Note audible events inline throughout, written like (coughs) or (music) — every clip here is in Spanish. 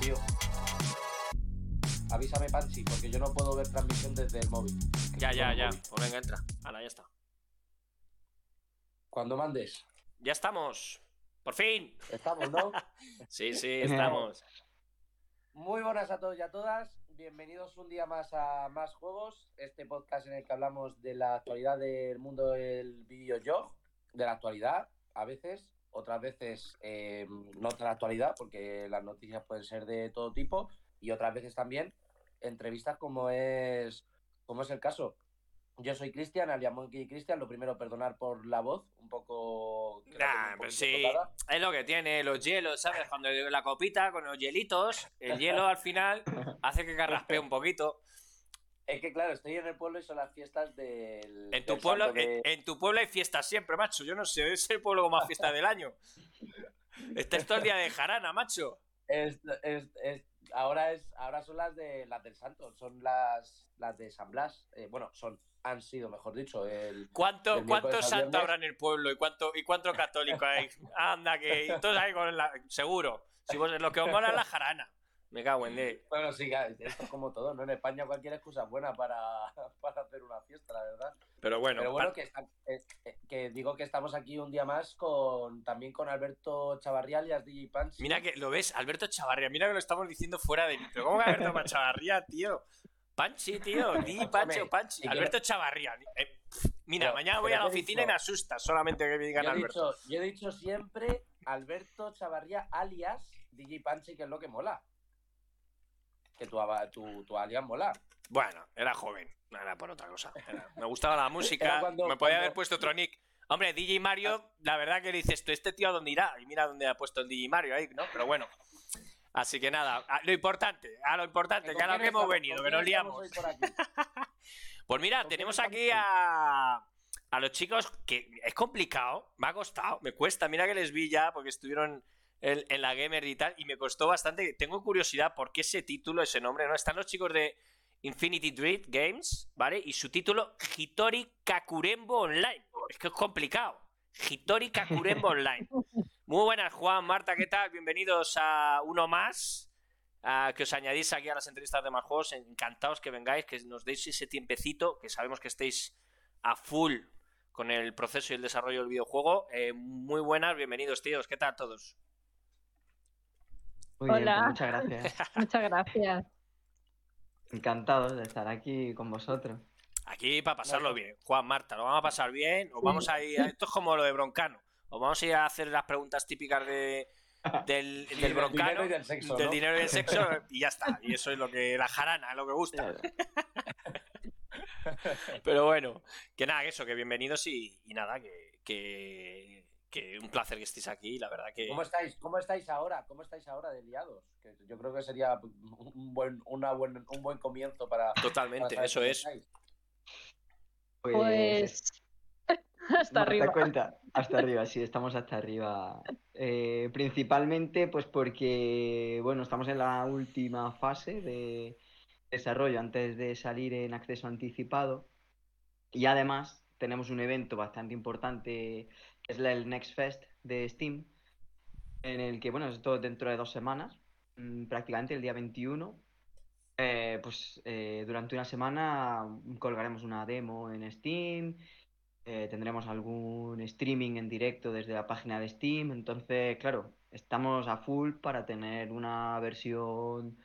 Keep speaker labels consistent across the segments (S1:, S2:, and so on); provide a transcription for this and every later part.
S1: tío. Avísame, Pansy, porque yo no puedo ver transmisión desde el móvil.
S2: Ya, ya, ya. Pues venga, entra. Ahora, ya está.
S1: Cuando mandes.
S2: Ya estamos. Por fin.
S1: Estamos, ¿no? (laughs)
S2: sí, sí, (laughs) estamos.
S1: Muy buenas a todos y a todas. Bienvenidos un día más a Más Juegos, este podcast en el que hablamos de la actualidad del mundo del videojuego, de la actualidad, a veces, otras veces eh, no de la actualidad, porque las noticias pueden ser de todo tipo, y otras veces también entrevistas como es, como es el caso. Yo soy Cristian, alias Monkey Cristian. Lo primero, perdonar por la voz, un poco.
S2: Nah, pues sí, es lo que tiene, los hielos, ¿sabes? Cuando la copita con los hielitos, el hielo al final hace que carraspee un poquito.
S1: Es que claro, estoy en el pueblo y son las fiestas del.
S2: En tu, pueblo, en, tu pueblo hay fiestas siempre, macho. Yo no sé, es el pueblo con más fiesta del año. Este es todo el día de jarana, macho.
S1: Es, es, ahora es ahora son las de las del Santo, son las, las de San Blas. Eh, bueno, son han sido, mejor dicho, el.
S2: ¿Cuánto, ¿Cuántos santos habrá en el pueblo y cuánto, y cuánto católico hay? (laughs) Anda, que todos ahí con la. Seguro. Si vos, lo que os mola es la jarana. Me cago en él.
S1: Bueno, sí, esto es como todo, ¿no? En España cualquier excusa es buena para, (laughs) para hacer una fiesta, la verdad.
S2: Pero bueno.
S1: Pero bueno, que, eh, eh, que, digo que estamos aquí un día más con también con Alberto Chavarría y DJ Pans.
S2: Mira que lo ves, Alberto Chavarría, mira que lo estamos diciendo fuera de micro. ¿Cómo que Alberto Chavarría, tío? Panchi, tío, (laughs) di Pancho, Panchi. Alberto Chavarría. Eh, mira, mañana voy a la oficina y me asusta solamente que me digan Alberto.
S1: yo he dicho siempre Alberto Chavarría alias DJ Panchi, que es lo que mola que tu, tu, alias mola.
S2: Bueno, era joven, no era por otra cosa. me gustaba la música, me podía haber puesto otro nick. Hombre, DJ Mario, la verdad que dices tú, ¿este tío a dónde irá? Y mira dónde ha puesto el DJ Mario ahí, ¿no? Pero bueno. Así que nada, lo importante, a lo importante, que a lo que hemos venido, que nos liamos. (laughs) pues mira, tenemos aquí a, a los chicos que es complicado, me ha costado, me cuesta, mira que les vi ya porque estuvieron en, la gamer y tal, y me costó bastante. Tengo curiosidad por qué ese título, ese nombre, ¿no? Están los chicos de Infinity Dread Games, ¿vale? Y su título, Hitori Kakurembo Online. Es que es complicado. Hitori Kakurembo (laughs) Online. Muy buenas, Juan, Marta, ¿qué tal? Bienvenidos a uno más. que os añadís aquí a las entrevistas de más juegos. Encantados que vengáis, que nos deis ese tiempecito, que sabemos que estéis a full con el proceso y el desarrollo del videojuego. Eh, muy buenas, bienvenidos, tíos. ¿Qué tal todos?
S3: Hola.
S4: Pues muchas gracias. (laughs)
S3: muchas gracias.
S4: Encantado de estar aquí con vosotros.
S2: Aquí para pasarlo bien. Juan, Marta, lo vamos a pasar bien. Os vamos a ir. Esto es como lo de Broncano. Os vamos a ir a hacer las preguntas típicas de, (laughs) del, del broncano,
S1: del dinero y del sexo.
S2: Del dinero y del (laughs) sexo, y ya está. Y eso es lo que. La jarana, es lo que gusta. Pero bueno, que nada, eso, que bienvenidos y, nada, que que un placer que estéis aquí, la verdad que...
S1: ¿Cómo estáis, cómo estáis ahora? ¿Cómo estáis ahora de liados? Que yo creo que sería un buen, una buen, un buen comienzo para...
S2: Totalmente, eso es.
S3: Pues... pues (laughs) hasta arriba.
S4: cuenta, hasta arriba, sí, estamos hasta arriba. Eh, principalmente, pues porque, bueno, estamos en la última fase de desarrollo antes de salir en acceso anticipado. Y además tenemos un evento bastante importante es el Next Fest de Steam, en el que, bueno, es todo dentro de dos semanas, mm, prácticamente el día 21. Eh, pues eh, durante una semana colgaremos una demo en Steam, eh, tendremos algún streaming en directo desde la página de Steam, entonces, claro, estamos a full para tener una versión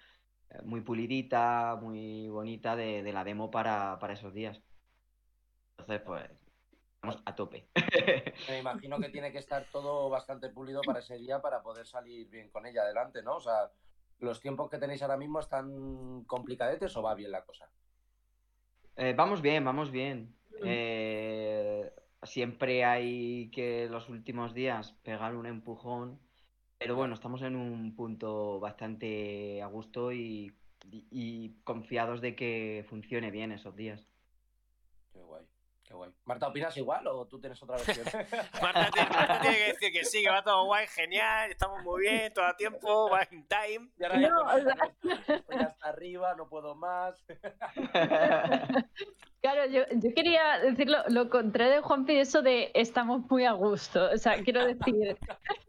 S4: muy pulidita, muy bonita de, de la demo para, para esos días. Entonces, pues a tope.
S1: Me imagino que tiene que estar todo bastante pulido para ese día para poder salir bien con ella adelante, ¿no? O sea, ¿los tiempos que tenéis ahora mismo están complicadetes o va bien la cosa?
S4: Eh, vamos bien, vamos bien. Eh, siempre hay que los últimos días pegar un empujón, pero bueno, estamos en un punto bastante a gusto y confiados de que funcione bien esos días.
S1: Qué guay. Qué guay. Marta, ¿opinas igual o tú tienes otra versión? (laughs)
S2: Marta, tiene, que decir que sí, que va todo guay, genial, estamos muy bien, todo a tiempo, va in time.
S1: Y ahora ya, estoy hasta arriba, no puedo más. (laughs)
S3: Claro, yo, yo quería decir lo, contrario de Juanpi, eso de estamos muy a gusto. O sea, quiero decir.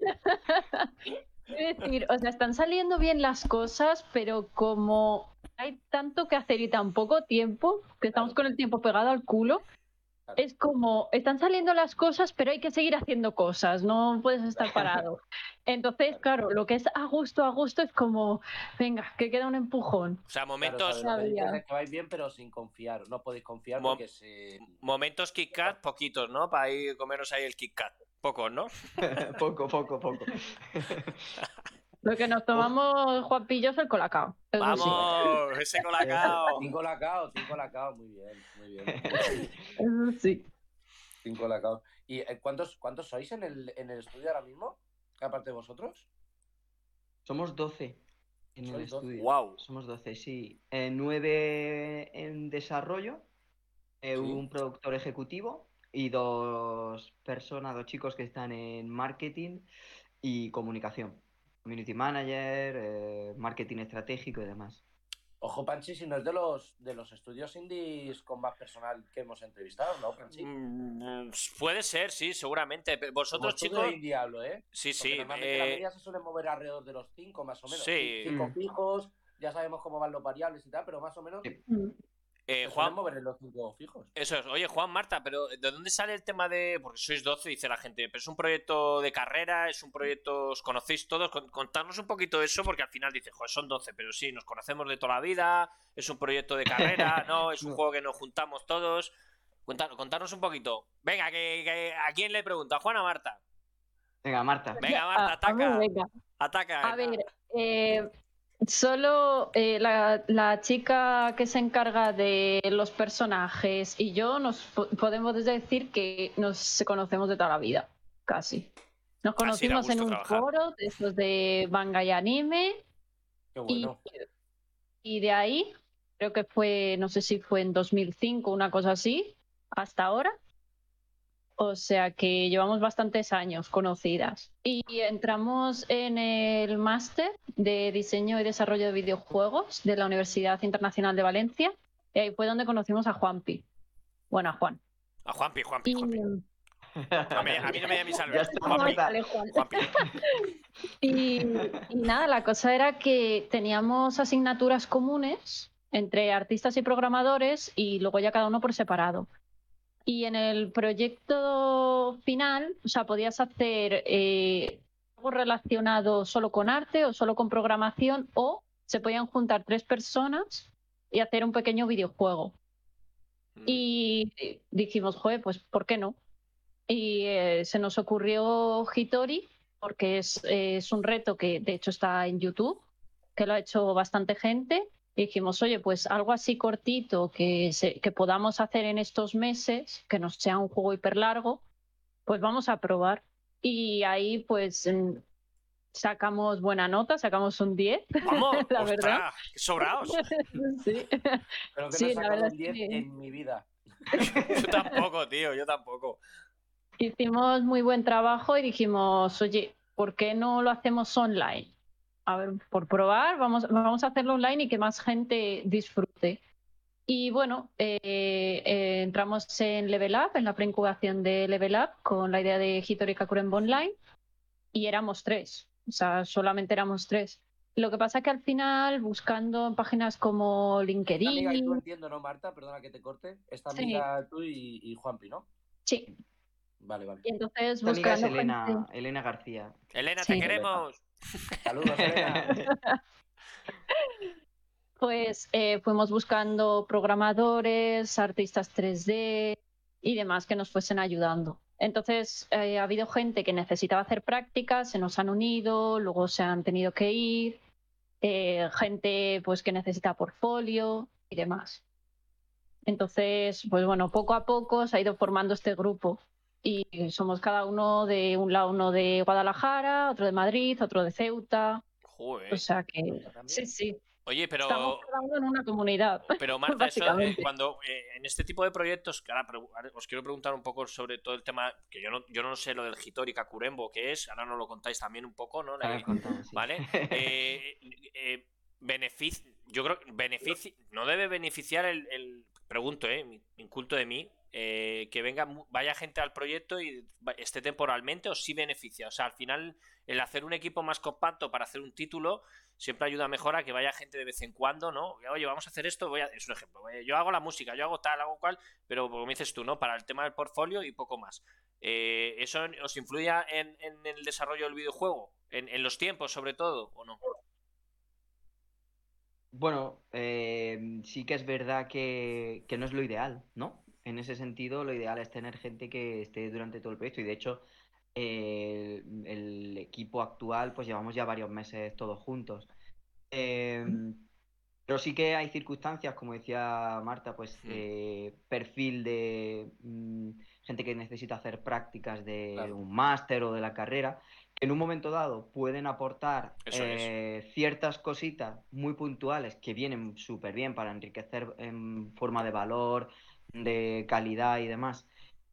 S3: (laughs) decir, o sea, están saliendo bien las cosas, pero como hay tanto que hacer y tan poco tiempo, que estamos con el tiempo pegado al culo, es como, están saliendo las cosas, pero hay que seguir haciendo cosas, no puedes estar parado. (laughs) Entonces, claro, lo que es a gusto, a gusto es como, venga, que queda un empujón.
S2: O sea, momentos...
S1: que vais bien, pero sin confiar, no podéis confiar porque se...
S2: Momentos Kit poquitos, ¿no? Para ir comeros ahí el Kit Kat. Pocos, ¿no? (laughs)
S4: poco, poco, poco. (laughs)
S3: Lo que nos tomamos Juan Pillo es el colacao.
S2: Vamos, ese colacao.
S1: Cinco colacao, cinco colacao, muy bien, muy bien. (laughs)
S3: Eso sí.
S1: Cinco colacao. ¿Y eh, cuántos, cuántos sois en el, en el estudio ahora mismo? Aparte de vosotros.
S4: Somos 12 en el estudio.
S2: Wow.
S4: Somos 12, sí. Eh, nueve en desarrollo, eh, un productor ejecutivo y dos personas, dos chicos que están en marketing y comunicación community manager, eh, marketing estratégico y demás.
S1: Ojo, Panchi, si no es de los, de los estudios indies con más personal que hemos entrevistado, ¿no, Panchi?
S2: Mm, puede ser, sí, seguramente. Vosotros, chicos.
S1: indie hablo, ¿eh?
S2: Sí, sí.
S1: Normalmente la eh, media se suele mover alrededor de los cinco, más o menos.
S2: Sí.
S1: Cinco fijos, ya sabemos cómo van los variables y tal, pero más o menos.
S2: Eh, Juan,
S1: los fijos.
S2: Eso es. Oye, Juan, Marta, pero ¿de dónde sale el tema de.? Porque sois 12, dice la gente, pero es un proyecto de carrera, es un proyecto. ¿Os conocéis todos? Contarnos un poquito eso, porque al final dice, joder, son 12, pero sí, nos conocemos de toda la vida, es un proyecto de carrera, (laughs) ¿no? Es un juego que nos juntamos todos. Contarnos, un poquito. Venga, que, ¿a quién le pregunta? ¿A Juan o a Marta?
S4: Venga, Marta.
S2: Venga, Marta, ataca. Ataca.
S3: A ver, eh, Solo eh, la, chica que se encarga de los personajes y yo nos podemos decir que nos conocemos de toda la vida, casi. Nos conocimos en un foro de esos de manga y anime. y, de ahí, creo que fue, no sé si fue en 2005, una cosa así, hasta ahora. O sea que llevamos bastantes años conocidas. Y entramos en el máster de diseño y desarrollo de videojuegos de la Universidad Internacional de Valencia. Y ahí fue donde conocimos a Juanpi. Bueno, a Juan.
S2: A Juanpi, Juanpi, Juanpi. A, mí, a mí no me da mi salve.
S3: Juanpi. y, y nada, la cosa era que teníamos asignaturas comunes entre artistas y programadores y luego ya cada uno por separado. Y en el proyecto final, o sea, podías hacer eh, algo relacionado solo con arte o solo con programación, o se podían juntar tres personas y hacer un pequeño videojuego. Mm. Y dijimos, joder, pues ¿por qué no? Y eh, se nos ocurrió Hitori, porque es, es un reto que de hecho está en YouTube, que lo ha hecho bastante gente y dijimos, oye, pues algo así cortito que, que podamos hacer en estos meses, que no sea un juego hiper largo, pues vamos a probar. Y ahí pues sacamos buena nota, sacamos un 10.
S2: Vamos, (laughs) la verdad. Sobraos. (laughs)
S1: sí. Pero que no la un 10 en mi vida. (laughs)
S2: yo tampoco, tío, yo tampoco.
S3: Hicimos muy buen trabajo y dijimos, oye, ¿por qué no lo hacemos online? A ver, por probar, vamos, vamos a hacerlo online y que más gente disfrute. Y bueno, eh, eh, entramos en Level Up, en la preincubación de Level Up, con la idea de Hitori Kakurenbo Online, y éramos tres, o sea, solamente éramos tres. Lo que pasa que al final, buscando en páginas como LinkedIn...
S1: Esta amiga y tú entiendo, ¿no, Marta? Perdona que te corte. Esta amiga tú y, y Juanpi, ¿no?
S3: Sí.
S1: Vale, vale.
S3: Y entonces buscando
S4: Elena, Elena García.
S2: Elena, te queremos.
S1: Saludos, (laughs)
S3: Pues eh, fuimos buscando programadores, artistas 3D y demás que nos fuesen ayudando. Entonces, eh, ha habido gente que necesitaba hacer prácticas, se nos han unido, luego se han tenido que ir, eh, gente pues que necesita portfolio y demás. Entonces, pues bueno, poco a poco se ha ido formando este grupo y somos cada uno de un lado, uno de Guadalajara, otro de Madrid, otro de Ceuta.
S2: Joder.
S3: O sea que sí, sí.
S2: Oye, pero.
S3: Estamos cada uno en una comunidad. (laughs)
S2: Pero Marta, eso, eh, cuando eh, en este tipo de proyectos, que ahora os quiero preguntar un poco sobre todo el tema, que yo no, yo no sé lo del Hitori Kakurembo, que es, ahora nos lo contáis también un poco, ¿no? ¿Vale? (laughs) Eh, beneficio, yo creo que beneficio, no debe beneficiar el, el pregunto, ¿eh? Inculto de mí, eh, que venga, vaya gente al proyecto y esté temporalmente o sí beneficia. O sea, al final, el hacer un equipo más compacto para hacer un título siempre ayuda mejor a que vaya gente de vez en cuando, ¿no? Oye, vamos a hacer esto, voy a... es un ejemplo. Yo hago la música, yo hago tal, hago cual, pero como dices tú, ¿no? Para el tema del portfolio y poco más. Eh, ¿Eso os influye en, el desarrollo del videojuego? ¿En, los tiempos, sobre todo, o no?
S4: Bueno, eh, sí que es verdad que, no es lo ideal, ¿no? En ese sentido, lo ideal es tener gente que esté durante todo el proyecto. Y de hecho, el equipo actual, pues llevamos ya varios meses todos juntos. Em, pero sí que hay circunstancias, como decía Marta, pues eh, perfil de mm, gente que necesita hacer prácticas de un máster o de la carrera, que en un momento dado pueden aportar eh, ciertas cositas muy puntuales que vienen súper bien para enriquecer en forma de valor, de calidad y demás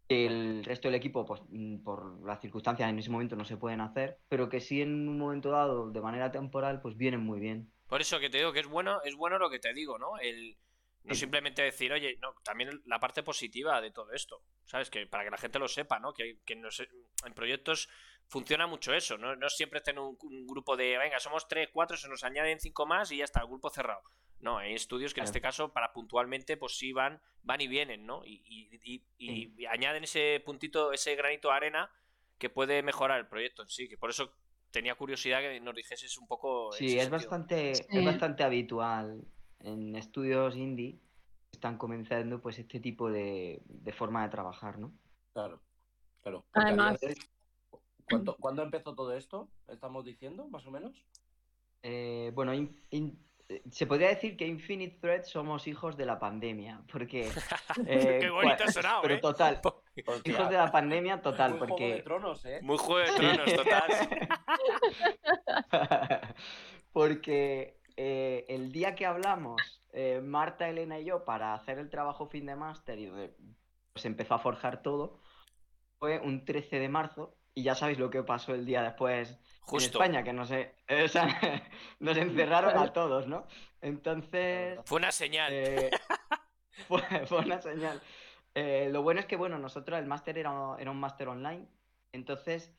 S4: el resto del equipo, pues mm, por las circunstancias en ese momento no se pueden hacer, pero que sí en un momento dado, de manera temporal, pues vienen muy bien.
S2: Por eso que te digo que es bueno, es bueno lo que te digo, ¿no? El no simplemente decir, oye, no, también la parte positiva de todo esto, ¿sabes? Que para que la gente lo sepa, ¿no? Que, que en proyectos funciona mucho eso, ¿no? No siempre tener un, un, grupo de, venga, somos tres, cuatro, se nos añaden cinco más y ya está, el grupo cerrado. No, hay estudios que en este caso, para puntualmente, pues sí van, van y vienen, ¿no? Y, añaden ese puntito, ese granito de arena que puede mejorar el proyecto en sí, que por eso tenía curiosidad que nos dijeses un poco.
S4: Sí, es bastante, es bastante habitual en estudios indie están comenzando pues este tipo de, forma de trabajar, ¿no?
S1: Claro, claro. Además, ¿cuándo, empezó todo esto? ¿Estamos diciendo, más o menos?
S4: Eh, bueno, se podría decir que Infinite Thread somos hijos de la pandemia, porque... (laughs)
S2: Eh, Qué bonito ha sonado,
S4: Pero
S2: ¿eh?
S4: total, (laughs) hijos de la pandemia total, muy porque...
S1: Juego de tronos, ¿eh?
S2: Muy juego de tronos, total. (laughs)
S4: porque eh, el día que hablamos, eh, Marta, Elena y yo, para hacer el trabajo fin de máster y pues empezó a forjar todo, fue un 13 de marzo y ya sabéis lo que pasó el día después en España, que no sé, (laughs) nos encerraron a todos, ¿no? Entonces...
S2: Fue una señal.
S4: Eh, (laughs) fue, una señal. Eh, lo bueno es que, bueno, nosotros el máster era, era un máster online, entonces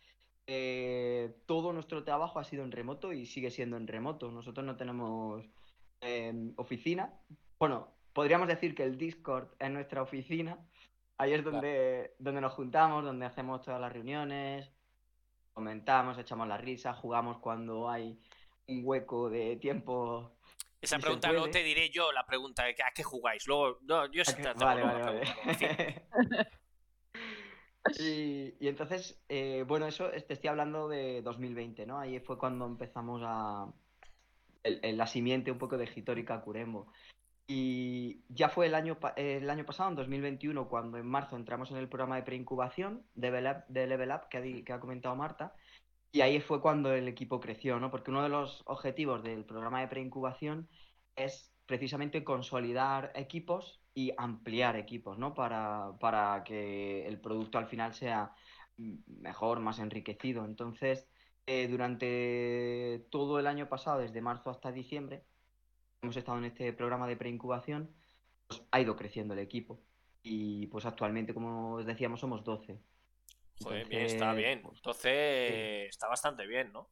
S4: eh, todo nuestro trabajo ha sido en remoto y sigue siendo en remoto. Nosotros no tenemos em, oficina. Bueno, podríamos decir que el Discord es nuestra oficina. Ahí es donde, donde nos juntamos, donde hacemos todas las reuniones, comentamos, echamos la risa, jugamos cuando hay un hueco de tiempo.
S2: Esa pregunta luego te diré yo, la pregunta de a qué jugáis. Luego, no, yo
S4: sé vale, vale, vale. (laughs) y, entonces, eh, bueno, eso te estoy hablando de 2020, ¿no? Ahí fue cuando empezamos a. El, la simiente un poco de Hitorica Curembo. Y ya fue el año, el año pasado, en 2021, cuando en marzo entramos en el programa de preincubación de Level Up, de Level Up que, ha, comentado Marta. Y ahí fue cuando el equipo creció, ¿no? Porque uno de los objetivos del programa de preincubación es precisamente consolidar equipos y ampliar equipos, ¿no? Para, para que el producto al final sea mejor, más enriquecido. Entonces, eh, durante todo el año pasado, desde marzo hasta diciembre, hemos estado en este programa de preincubación, pues ha ido creciendo el equipo. Y pues actualmente, como os decíamos, somos 12.
S2: Joder, bien, está bien. Pues, Entonces, está bastante bien, ¿no?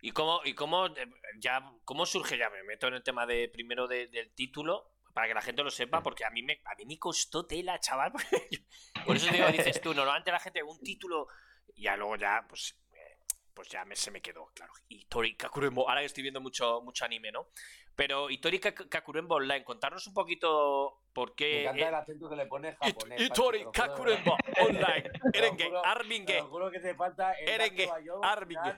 S2: ¿Y cómo, y cómo, eh, ya, cómo surge? Ya me meto en el tema de primero del título, para que la gente lo sepa, porque a mí me, a mí me costó tela, chaval. (laughs) Por eso digo, dices tú, normalmente la gente un título, y ya luego ya, pues pues ya me, se me quedó, claro. Hitori Kakurembo, ahora que estoy viendo mucho, mucho anime, ¿no? Pero Hitori Kakurembo Online, contarnos un poquito por qué.
S1: Me encanta el acento que le pone japonés.
S2: Hitori Kakurembo (laughs) Online, Erenge, Arminge.
S1: Te que te falta
S2: Erenge, Arminge.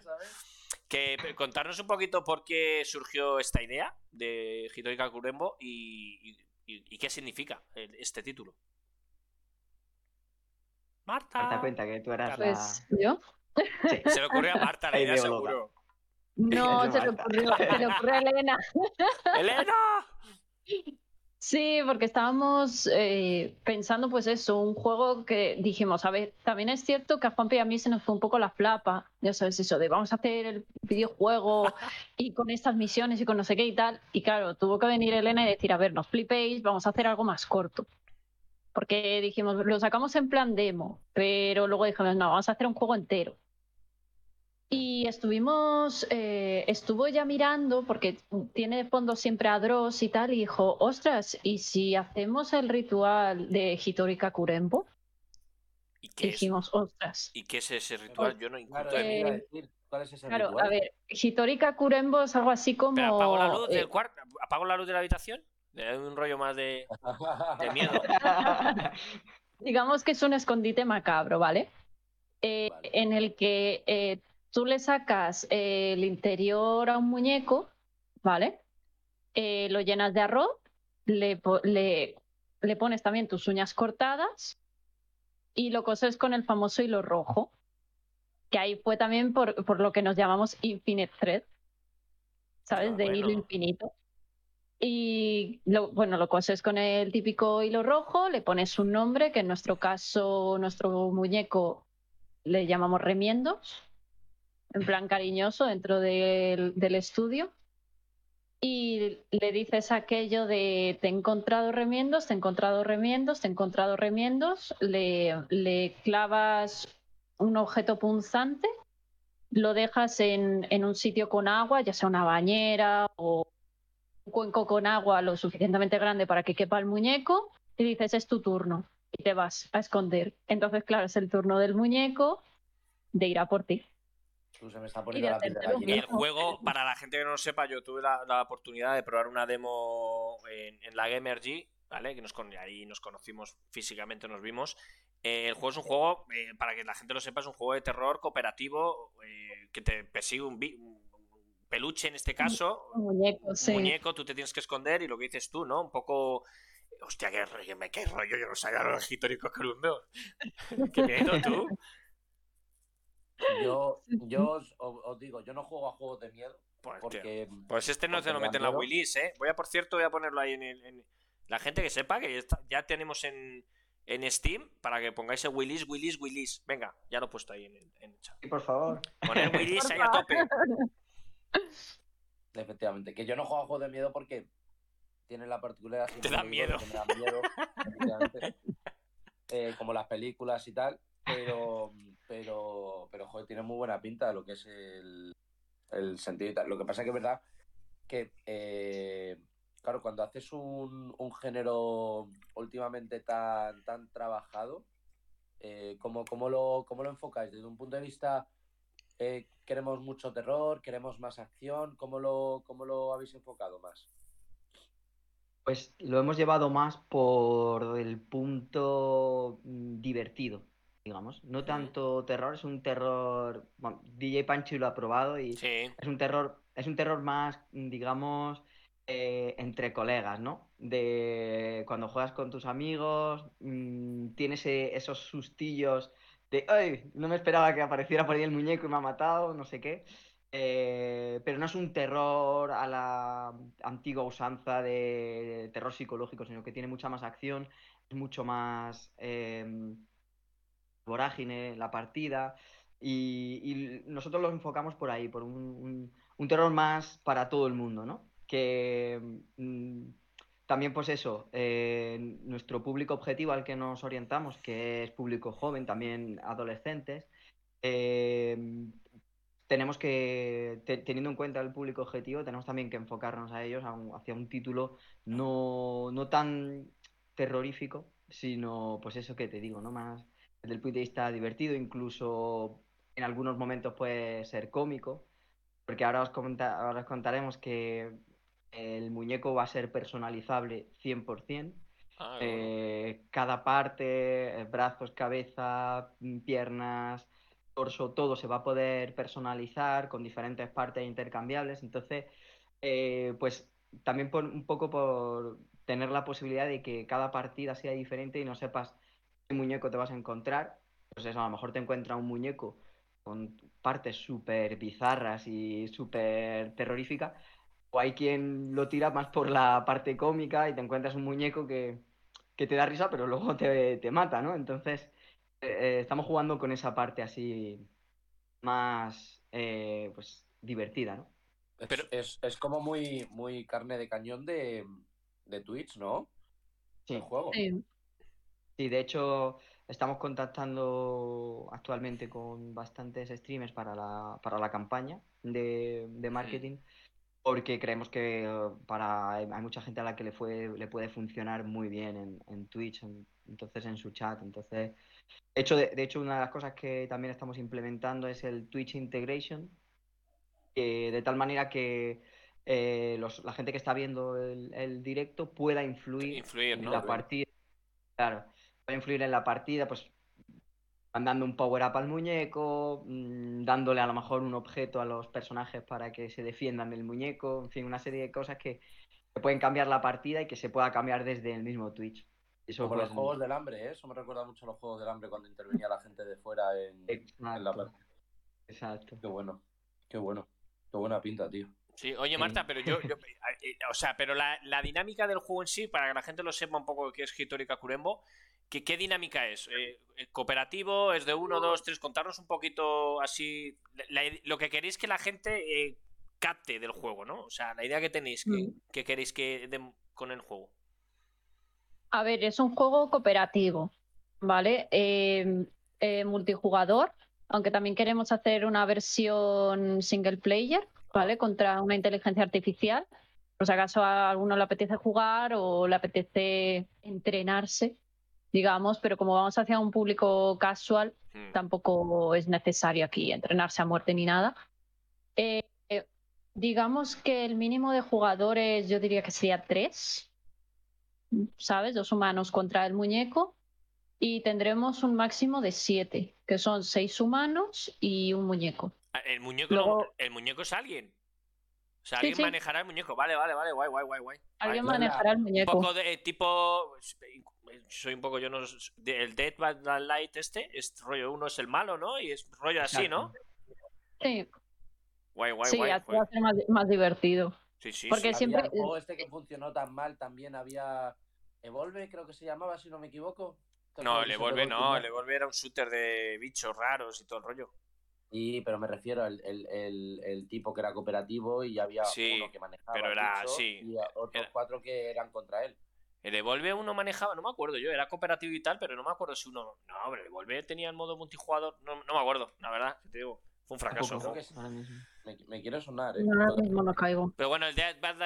S2: Que contarnos un poquito por qué surgió esta idea de Hitori Kakurembo y, y, qué significa este título. Marta.
S4: Marta cuenta que tú eras
S3: pues, la... ¿Yo?
S2: Se le ocurrió a Marta la idea, seguro. (laughs)
S3: No, se le ocurrió, se le ocurrió a Elena. (laughs)
S2: ¡Elena!
S3: Sí, porque estábamos eh, pensando, pues eso, un juego que dijimos, a ver, también es cierto que a Juanpi y a mí se nos fue un poco la flapa, ya sabes, eso de vamos a hacer el videojuego (laughs) y con estas misiones y con no sé qué y tal. Y claro, tuvo que venir Elena y decir, a ver, no flipéis, vamos a hacer algo más corto. porque dijimos, lo sacamos en plan demo, pero luego dijimos, no, vamos a hacer un juego entero. Y estuvimos, eh, estuvo ya mirando, porque tiene de fondo siempre a Dross y tal, y dijo, ostras, ¿y si hacemos el ritual de Hitori Kakurembo?
S2: ¿Y qué
S3: dijimos, ostras.
S2: ¿Y qué es ese ritual? Yo no
S1: encuentro claro, ¿Cuál es ese
S3: claro, a ver, Hitori Kakurembo es algo así como...
S2: ¿Apago la luz del eh, cuarto? ¿Apago la luz de la habitación? un rollo más de, (laughs) de miedo. (laughs)
S3: Digamos que es un escondite macabro, ¿vale? Eh, en el que eh, tú le sacas el interior a un muñeco, ¿vale? Eh, lo llenas de arroz, le, le, pones también tus uñas cortadas y lo coses con el famoso hilo rojo, que ahí fue también por, por lo que nos llamamos Infinite Thread, ¿sabes? Ah, de hilo infinito. Y lo, bueno, lo coses con el típico hilo rojo, le pones un nombre, que en nuestro caso, nuestro muñeco le llamamos remiendos, en plan cariñoso dentro del, estudio. Y le dices aquello de te he encontrado remiendos, te he encontrado remiendos, te he encontrado remiendos, le, le clavas un objeto punzante, lo dejas en, en un sitio con agua, ya sea una bañera o un cuenco con agua lo suficientemente grande para que quepa el muñeco y dices es tu turno y te vas a esconder. Entonces, claro, es el turno del muñeco de ir a por ti.
S2: Y el juego, para la gente que no lo sepa, yo tuve la, oportunidad de probar una demo en, la Gamergy, ¿vale? Que nos, ahí nos conocimos físicamente, nos vimos. Eh, el juego es un juego, eh, para que la gente lo sepa, es un juego de terror cooperativo eh, que te persigue un, peluche en este caso,
S3: un muñeco, sí.
S2: muñeco, tú te tienes que esconder y lo que dices tú, ¿no? Un poco... Hostia, qué rollo, qué rollo, yo no sabía lo histórico Corundo. (laughs) qué miedo tú.
S1: Yo, (laughs) yo os, digo, yo no juego a juegos de miedo.
S2: Pues,
S1: porque,
S2: pues este no se lo mete en la Willis, ¿eh? Voy a, por cierto, voy a ponerlo ahí en, La gente que sepa que ya tenemos en, en Steam para que pongáis el Willis, Willis, Willis. Venga, ya lo he puesto ahí en, el chat.
S4: Sí, por favor.
S2: Poner Willis (laughs) ahí a tope. (laughs)
S1: Efectivamente, que yo no juego a juegos de miedo porque tiene la particularidad.
S2: Te da miedo.
S1: me da miedo eh, como las películas y tal, pero, pero, pero joder, tiene muy buena pinta lo que es el, el sentido y tal. Lo que pasa que es verdad que, eh, claro, cuando haces un, un, género últimamente tan, tan trabajado, eh, ¿cómo, lo, ¿cómo lo enfocáis? Desde un punto de vista eh, queremos mucho terror, queremos más acción. ¿Cómo lo, cómo lo habéis enfocado más?
S4: Pues lo hemos llevado más por el punto mm, divertido, digamos. No tanto terror, es un terror. DJ Pancho lo ha probado y es un terror, es un terror más, digamos, eh, entre colegas, ¿no? De cuando juegas con tus amigos, mm, tienes e, esos sustillos de, ay, no me esperaba que apareciera por ahí el muñeco y me ha matado, no sé qué. Eh, pero no es un terror a la antigua usanza de terror psicológico, sino que tiene mucha más acción, es mucho más em, vorágine la partida. Y, nosotros lo enfocamos por ahí, por un, terror más para todo el mundo, ¿no? Que mm, también, pues eso, eh, nuestro público objetivo al que nos orientamos, que es público joven, también adolescentes, eh, tenemos que, teniendo en cuenta el público objetivo, tenemos también que enfocarnos a ellos hacia un título no, no, tan terrorífico, sino, pues eso que te digo, ¿no? Más desde el punto de vista divertido, incluso en algunos momentos puede ser cómico, porque ahora os, ahora os contaremos que el muñeco va a ser personalizable 100%. Ah, eh, cada parte, eh, brazos, cabeza, mm, piernas, torso, todo se va a poder personalizar con diferentes partes intercambiables. Entonces, eh, pues también por, un poco por tener la posibilidad de que cada partida sea diferente y no sepas muñeco te vas a encontrar. Pues eso, a lo mejor te encuentra un muñeco con partes súper bizarras y súper terroríficas, o hay quien lo tira más por la parte cómica y te encuentras un muñeco que, te da risa, pero luego te, te mata, ¿no? Entonces, eh, eh, estamos jugando con esa parte así más, eh, pues, divertida, ¿no?
S1: Pero... Es, como muy, muy carne de cañón de, de Twitch, ¿no?
S4: Sí.
S1: El juego.
S4: Sí, de hecho, estamos contactando actualmente con bastantes streamers para la, para la campaña de, marketing. Porque creemos que eh, para hay mucha gente a la que le fue, le puede funcionar muy bien en, en Twitch, entonces en su chat. Entonces, de hecho, de, hecho, una de las cosas que también estamos implementando es el Twitch Integration, de tal manera que eh, la gente que está viendo el, directo pueda influir, en la partida. Claro, puede influir en la partida, pues mandando un power up al muñeco, mm, dándole a lo mejor un objeto a los personajes para que se defiendan del muñeco, en fin, una serie de cosas que, pueden cambiar la partida y que se pueda cambiar desde el mismo Twitch.
S1: Eso Como los juegos del hambre, ¿eh? eso me recuerda mucho a los juegos del hambre cuando intervenía la gente de fuera en, la partida.
S4: Exacto.
S1: Qué bueno, qué bueno, qué buena pinta, tío.
S2: Sí, oye Marta, pero yo, (laughs) eh, o sea, pero la, dinámica del juego en sí, para que la gente lo sepa un poco qué es Hitorika Kurembo, ¿qué, qué dinámica es? Eh, eh, ¿Cooperativo? ¿Es de uno, dos, tres? Contarnos un poquito así lo que queréis que la gente capte del juego, ¿no? O sea, la idea que tenéis, que, mm. queréis que con el juego.
S3: A ver, es un juego cooperativo, ¿vale? multijugador, aunque también queremos hacer una versión single player, ¿vale? Contra una inteligencia artificial. Por si acaso a alguno le apetece jugar o le apetece entrenarse, digamos, pero como vamos hacia un público casual, hmm. tampoco es necesario aquí entrenarse a muerte ni nada. Eh, digamos que el mínimo de jugadores yo diría que sería tres, ¿sabes? Dos humanos contra el muñeco. Y tendremos un máximo de siete, que son seis humanos y un muñeco.
S2: Ah, el muñeco, el muñeco es alguien. O sea, alguien manejará el muñeco. Vale, vale, vale, guay, guay, guay, guay.
S3: Alguien manejará el muñeco.
S2: Un poco de tipo. Soy un poco, yo no. El Dead by Light este, es rollo uno es el malo, ¿no? Y es rollo así, ¿no?
S3: Sí.
S2: Guay, guay,
S3: sí,
S2: guay.
S3: Sí, va a ser más, divertido.
S2: Sí, sí,
S3: Porque siempre. el
S1: juego este que funcionó tan mal también había. Evolve, creo que se llamaba, si no me equivoco.
S2: No, el Evolve no, el Evolve era un shooter de bichos raros y todo el rollo.
S1: Sí, pero me refiero al el, tipo que era cooperativo y había uno que manejaba.
S2: Pero era, sí.
S1: Y otros cuatro que eran contra él.
S2: El Evolve uno manejaba, no me acuerdo yo, era cooperativo y tal, pero no me acuerdo si uno. No, hombre, el Evolve tenía el modo multijugador, no, no me acuerdo, la verdad, te digo. Fue un fracaso.
S1: Me, me, quiero sonar, ¿eh?
S3: mismo no caigo.
S2: Pero bueno, el Dead Bad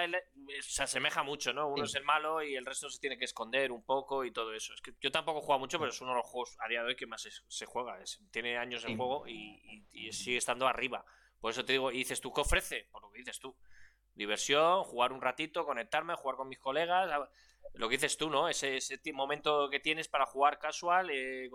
S2: se asemeja mucho, ¿no? Uno es el malo y el resto se tiene que esconder un poco y todo eso. Es que yo tampoco juego mucho, pero es uno de los juegos a día de hoy que más se, juega. tiene años en juego y, sigue estando arriba. Por eso te digo, y dices tú, ¿qué ofrece? Por lo que dices tú. Diversión, jugar un ratito, conectarme, jugar con mis colegas. Lo que dices tú, ¿no? Ese, ese momento que tienes para jugar casual eh,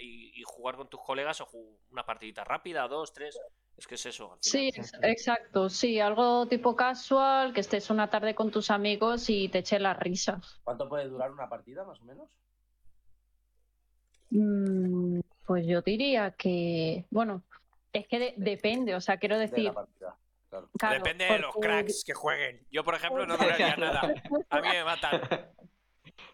S2: y, y, jugar con tus colegas o una partidita rápida, dos, tres. Es que es eso.
S3: Sí, exacto. Sí, algo tipo casual, que estés una tarde con tus amigos y te eche la risa.
S1: ¿Cuánto puede durar una partida, más o menos?
S3: Mm, pues yo diría que, bueno, es que depende, o sea, quiero decir...
S2: depende de los cracks que jueguen. Yo, por ejemplo, no duraría nada. A mí me matan. (laughs)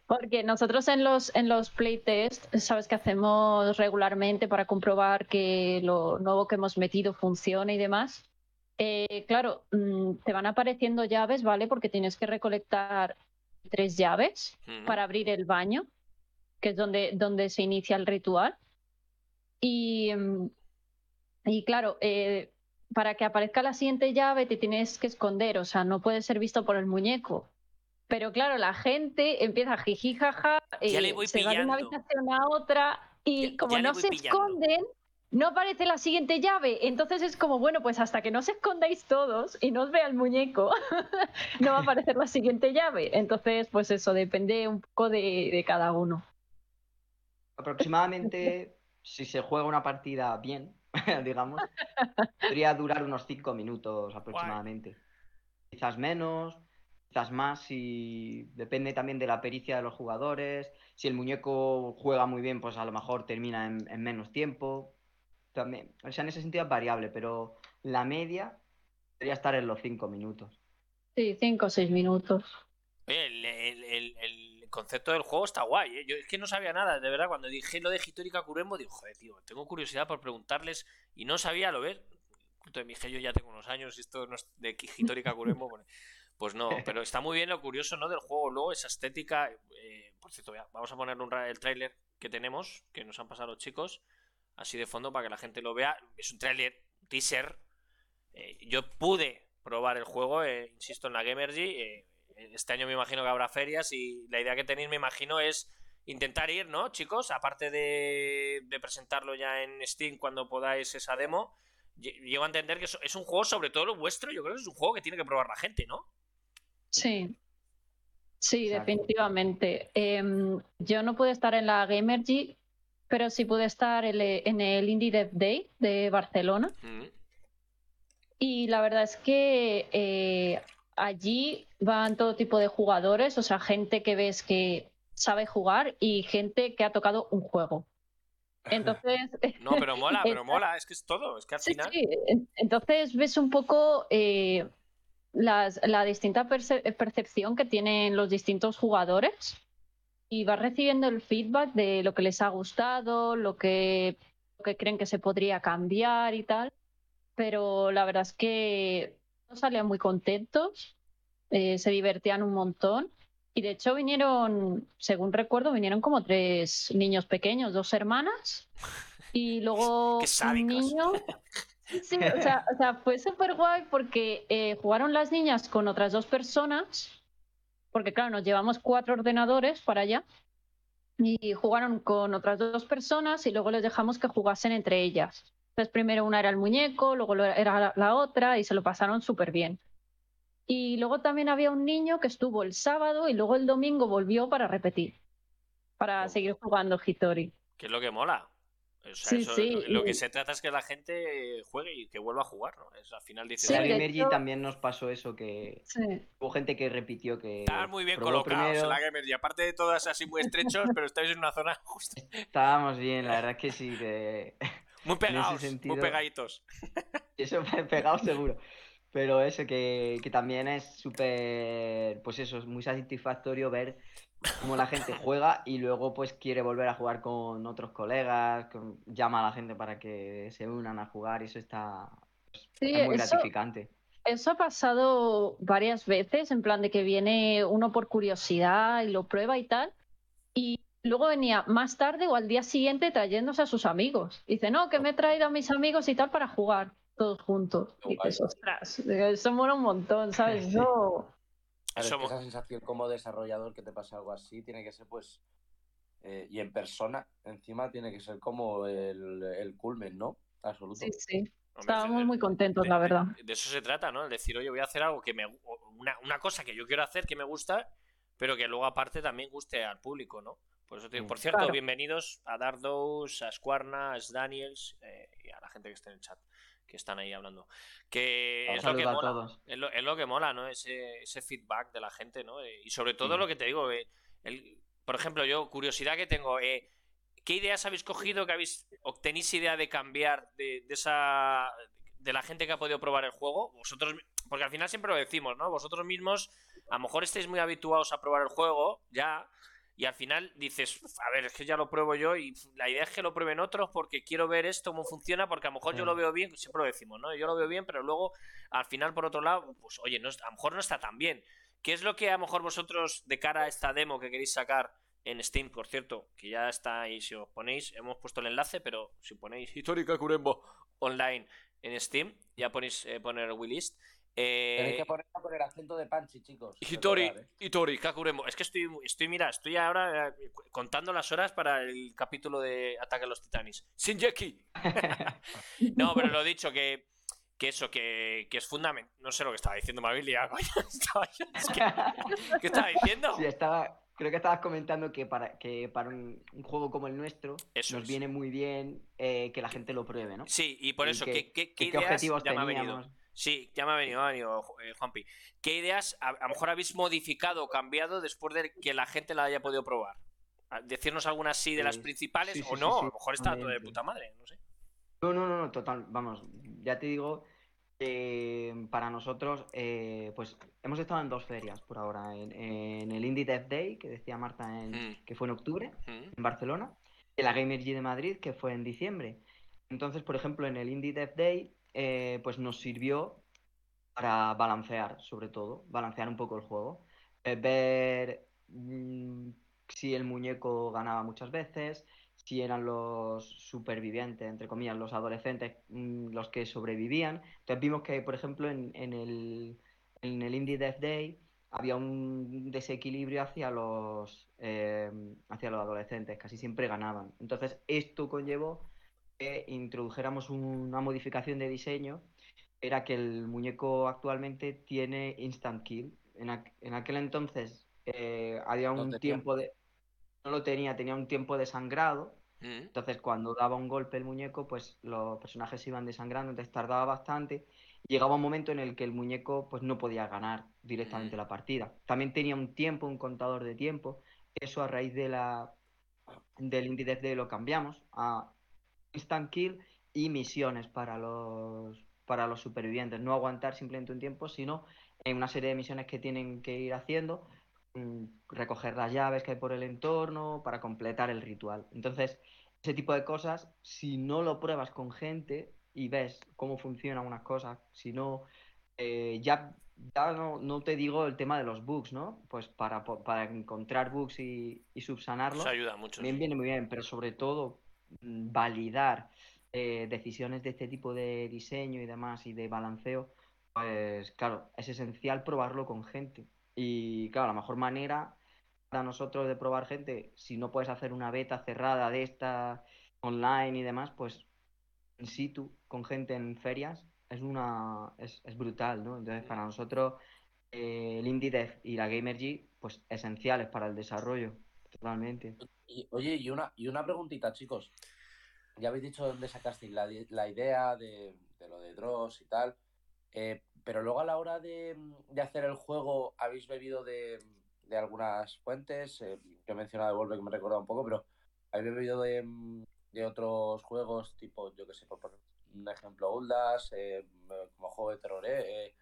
S3: Porque nosotros en los, en los playtests, sabes que hacemos regularmente para comprobar que lo nuevo que hemos metido funciona y demás. Eh, claro, mm, te van apareciendo llaves, ¿vale? Porque tienes que recolectar tres llaves para abrir el baño, que es donde, donde se inicia el ritual. Y, mm, y claro, eh, para que aparezca la siguiente llave te tienes que esconder, o sea, no puede ser visto por el muñeco. Pero claro, la gente empieza a jiji jaja, eh, se va de una habitación a otra y como no se esconden, no aparece la siguiente llave. Entonces es como, bueno, pues hasta que no se escondáis todos y no os vea el muñeco, (laughs) no va a aparecer la siguiente llave. Entonces, pues eso depende un poco de, cada uno.
S4: Aproximadamente, si se juega una partida bien, (laughs) digamos, podría durar unos cinco minutos aproximadamente. Quizás menos, quizás más y depende también de la pericia de los jugadores. Si el muñeco juega muy bien, pues a lo mejor termina en, menos tiempo. También, o sea, en ese sentido es variable, pero la media debería estar en los cinco minutos.
S3: Sí, cinco o seis minutos.
S2: el, concepto del juego está guay. ¿eh? Yo es que no sabía nada, de verdad. Cuando dije lo de Hitórica Kurembo, digo, joder, tío, tengo curiosidad por preguntarles y no sabía lo ver. Entonces dije, yo ya tengo unos años y esto no es de Hitórica Kurembo. Pues no, (laughs) pero está muy bien lo curioso, ¿no? Del juego, luego esa estética, eh, por cierto, vamos a poner un, el tráiler que tenemos, que nos han pasado los chicos, así de fondo para que la gente lo vea. Es un tráiler, teaser. Eh, yo pude probar el juego, eh, insisto, en la Gamergy. Este año me imagino que habrá ferias y la idea que tenéis, me imagino, es intentar ir, ¿no, chicos? Aparte de, presentarlo ya en Steam cuando podáis esa demo, llego a entender que es un juego, sobre todo lo vuestro, yo creo que es un juego que tiene que probar la gente, ¿no?
S3: Sí. Sí, definitivamente. Em, yo no pude estar en la Gamergy, pero sí pude estar en el Indie Dev Day de Barcelona. Mm. Y la verdad es que eh, allí van todo tipo de jugadores, o sea, gente que ves que sabe jugar y gente que ha tocado un juego. (laughs) Entonces.
S2: No, pero mola, (laughs) pero mola, es que es todo, es que al final. Sí.
S3: Entonces ves un poco eh, la distinta percepción que tienen los distintos jugadores y vas recibiendo el feedback de lo que les ha gustado, lo que, lo que creen que se podría cambiar y tal. Pero la verdad es que salían muy contentos, eh, se divertían un montón. Y de hecho vinieron, según recuerdo, vinieron como tres niños pequeños, dos hermanas y (laughs) luego un niño. (laughs) Sí, o sea, o sea fue súper guay porque eh, jugaron las niñas con otras dos personas, porque claro, nos llevamos cuatro ordenadores para allá y jugaron con otras dos personas y luego les dejamos que jugasen entre ellas. Entonces primero una era el muñeco, luego era la otra y se lo pasaron súper bien. Y luego también había un niño que estuvo el sábado y luego el domingo volvió para repetir, para seguir jugando Hitori.
S2: Que es lo que mola. sí, sí. Lo, que se trata es que la gente juegue y que vuelva a jugar, ¿no? Es, al final dice...
S4: Sí, también nos pasó eso, que hubo gente que repitió que...
S2: Estaban muy bien colocados en la Gamergy, aparte de todas así muy estrechos, pero estáis en una zona justa.
S4: Estábamos bien, la verdad es que sí, que...
S2: Muy pegados, muy pegaditos. (laughs)
S4: Eso, pegados seguro. Pero eso, que, también es súper, pues eso, es muy satisfactorio ver cómo la gente juega y luego pues quiere volver a jugar con otros colegas, llama a la gente para que se unan a jugar y eso está pues, muy gratificante.
S3: Eso ha pasado varias veces, en plan de que viene uno por curiosidad y lo prueba y tal, y luego venía más tarde o al día siguiente trayéndose a sus amigos. Dice, no, que me he traído a mis amigos y tal para jugar todos juntos. y dices, ostras, eso mola un montón, (laughs) ¿sabes? Eso...
S1: esa sensación como desarrollador que te pasa algo así tiene que ser pues eh, y en persona encima tiene que ser como el, el culmen, ¿no? Absoluto.
S3: Sí, sí. Estábamos muy contentos, la verdad.
S2: De, eso se trata, ¿no? El decir, oye, voy a hacer algo que me. Una, una, cosa que yo quiero hacer que me gusta, pero que luego aparte también guste al público, ¿no? Por eso te digo, mm. por cierto, bienvenidos a Dardos, a Squarna, a Daniels eh, y a la gente que está en el chat que están ahí hablando. Que es lo que, mola, es lo, que mola, ¿no? Ese, ese feedback de la gente, ¿no? Eh, y sobre todo lo que te digo, eh, el, por ejemplo, yo, curiosidad que tengo, eh, ¿qué ideas habéis cogido que habéis, o tenéis idea de cambiar de, de esa de la gente que ha podido probar el juego? Vosotros, porque al final siempre lo decimos, ¿no? Vosotros mismos, a lo mejor estáis muy habituados a probar el juego, ya, y al final dices, a ver, es que ya lo pruebo yo y la idea es que lo prueben otros porque quiero ver esto, cómo funciona, porque a lo mejor yo lo veo bien, siempre lo decimos, ¿no? Yo lo veo bien, pero luego al final, por otro lado, pues oye, no, a lo mejor no está tan bien. ¿Qué es lo que a lo mejor vosotros, de cara a esta demo que queréis sacar en Steam, por cierto, que ya está ahí, si os ponéis, hemos puesto el enlace, pero si ponéis Histórica Curembo online en Steam, ya ponéis eh, poner Willist.
S1: Eh, Tenéis que poner con el acento de Panchi, chicos.
S2: Hitori, ¿eh? Hitori, Kakuremo. Es que estoy, estoy, mira, estoy ahora eh, contando las horas para el capítulo de Ataque a los Titanes. ¡Shinjeki! (laughs) no, pero lo he dicho, que, que eso, que, que es fundamental. No sé lo que estaba diciendo, Mabilia. (laughs) ¿Qué estaba diciendo?
S4: Sí, estaba, creo que estabas comentando que para, que para un, juego como el nuestro nos viene muy bien que la gente lo pruebe, ¿no?
S2: Sí, y por eso, ¿qué, qué, qué, objetivos teníamos? Sí, ya me ha venido, ha venido eh, Juanpi. ¿Qué ideas a, lo mejor habéis modificado o cambiado después de que la gente la haya podido probar? Decirnos algunas sí de las principales o no, a lo mejor está todo de puta madre, no sé.
S4: No, no, no, total, vamos, ya te digo que para nosotros, eh, pues hemos estado en dos ferias por ahora, en, el Indie Dev Day, que decía Marta, mm. que fue en octubre, mm. en Barcelona, y la Gamer G de Madrid, que fue en diciembre. Entonces, por ejemplo, en el Indie Dev Day eh, pues nos sirvió para balancear, sobre todo, balancear un poco el juego. Eh, ver mm, si el muñeco ganaba muchas veces, si eran los supervivientes, entre comillas, los adolescentes mm, los que sobrevivían. Entonces vimos que, por ejemplo, en, el, en el Indie Death Day había un desequilibrio hacia los, eh, hacia los adolescentes, casi siempre ganaban. Entonces esto conllevó que introdujéramos una modificación de diseño, era que el muñeco actualmente tiene instant kill. En, aquel entonces eh, había un tiempo de... No lo tenía, tenía un tiempo de sangrado. Mm. Entonces cuando daba un golpe el muñeco, pues los personajes iban desangrando, entonces tardaba bastante. Llegaba un momento en el que el muñeco pues no podía ganar directamente mm. la partida. También tenía un tiempo, un contador de tiempo. Eso a raíz de la del Indie de lo cambiamos a instant kill y misiones para los para los supervivientes. No aguantar simplemente un tiempo, sino en una serie de misiones que tienen que ir haciendo, mm, recoger las llaves que hay por el entorno para completar el ritual. Entonces, ese tipo de cosas, si no lo pruebas con gente y ves cómo funcionan unas cosas, si no, eh, ya, ya no, te digo el tema de los bugs, ¿no? Pues para, para encontrar bugs y, y subsanarlos.
S2: ayuda mucho.
S4: Bien, viene muy bien, pero sobre todo validar eh, decisiones de este tipo de diseño y demás y de balanceo, pues claro, es esencial probarlo con gente. Y claro, la mejor manera para nosotros de probar gente, si no puedes hacer una beta cerrada de esta online y demás, pues in situ, con gente en ferias, es una es, brutal, ¿no? Entonces, para nosotros, eh, el Indie Dev y la Gamergy, pues esenciales para el desarrollo, totalmente.
S1: oye, y una, y una preguntita, chicos ya habéis dicho dónde sacasteis la, la idea de, lo de Dross y tal, eh, pero luego a la hora de, hacer el juego habéis bebido de, algunas fuentes, eh, que he mencionado de Volve que me recuerda un poco, pero habéis bebido de, otros juegos tipo, yo que sé, por poner un ejemplo, Uldas, eh, como juego de terror, eh,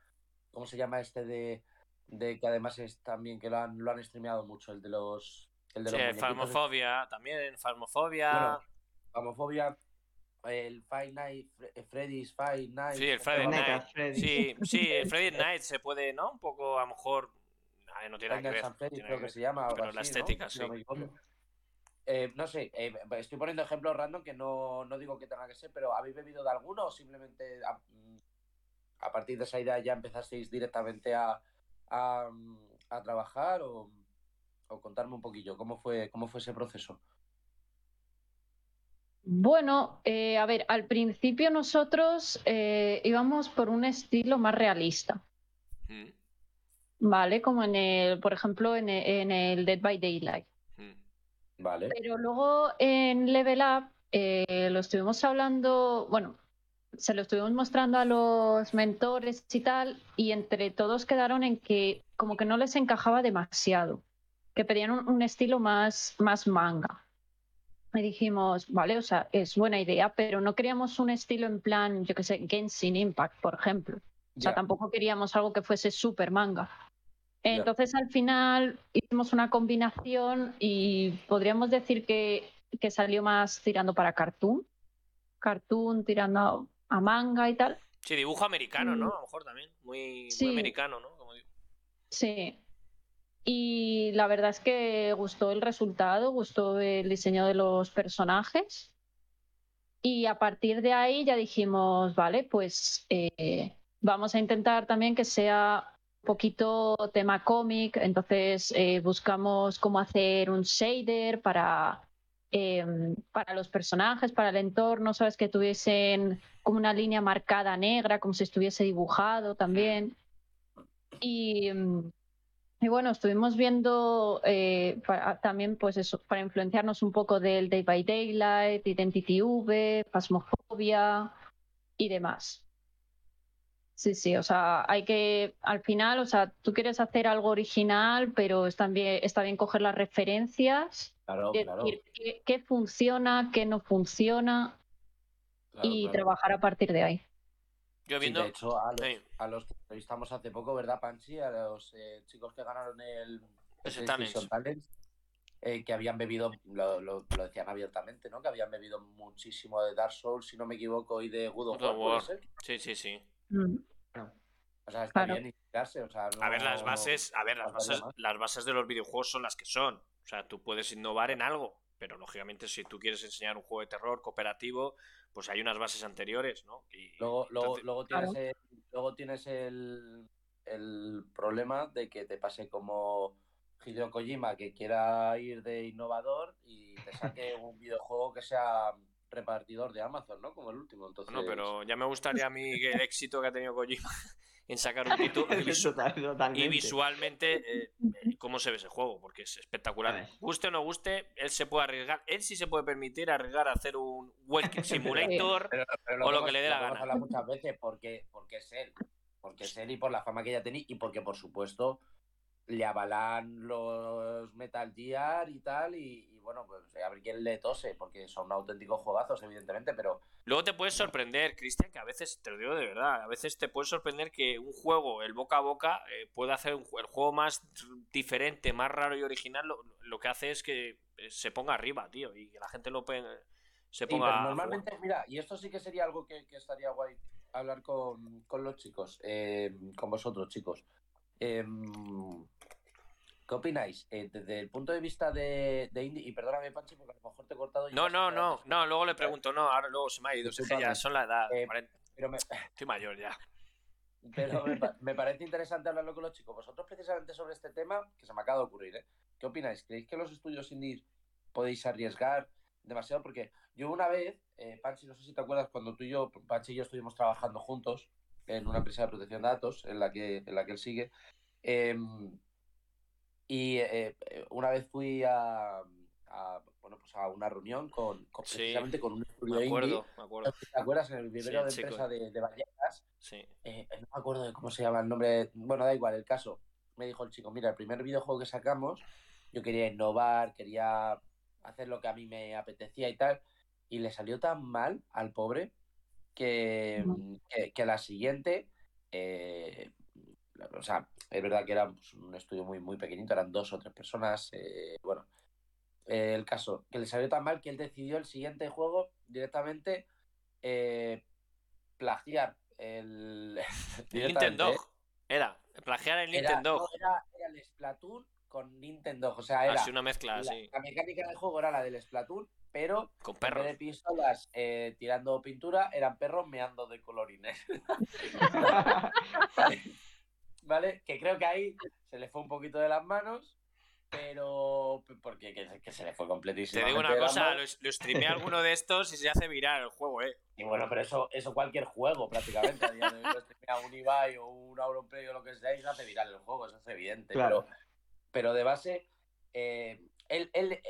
S1: ¿cómo se llama este de, que además es también que lo han, lo han streameado mucho, el de los... El de
S2: sí, Farmofobia, también, Farmofobia...
S1: Homofobia, el Five Nights, Freddy's Five Nights.
S2: Sí, el Friday Night. Sí, sí, el (laughs) Freddy Night se puede, ¿no? Un poco, a lo mejor. no tiene nada que ver.
S1: Freddy, creo que, se llama.
S2: Pero la estética, sí.
S1: Eh, no sé, eh, estoy poniendo ejemplos random que no, no, digo que tenga que ser, pero ¿habéis bebido de alguno o simplemente a, a partir de esa idea ya empezasteis directamente a, a, a trabajar o, o, contarme un poquillo cómo fue, cómo fue ese proceso?
S3: Bueno, eh, a ver, al principio nosotros eh, íbamos por un estilo más realista. Mm. Vale, como en el, por ejemplo, en el, Dead by Daylight.
S1: Mm. Vale.
S3: Pero luego en Level Up eh, lo estuvimos hablando, bueno, se lo estuvimos mostrando a los mentores y tal, y entre todos quedaron en que como que no les encajaba demasiado, que pedían un, estilo más, más manga. Y dijimos, vale, o sea, es buena idea, pero no queríamos un estilo en plan, yo qué sé, Genshin Impact, por ejemplo. O sea, tampoco queríamos algo que fuese super manga. Entonces, al final hicimos una combinación y podríamos decir que, que salió más tirando para cartoon. Cartoon tirando a, manga y tal.
S2: Sí, dibujo americano, ¿no? A lo mejor también. Muy, muy americano, ¿no? Como digo.
S3: Sí. Y la verdad es que gustó el resultado, gustó el diseño de los personajes. Y a partir de ahí ya dijimos, vale, pues eh, vamos a intentar también que sea un poquito tema cómic. Entonces eh, buscamos cómo hacer un shader para, em, para los personajes, para el entorno, ¿sabes? Que tuviesen como una línea marcada negra, como si estuviese dibujado también. Y, em, y bueno, estuvimos viendo eh, también, pues eso, para influenciarnos un poco del Day by Daylight, Identity V, Pasmofobia y demás. Sí, sí, o sea, hay que, al final, o sea, tú quieres hacer algo original, pero está bien, está bien coger las referencias,
S1: claro, decir
S3: qué, funciona, qué no funciona y trabajar a partir de ahí.
S2: Yo viendo...
S1: de hecho, a los, que entrevistamos hace poco, ¿verdad, Panchi? A los eh, chicos que ganaron el PlayStation Talents, eh, que habían bebido, lo, lo, decían abiertamente, ¿no? Que habían bebido muchísimo de Dark Souls, si no me equivoco, y de Good of War.
S2: Sí, sí, sí.
S3: Mm.
S1: O sea, está bien inspirarse. O sea,
S2: A ver, las bases, a ver, las bases, las bases de los videojuegos son las que son. O sea, tú puedes innovar en algo, pero lógicamente si tú quieres enseñar un juego de terror cooperativo, pues hay unas bases anteriores, ¿no?
S1: Y, luego, luego, luego, tienes, el, luego tienes el, el problema de que te pase como Hideo Kojima, que quiera ir de innovador y te saque un videojuego que sea repartidor de Amazon, ¿no? Como el último. Entonces...
S2: No, pero ya me gustaría a mí el éxito que ha tenido Kojima en sacar un título (laughs) y visualmente eh, cómo se ve ese juego, porque es espectacular. Guste o no guste, él se puede arriesgar, él sí se puede permitir arriesgar a hacer un Walking (laughs) Simulator o lo, que le dé la gana.
S1: muchas veces porque, porque es él, porque es él y por la fama que ella tenía y porque por supuesto le avalan los Metal Gear y tal, y, bueno, pues a ver quién le tose, porque son auténticos juegazos, evidentemente, pero...
S2: Luego te puedes sorprender, Cristian, que a veces, te lo digo de verdad, a veces te puede sorprender que un juego, el boca a boca, eh, puede hacer un, el juego más diferente, más raro y original, lo, que hace es que eh, se ponga arriba, tío, y que la gente lo se ponga...
S1: normalmente, mira, y esto sí que sería algo que, estaría guay hablar con, los chicos, eh, con vosotros, chicos. Em, ¿Qué opináis? Eh, desde el punto de vista de, de Indie, y perdóname, Panchi, porque a lo mejor te he cortado.
S2: no, no, no, no, luego le pregunto, no, ahora luego se me ha ido, es que ya son la edad. Eh, pero (laughs) Estoy mayor ya. (laughs)
S1: Pero me, parece interesante hablarlo con los chicos. Vosotros, precisamente sobre este tema, que se me acaba de ocurrir, ¿eh? ¿Qué opináis? ¿Creéis que los estudios indie podéis arriesgar demasiado? Porque yo una vez, eh, Panchi, no sé si te acuerdas, cuando tú y yo, Panchi y yo estuvimos trabajando juntos en una empresa de protección de datos, en la que, en la que él sigue. Eh, y eh, eh, una vez fui a, bueno, pues a una reunión con, precisamente con un estudio me acuerdo, Me acuerdo. ¿Te acuerdas? En el vivero de empresa de, de Vallecas.
S2: Sí.
S1: Eh, no me acuerdo de cómo se llama el nombre. Bueno, da igual, el caso. Me dijo el chico, mira, el primer videojuego que sacamos, yo quería innovar, quería hacer lo que a mí me apetecía y tal. Y le salió tan mal al pobre que, que, que la siguiente eh, o sea, es verdad que era pues, un estudio muy, muy pequeñito, eran dos o tres personas. Eh, bueno, eh, el caso, que le salió tan mal que él decidió el siguiente juego directamente eh, plagiar el. (laughs)
S2: Nintendo. Era, plagiar el Nintendo.
S1: Era, era, el Splatoon con Nintendo. O sea, era.
S2: una mezcla,
S1: la,
S2: sí.
S1: La mecánica del juego era la del Splatoon, pero
S2: con perros.
S1: de pistolas tirando pintura, eran perros meando de colorines. (laughs) ¿vale? Que creo que ahí se le fue un poquito de las manos, pero porque que, se le fue completísimo.
S2: Te digo una cosa, lo, lo streamé alguno de estos y se hace viral el juego, ¿eh?
S1: Y bueno, pero eso, eso cualquier juego prácticamente. A día de hoy, un Ibai o un Auronplay o lo que sea y se hace viral el juego, eso es evidente. Pero, pero de base, eh, él, él,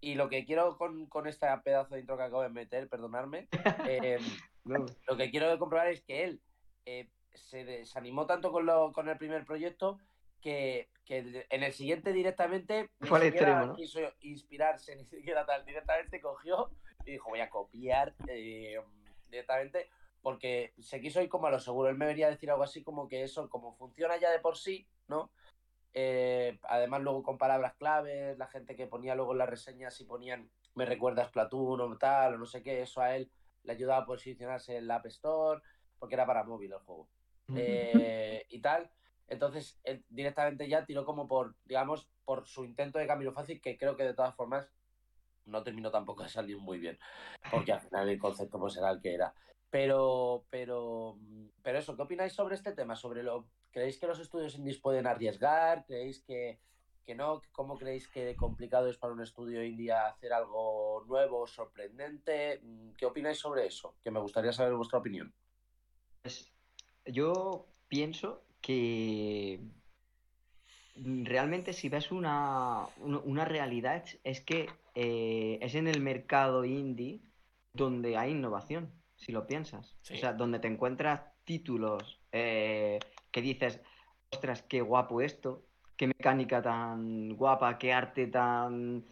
S1: y lo que quiero con, con este pedazo de intro que acabo de meter, perdonarme, (laughs) eh, lo que quiero comprobar es que él eh, se desanimó tanto con, lo, con el primer proyecto que, en el siguiente directamente
S4: ni siquiera
S1: quiso inspirarse, (laughs) ni siquiera tal, directamente cogió y dijo voy a copiar eh, directamente porque se quiso ir como a lo seguro. Él me venía a decir algo así como que eso, como funciona ya de por sí, ¿no? Eh, además luego con palabras claves, la gente que ponía luego en las reseñas y ponían me recuerdas Platoon o tal, o no sé qué, eso a él le ayudaba a posicionarse en la App Store, porque era para móvil el juego. Eh, y tal. Entonces, él directamente ya tiró como por, digamos, por su intento de camino fácil, que creo que de todas formas no terminó tampoco de salir muy bien, porque al final el concepto pues era el que era. Pero, pero, pero eso, ¿qué opináis sobre este tema? Sobre lo, ¿Creéis que los estudios indies pueden arriesgar? ¿Creéis que, que no? ¿Cómo creéis que complicado es para un estudio indie hacer algo nuevo, sorprendente? ¿Qué opináis sobre eso? Que me gustaría saber vuestra opinión.
S4: Pues yo pienso que realmente si ves una, realidad es que eh, es en el mercado indie donde hay innovación, si lo piensas. O sea, donde te encuentras títulos eh, que dices, ostras, qué guapo esto, qué mecánica tan guapa, qué arte tan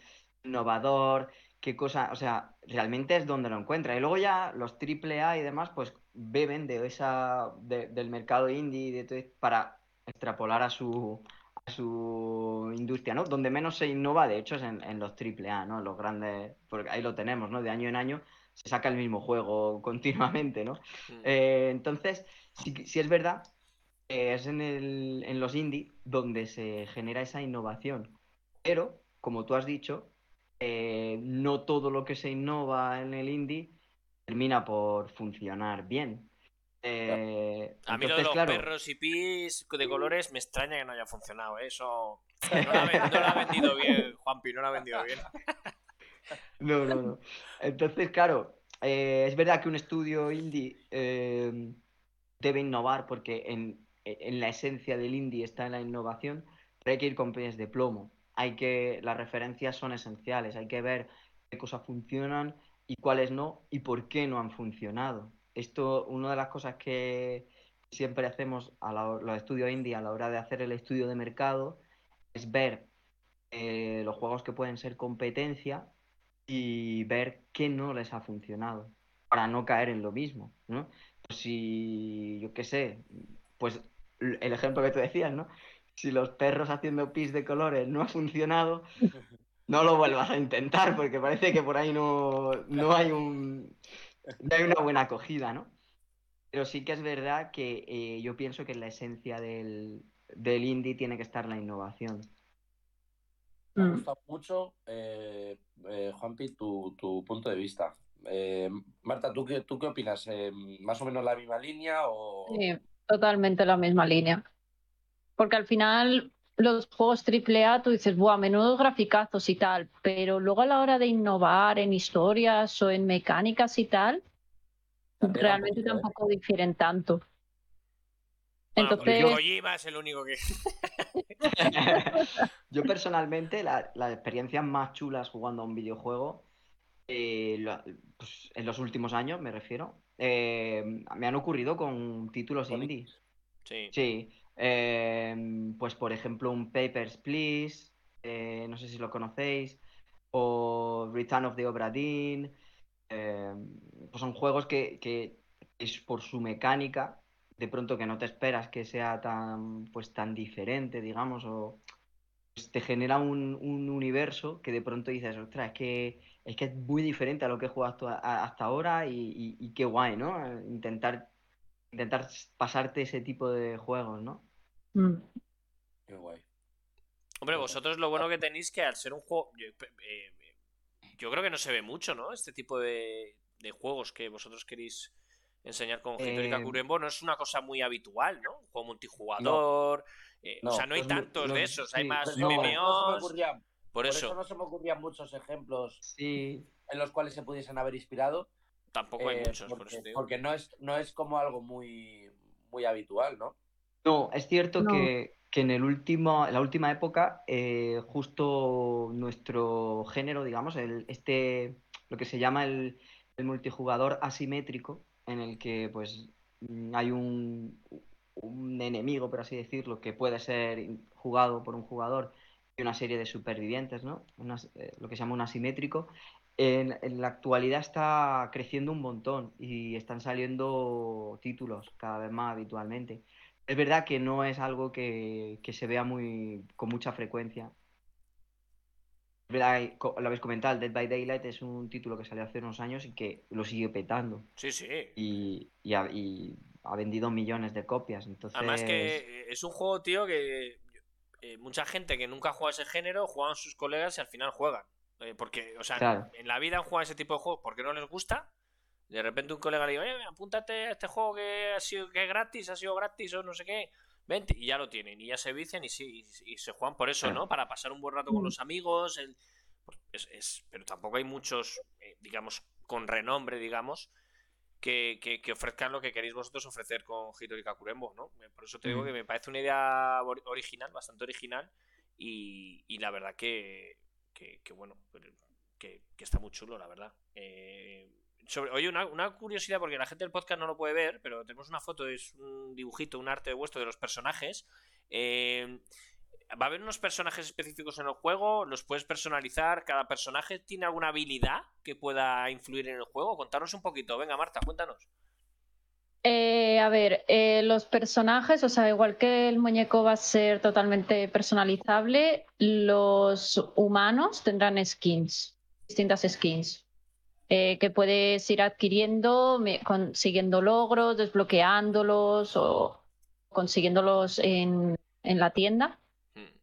S4: innovador, qué cosa, o sea, realmente es donde lo encuentra. Y luego ya los AAA y demás, pues beben de esa del mercado indie de para extrapolar a su a su industria, ¿no? Donde menos se innova, de hecho, es en, los AAA, ¿no? Los grandes, porque ahí lo tenemos, ¿no? De año en año se saca el mismo juego (laughs) continuamente, ¿no? Mm. Eh, entonces, si, si, es verdad es en, el, en los indie donde se genera esa innovación. Pero, como tú has dicho, eh, no todo lo que se innova en el indie termina por funcionar bien.
S2: Eh, a mí lo de los perros y pis de colores me extraña que no haya funcionado. ¿eh? Eso (laughs) no lo, ha, vendido bien, Juanpi, no lo ha vendido bien.
S4: No, no, no. Entonces, claro, es verdad que un estudio indie debe innovar porque en, en, la esencia del indie está en la innovación, pero hay que ir con pies de plomo. Hay que, las referencias son esenciales, hay que ver qué cosas funcionan y cuáles no y por qué no han funcionado. Esto, una de las cosas que siempre hacemos a los estudios indie a la hora de hacer el estudio de mercado es ver eh, los juegos que pueden ser competencia y ver qué no les ha funcionado para no caer en lo mismo, ¿no? Pues si, yo qué sé, pues el ejemplo que tú decías, ¿no? Si los perros haciendo pis de colores no ha funcionado, (laughs) no lo vuelvas a intentar, porque parece que por ahí no, hay un no hay una buena acogida, ¿no? Pero sí que es verdad que eh, yo pienso que en la esencia del, indie tiene que estar la innovación.
S1: Me ha mm. gustado mucho, eh, eh, Juanpi, tu, punto de vista. Eh, Marta, ¿tú qué, ¿tú qué opinas? ¿Más o menos la misma línea o...?
S3: Sí, totalmente la misma línea. Porque al final los juegos AAA tú dices, buah, menudos graficazos y tal, pero luego a la hora de innovar en historias o en mecánicas y tal, realmente tampoco difieren tanto.
S2: Entonces... Kojima es el único que... (laughs)
S4: Yo personalmente, las experiencias más chulas jugando a un videojuego, eh, pues, en los últimos años me refiero, eh, me han ocurrido con títulos indie.
S2: Sí.
S4: Sí. Em, pues por ejemplo un Papers, Please, eh, no sé si lo conocéis, o Return of the Obra Dinn. Pues son juegos que, es por su mecánica, de pronto que no te esperas que sea tan, pues, tan diferente, digamos, o pues, te genera un, universo que de pronto dices, ostras, es que es que es muy diferente a lo que he jugado hasta, ahora y, y, qué guay, ¿no? Intentar intentar pasarte ese tipo de juegos, ¿no?
S1: Mm. Qué guay.
S2: Hombre, vosotros lo bueno que tenéis que al ser un juego. Yo, eh, creo que no se ve mucho, ¿no? Este tipo de, juegos que vosotros queréis enseñar con Hitori eh... no es una cosa muy habitual, ¿no? Un juego multijugador. Eh, o sea, no hay pues tantos de esos, hay más MMOs.
S1: por, eso. no se me ocurrían muchos ejemplos en los cuales se pudiesen haber inspirado.
S2: Tampoco hay eh, muchos,
S1: porque, porque no es, no es como algo muy, muy habitual, ¿no?
S4: No, es cierto Que, en el último, la última época, eh, justo nuestro género, digamos, el, este, lo que se llama el, multijugador asimétrico, en el que pues hay un, un enemigo, por así decirlo, que puede ser jugado por un jugador y una serie de supervivientes, ¿no? Eh, lo que se llama un asimétrico en, la actualidad está creciendo un montón y están saliendo títulos cada vez más habitualmente. Es verdad que no es algo que, se vea muy con mucha frecuencia. Lo habéis comentado, Dead by Daylight es un título que salió hace unos años y que lo sigue petando.
S2: Sí, sí.
S4: Y, ha, vendido millones de copias. Entonces...
S2: Además que es un juego, tío, que eh, mucha gente que nunca juega ese género juegan sus colegas y al final juegan. Eh, porque, o sea, en la vida han jugado ese tipo de juegos porque no les gusta. De repente un colega le dice, oye, apúntate a este juego que ha sido que es gratis, ha sido gratis o no sé qué. Vente, y ya lo tienen, y ya se vician y, sí, y, se juegan por eso, ¿no? Para pasar un buen rato con mm. los amigos. Pues es, pero tampoco hay muchos, eh, digamos, con renombre, digamos, que, que, ofrezcan lo que queréis vosotros ofrecer con Hitori Kakurembo, ¿no? Por eso te digo mm. que me parece una idea original, bastante original, y, y la verdad que, que, bueno, que, está muy chulo, la verdad. Eh, oye, una, curiosidad, porque la gente del podcast no lo puede ver, pero tenemos una foto, es un dibujito, un arte vuestro de los personajes. Eh, ¿Va a haber unos personajes específicos en el juego? ¿Los puedes personalizar? ¿Cada personaje tiene alguna habilidad que pueda influir en el juego? Contanos un poquito. Venga, Marta, cuéntanos.
S3: Eh, a ver, eh, los personajes, o sea, igual que el muñeco va a ser totalmente personalizable, los humanos tendrán skins, distintas skins, eh, que puedes ir adquiriendo consiguiendo logros, desbloqueándolos o consiguiéndolos en, en la tienda. Hmm.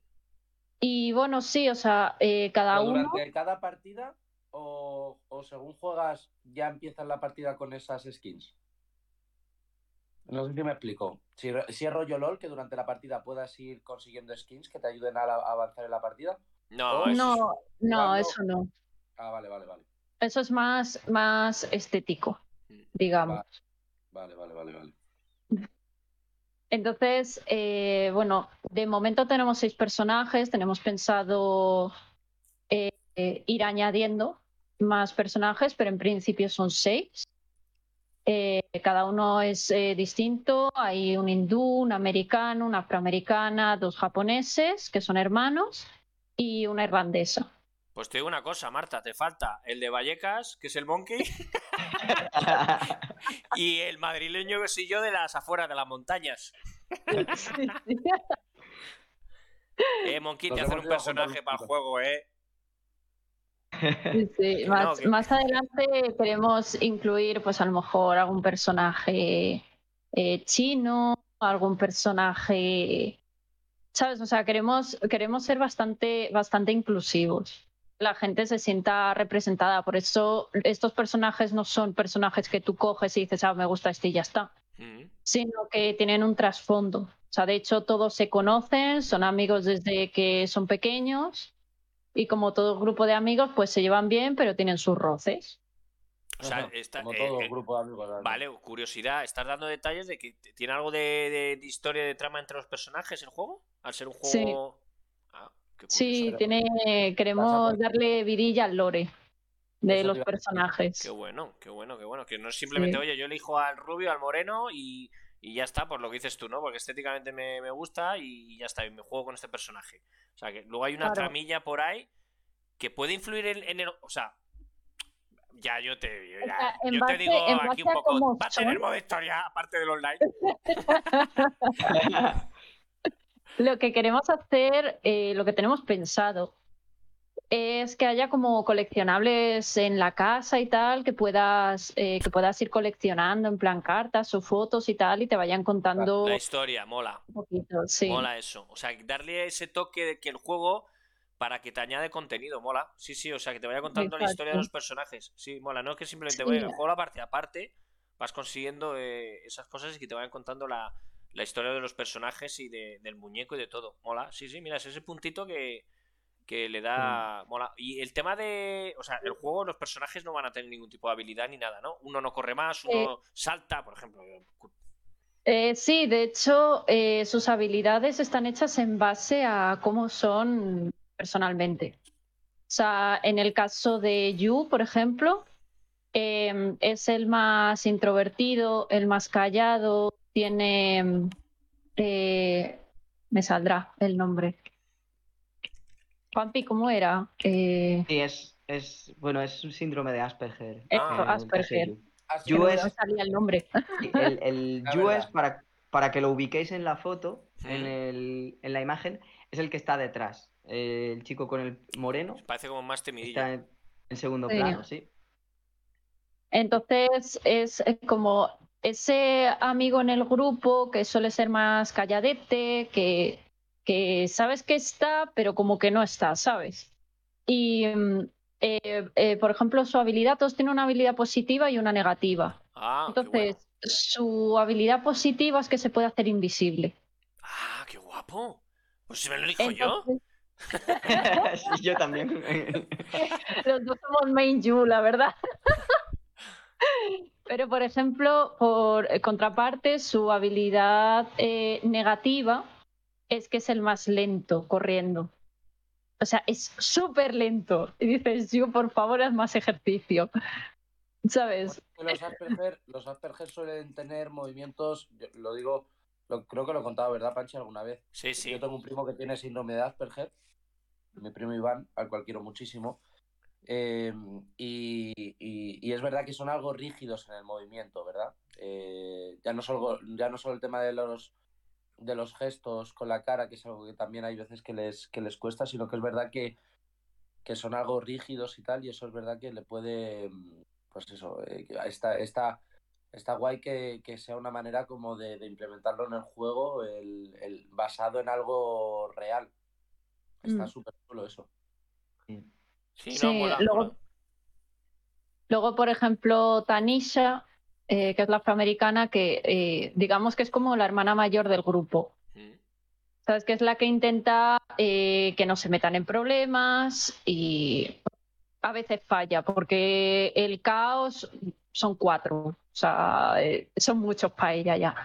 S3: Y bueno, sí, o sea, eh, cada uno.
S1: ¿Durante cada partida o, o, según juegas ya empiezas la partida con esas skins? No sé si me explico. Si, si, es rollo LOL, que durante la partida puedas ir consiguiendo skins que te ayuden a, avanzar en la partida.
S3: No, no, no, eso no.
S1: Ah, vale, vale, vale.
S3: Eso es más, más estético, mm. digamos.
S1: Vale, vale, vale, vale.
S3: Entonces, eh, bueno, de momento tenemos seis personajes, tenemos pensado eh, ir añadiendo más personajes, pero en principio son seis. Eh, cada uno es distinto, hay un hindú, un americano, una afroamericana, dos japoneses que son hermanos y una irlandesa.
S2: Pues te digo una cosa, Marta, te falta el de Vallecas, que es el Monkey, (laughs) y el madrileño que soy yo de las afueras de las montañas. eh, Monkey, te hacen un personaje para el juego, ¿eh?
S3: Sí, más, adelante queremos incluir, pues a lo mejor algún personaje eh, chino, algún personaje, ¿sabes? O sea, queremos, queremos ser bastante, bastante inclusivos la gente se sienta representada. Por eso estos personajes no son personajes que tú coges y dices, ah, me gusta este y ya está, mm. sino que tienen un trasfondo. O sea, de hecho todos se conocen, son amigos desde que son pequeños y como todo grupo de amigos, pues se llevan bien, pero tienen sus roces.
S2: O sea, está, como todo eh, grupo de amigos. Vale, curiosidad, ¿estás dando detalles de que tiene algo de, historia, de trama entre los personajes el juego? Al ser un juego...
S3: Sí, tiene, queremos darle vidilla al lore de los personajes.
S2: Qué bueno, qué bueno, qué bueno. Que no es simplemente, oye, yo elijo al rubio, al moreno y, ya está, por lo que dices tú, ¿no? Porque estéticamente me, gusta y ya está, y me juego con este personaje. O sea, que luego hay una tramilla por ahí que puede influir en, el. O sea, ya yo te, yo te digo aquí un poco. Va a tener modo historia, aparte del online. (laughs) (laughs) (laughs)
S3: Lo que queremos hacer, eh, lo que tenemos pensado, es que haya como coleccionables en la casa y tal, que puedas, eh, que puedas ir coleccionando en plan cartas o fotos y tal, y te vayan contando.
S2: La historia, mola.
S3: Un poquito, sí.
S2: Mola eso. O sea, darle ese toque de que el juego para que te añade contenido, mola. Sí, sí, o sea, que te vaya contando la historia de los personajes. Sí, mola. No es que simplemente voy a juego la parte aparte, vas consiguiendo eh, esas cosas y que te vayan contando la, la historia de los personajes y del muñeco y de todo. Mola, sí, sí, mira, es ese puntito que, le da. Mola. Y el tema de. O sea, el juego, los personajes no van a tener ningún tipo de habilidad ni nada, ¿no? Uno no corre más, uno salta, por ejemplo.
S3: Eh, sí, de hecho, eh, sus habilidades están hechas en base a cómo son personalmente. O sea, en el caso de Yu, por ejemplo, em, es el más introvertido, el más callado, tiene, eh, me saldrá el nombre. Juanpi, ¿cómo era?
S4: Eh... Sí, es, es, bueno, es un síndrome de Asperger.
S3: Ah, Asperger. Yu es, salía el nombre.
S4: El, el (laughs) Yu es para, para que lo ubiquéis en la foto, en, el, en la imagen, es el que está detrás. El chico con el moreno.
S2: Parece como más temidillo.
S4: Está en, segundo plano, sí.
S3: Entonces es como ese amigo en el grupo que suele ser más calladete, que, que sabes que está, pero como que no está, ¿sabes? Y, mm, eh, eh, por ejemplo, su habilidad, todos tienen una habilidad positiva y una negativa.
S2: Ah,
S3: Entonces, su habilidad positiva es que se puede hacer invisible.
S2: Ah, qué guapo. Pues si me lo dijo yo. (laughs)
S4: sí, yo también. (laughs)
S3: Los dos somos main you, la verdad. (laughs) Pero, por ejemplo, por eh, contraparte, su habilidad eh, negativa es que es el más lento corriendo. O sea, es súper lento. Y dices, yo, por favor, haz más ejercicio. (laughs) ¿Sabes?
S1: Los Asperger, los Asperger suelen tener movimientos, lo digo, creo que lo he contado, ¿verdad, Panchi, alguna vez?
S2: Sí, sí.
S1: Yo tengo un primo que tiene síndrome de Asperger, mi primo Iván, al cual quiero muchísimo. Em, y, es verdad que son algo rígidos en el movimiento, ¿verdad? Eh, ya, no solo, ya no solo el tema de los, de los gestos con la cara, que es algo que también hay veces que les, que les cuesta, sino que es verdad que, que son algo rígidos y tal, y eso es verdad que le puede, pues eso, eh, esta, esta está guay que, sea una manera como de, implementarlo en el juego, el, basado en algo real. Está mm. súper chulo eso.
S3: Sí, luego, luego, por ejemplo, Tanisha, eh, que es la afroamericana, que eh, digamos que es como la hermana mayor del grupo. Mm. ¿Sabes? Que es la que intenta eh, que no se metan en problemas y a veces falla, porque el caos son cuatro, o sea, son muchos para ella ya.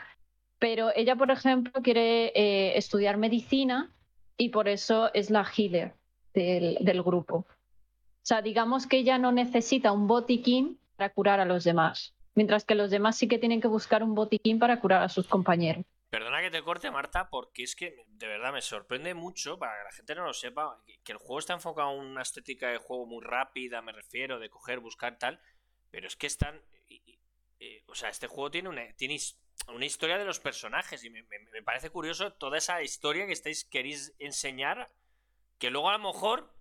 S3: Pero ella, por ejemplo, quiere estudiar medicina y por eso es la healer del, del grupo. O sea, digamos que ella no necesita un botiquín para curar a los demás mientras que los demás sí que tienen que buscar un botiquín para curar a sus compañeros.
S2: Perdona que te corte, Marta, porque es que de verdad me sorprende mucho, para que la gente no lo sepa, que el juego está enfocado en una estética de juego muy rápida, me refiero, de coger, buscar tal, pero es que están... o sea, este juego tiene una, historia de los personajes y me, parece curioso toda esa historia que estáis queréis enseñar, que luego a lo mejor eh,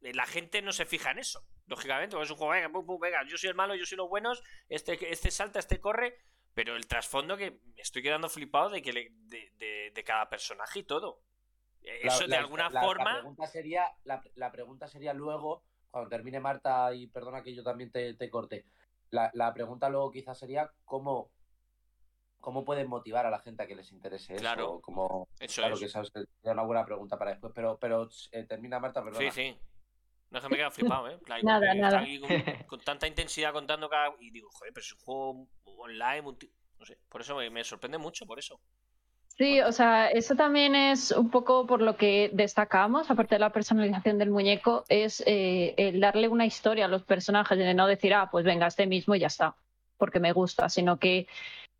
S2: la gente no se fija en eso lógicamente, porque es un juego, venga, venga, yo soy el malo, yo soy los buenos, este, este salta, este corre, pero el trasfondo que me estoy quedando flipado de que de, cada personaje y todo. Eso de alguna forma.
S1: La pregunta, sería, la, pregunta sería luego, cuando termine Marta, y perdona que yo también te, corte. La, pregunta luego quizás sería cómo, cómo pueden motivar a la gente a que les interese claro, eso. Como,
S2: eso
S1: claro que sabes que es una buena pregunta para después, pero, pero eh, termina Marta, perdona.
S2: Sí, sí. No es que me queda flipado, ¿eh?
S3: nada, nada.
S2: Con, tanta intensidad contando cada. Y digo, joder, pero es un juego online, no sé. Por eso me, sorprende mucho, por eso.
S3: Sí, o sea, eso también es un poco por lo que destacamos, aparte de la personalización del muñeco, es eh, el darle una historia a los personajes, de no decir, ah, pues venga, este mismo y ya está, porque me gusta, sino que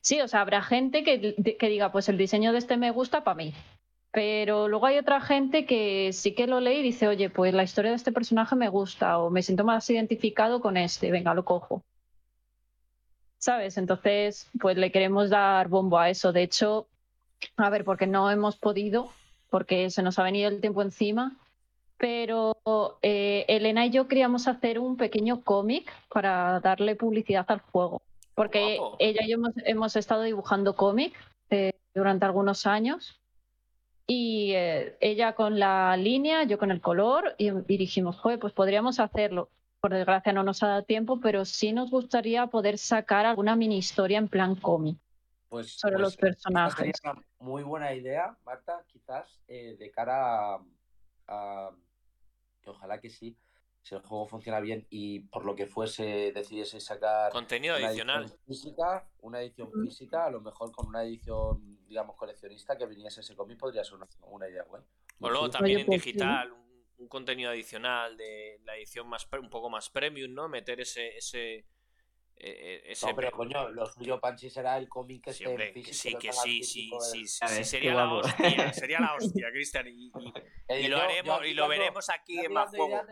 S3: sí, o sea, habrá gente que, que diga, pues el diseño de este me gusta para mí, pero luego hay otra gente que sí que lo lee y dice, oye, pues la historia de este personaje me gusta o me siento más identificado con este, venga, lo cojo. ¿Sabes? Entonces, pues le queremos dar bombo a eso. De hecho, a ver, porque no hemos podido, porque se nos ha venido el tiempo encima, pero eh, Elena y yo queríamos hacer un pequeño cómic para darle publicidad al juego. Porque ella y yo hemos, estado dibujando cómic eh, durante algunos años y eh, ella con la línea, yo con el color, y, dijimos, joder, pues podríamos hacerlo. Por desgracia no nos ha dado tiempo, pero sí nos gustaría poder sacar alguna mini historia en plan cómic
S1: pues,
S3: sobre
S1: pues
S3: los personajes.
S1: Sería una muy buena idea, Marta, quizás eh, de cara a, que ojalá que sí, si el juego funciona bien y por lo que fuese decidiese sacar
S2: contenido adicional
S1: física, una edición física, a lo mejor con una edición, digamos, coleccionista que viniese ese cómic podría ser una, idea buena.
S2: O luego también en digital, un, contenido adicional de la edición más un poco más premium, ¿no? Meter ese, ese eh, eh,
S1: no, pero coño, lo suyo, Panchi, será el cómic que
S2: sí, esté físico. Sí, que sí, sí, sí, sí, sería la hostia, (laughs) sería la hostia, Cristian. Y, y, lo haremos, y lo veremos aquí en más juego.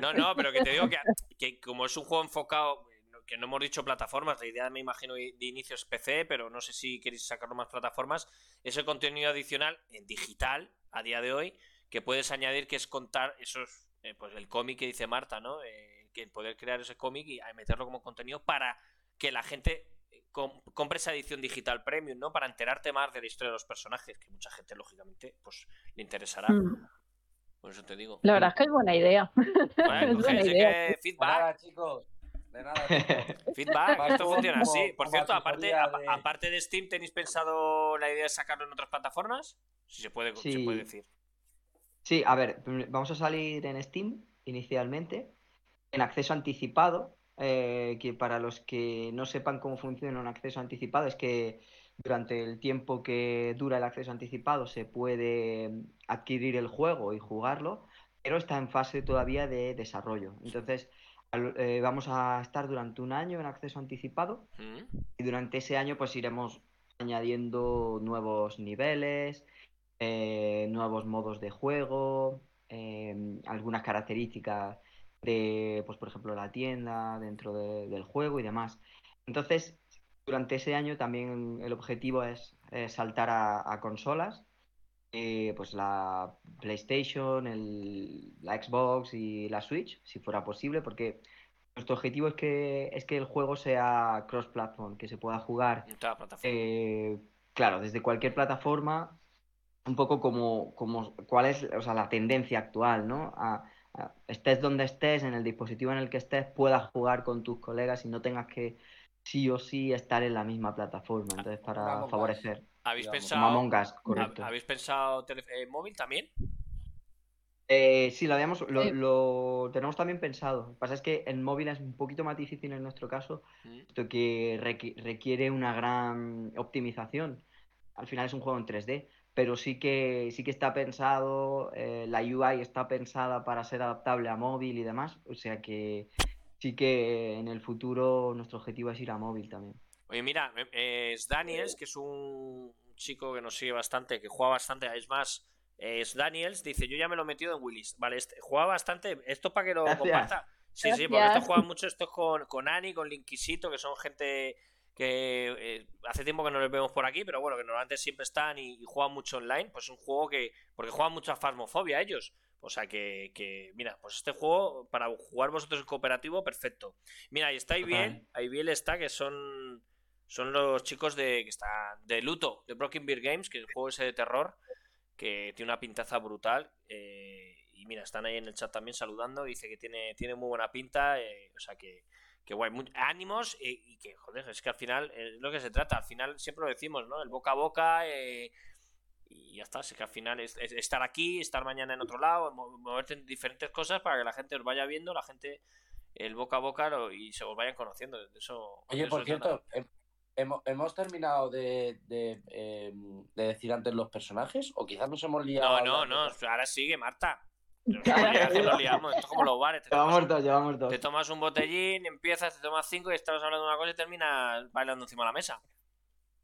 S2: No, no, pero que te digo que, que, como es un juego enfocado, que no hemos dicho plataformas, la idea me imagino de inicio es PC, pero no sé si queréis sacarlo más plataformas, ese contenido adicional en digital a día de hoy que puedes añadir que es contar esos, eh, pues el cómic que dice Marta, ¿no? Eh, que poder crear ese cómic y meterlo como contenido para que la gente eh, compre esa edición digital premium, ¿no? Para enterarte más de la historia de los personajes, que mucha gente, lógicamente, pues le interesará. Mm. Por eso te digo.
S3: La verdad es que es buena idea.
S2: Bueno, (laughs) es buena idea. feedback. chicos. De nada, (laughs) Feedback, esto funciona así. Por cierto, aparte, aparte de Steam, ¿tenéis pensado la idea de sacarlo en otras plataformas? Si se puede, se puede decir.
S4: Sí, a ver, vamos a salir en Steam inicialmente en acceso anticipado, eh, que para los que no sepan cómo funciona un acceso anticipado, es que durante el tiempo que dura el acceso anticipado se puede adquirir el juego y jugarlo, pero está en fase todavía de desarrollo. Entonces, eh, vamos a estar durante un año en acceso anticipado mm. y durante ese año pues iremos añadiendo nuevos niveles, eh, nuevos modos de juego, algunas características de, pues por ejemplo, la tienda, dentro del juego y demás. Entonces, durante ese año también el objetivo es, saltar a, consolas, eh, pues la PlayStation, el, la Xbox y la Switch, si fuera posible, porque nuestro objetivo es que, es que el juego sea cross-platform, que se pueda jugar, eh, claro, desde cualquier plataforma, un poco como, como cuál es o sea, la tendencia actual, ¿no? estés donde estés, en el dispositivo en el que estés, puedas jugar con tus colegas y no tengas que sí o sí estar en la misma plataforma, entonces para favorecer.
S2: ¿Habéis pensado, ¿Habéis pensado eh, móvil también?
S4: Eh, sí, lo, habíamos, lo, tenemos también pensado. Lo que pasa es que en móvil es un poquito más difícil en nuestro caso, esto que requiere una gran optimización. Al final es un juego en 3D, pero sí que, sí que está pensado, eh, la UI está pensada para ser adaptable a móvil y demás. O sea que sí que en el futuro nuestro objetivo es ir a móvil también.
S2: Oye, mira, eh, es Daniels, que es un chico que nos sigue bastante, que juega bastante, es más es Daniels dice, yo ya me lo he metido en Willis. Vale, este, juega bastante. Esto para que lo comparta. Sí, sí, porque esto juega mucho esto con, con Ani, con Linkisito, que son gente que eh, hace tiempo que no les vemos por aquí, pero bueno, que normalmente siempre están y, juegan mucho online. Pues es un juego que. Porque juegan mucho a Fasmofobia ellos. O sea que, que, mira, pues este juego, para jugar vosotros en cooperativo, perfecto. Mira, ahí está bien ahí bien está, que son. Son los chicos de que está de Luto, de Broken Beer Games, que es el juego ese de terror que tiene una pintaza brutal. Eh, y mira, están ahí en el chat también saludando. Dice que tiene, tiene muy buena pinta. Eh, o sea que, que guay, ánimos eh, y que, joder, es que al final es lo que se trata. Al final siempre lo decimos, ¿no? El boca a boca. y ya está, es que al final es, estar aquí, estar mañana en otro lado, moverte en diferentes cosas para que la gente os vaya viendo, la gente el boca a boca y se os vayan conociendo. Eso,
S1: Oye, por cierto, ¿Hemos, terminado de, em, de, decir antes los personajes? ¿O quizás nos hemos liado?
S2: No, no, no. Ahora sigue, Marta. (laughs) Nos liamos. Esto es como los bares. Te
S4: tomas,
S2: Te tomas un botellín, empiezas, te tomas cinco y estás hablando de una cosa y terminas bailando encima de la mesa.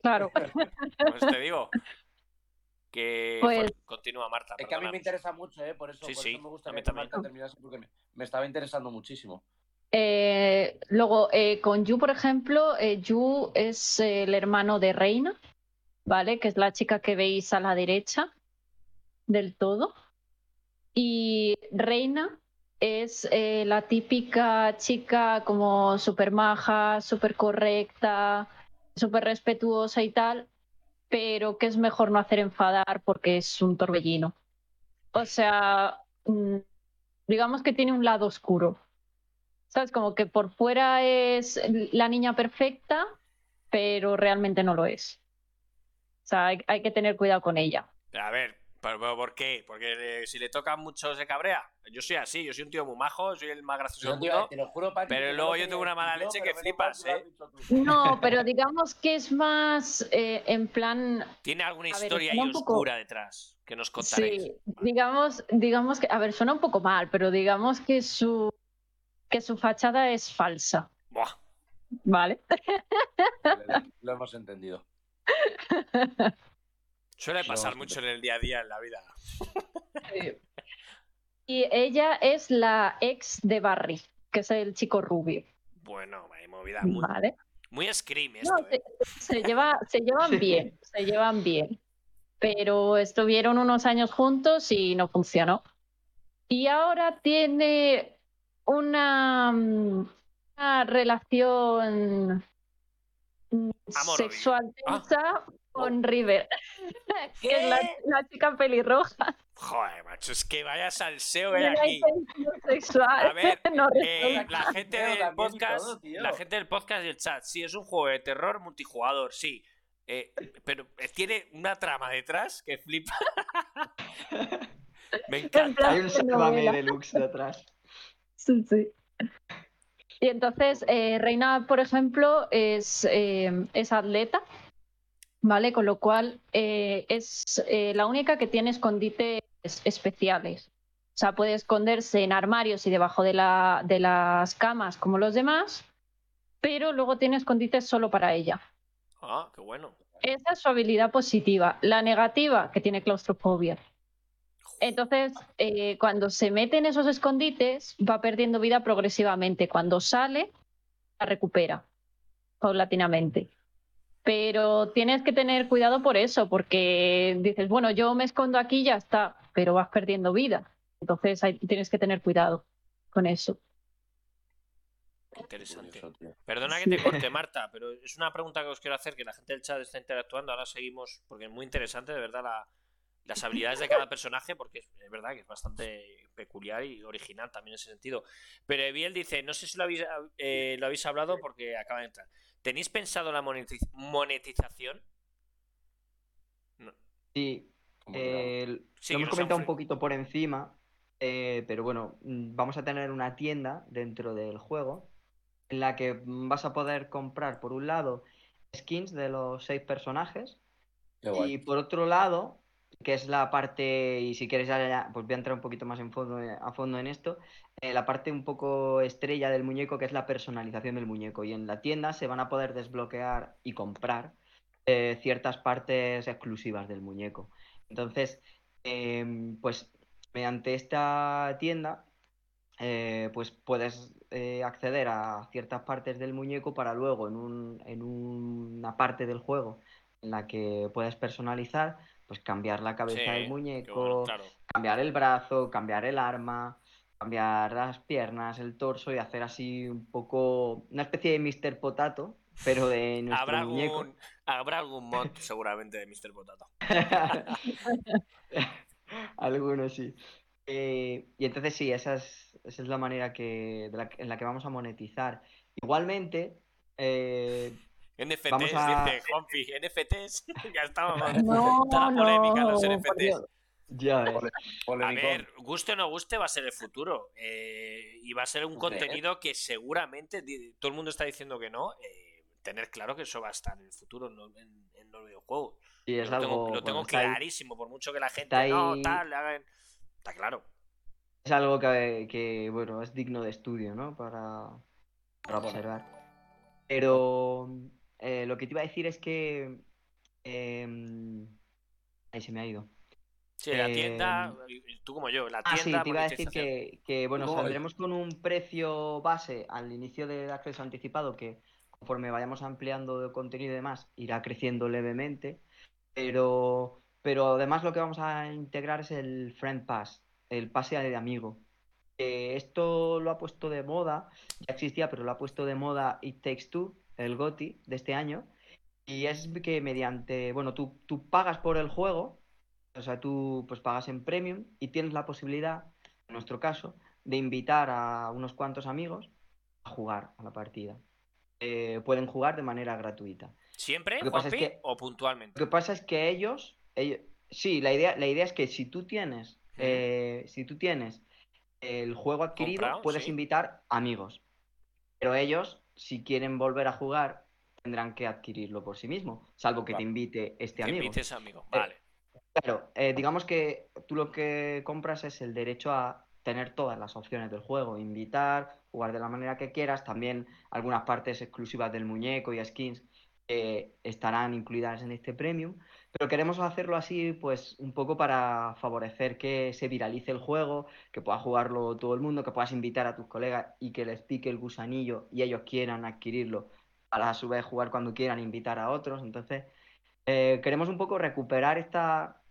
S3: Claro. (laughs)
S2: Pues te digo. Que pues... continúa Marta.
S1: Es que a mí me interesa mucho, ¿eh? Por eso, por eso me gusta que Marta terminase porque me estaba interesando muchísimo.
S3: Eh, luego, eh, con Yu, por ejemplo, eh, Yu es el hermano de Reina, ¿vale? Que es la chica que veis a la derecha del todo. Y Reina es la típica chica como súper maja, súper correcta, súper respetuosa y tal, pero que es mejor no hacer enfadar porque es un torbellino. O sea, mm, digamos que tiene un lado oscuro ¿Sabes? Como que por fuera es la niña perfecta, pero realmente no lo es. O sea, hay, que tener cuidado con ella.
S2: A ver, ¿por, qué? Porque si le toca mucho se cabrea. Yo soy así, yo soy un tío muy majo, soy el más gracioso del mundo. pero luego yo tengo una mala leche que flipas, ¿eh?
S3: No, pero digamos que es más eh, en plan.
S2: Tiene alguna historia ahí oscura detrás que nos contaréis.
S3: Sí, digamos, digamos que, a ver, suena un poco mal, pero digamos que su que su fachada es falsa.
S2: Buah.
S3: Vale. (laughs)
S1: Lo hemos entendido. (laughs)
S2: Suele pasar mucho en el día a día en la vida.
S3: Y ella es la ex de Barry, que es el chico rubio.
S2: Bueno, hay movida muy, vale. muy scream esto.
S3: ¿eh? se, lleva, se llevan (laughs) bien, se llevan bien. Pero estuvieron unos años juntos y no funcionó. Y ahora tiene una, una relación sexual ah. tensa con River, (laughs) que es la, chica pelirroja.
S2: Joder, macho, es que vaya salseo hay aquí. A ver, (laughs) eh, la gente del podcast, la gente del podcast y el chat, sí, es un juego de terror multijugador, sí. Eh, pero tiene una trama detrás que flipa. (laughs) Me encanta.
S4: Hay un Sálvame deluxe detrás.
S3: Sí, sí. Y entonces, eh, Reina, por ejemplo, es, eh, es, atleta, ¿vale? Con lo cual eh, es la única que tiene escondites especiales. O sea, puede esconderse en armarios y debajo de, la, de las camas como los demás, pero luego tiene escondites solo para ella.
S2: Ah, qué bueno.
S3: Esa es su habilidad positiva. La negativa, que tiene claustrofobia. Entonces, eh, cuando se mete en esos escondites, va perdiendo vida progresivamente. Cuando sale, la recupera paulatinamente. Pero tienes que tener cuidado por eso, porque dices, bueno, yo me escondo aquí y ya está, pero vas perdiendo vida. Entonces tienes que tener cuidado con eso.
S2: Interesante. Perdona que te corte, Marta, pero es una pregunta que os quiero hacer, que la gente del chat está interactuando. Ahora seguimos, porque es muy interesante, de verdad, las habilidades de cada personaje, porque es, verdad que es bastante peculiar y original también en ese sentido. Pero Eviel dice, no sé si lo habéis, eh, lo habéis hablado porque acaba de entrar. ¿Tenéis pensado la monetización?
S4: Sí, eh, lo hemos comentado un poquito por encima, eh, pero bueno, mm, vamos a tener una tienda dentro del juego en la que vas a poder comprar, por un lado, skins de los seis personajes y por otro lado, que es la parte, y si quieres pues voy a entrar un poquito más en fondo, a fondo en esto, eh, la parte un poco estrella del muñeco, que es la personalización del muñeco. Y en la tienda se van a poder desbloquear y comprar ciertas partes exclusivas del muñeco. Entonces, em, pues mediante esta tienda, eh, pues puedes eh, acceder a ciertas partes del muñeco para luego en, un, en una parte del juego en la que puedes personalizar, pues cambiar la cabeza del muñeco, cambiar el brazo, cambiar el arma, cambiar las piernas, el torso y hacer así un poco una especie de Mr. Potato, pero de (laughs) nuestro
S2: ¿Habrá
S4: muñeco.
S2: Algún, habrá algún mod seguramente de Mr. Potato. (laughs)
S4: Algunos sí. Eh, y entonces sí, esa es, esa es la manera que, en la que vamos a monetizar. Igualmente, eh,
S2: NFTs, dice Juanpi, NFTs, (laughs) ya estábamos. No, la polémica los NFTs.
S4: Ya
S2: A ver, guste o no guste, va a ser el futuro. Eh, y va a ser un contenido que seguramente todo el mundo está diciendo que no. Eh, tener claro que eso va a estar en el futuro en, los videojuegos.
S4: Y es lo algo,
S2: tengo, lo tengo clarísimo, por mucho que la gente no, tal, le hagan. Está claro.
S4: Es algo que, bueno, es digno de estudio, ¿no? Para, para observar. Pero eh, lo que te iba a decir es que. Em, ahí se me ha ido.
S2: Sí, la tienda, em, tú como yo, la tienda.
S4: Ah, sí, te iba a decir que, que bueno, saldremos con un precio base al inicio del acceso anticipado que conforme vayamos ampliando contenido y demás, irá creciendo levemente. Pero, pero además lo que vamos a integrar es el Friend Pass, el pase de amigo. esto lo ha puesto de moda, ya existía, pero lo ha puesto de moda It Takes Two, el GOTI de este año. Y es que mediante, bueno, tú, tú pagas por el juego, o sea, tú pues pagas en premium y tienes la posibilidad, en nuestro caso, de invitar a unos cuantos amigos a jugar a la partida. Eh, pueden jugar de manera gratuita.
S2: ¿Siempre, o puntualmente?
S4: Lo que pasa es que ellos, sí, la idea, la idea es que si tú tienes, eh, si tú tienes el juego adquirido, puedes invitar amigos. Pero ellos, si quieren volver a jugar, tendrán que adquirirlo por sí mismos, salvo que te invite este amigo.
S2: invites amigo, eh, vale.
S4: claro, digamos que tú lo que compras es el derecho a tener todas las opciones del juego, invitar, jugar de la manera que quieras, también algunas partes exclusivas del muñeco y skins estarán incluidas en este premium, pero queremos hacerlo así pues un poco para favorecer que se viralice el juego, que pueda jugarlo todo el mundo, que puedas invitar a tus colegas y que les pique el gusanillo y ellos quieran adquirirlo para a su vez jugar cuando quieran, invitar a otros, entonces eh, queremos un poco recuperar esta,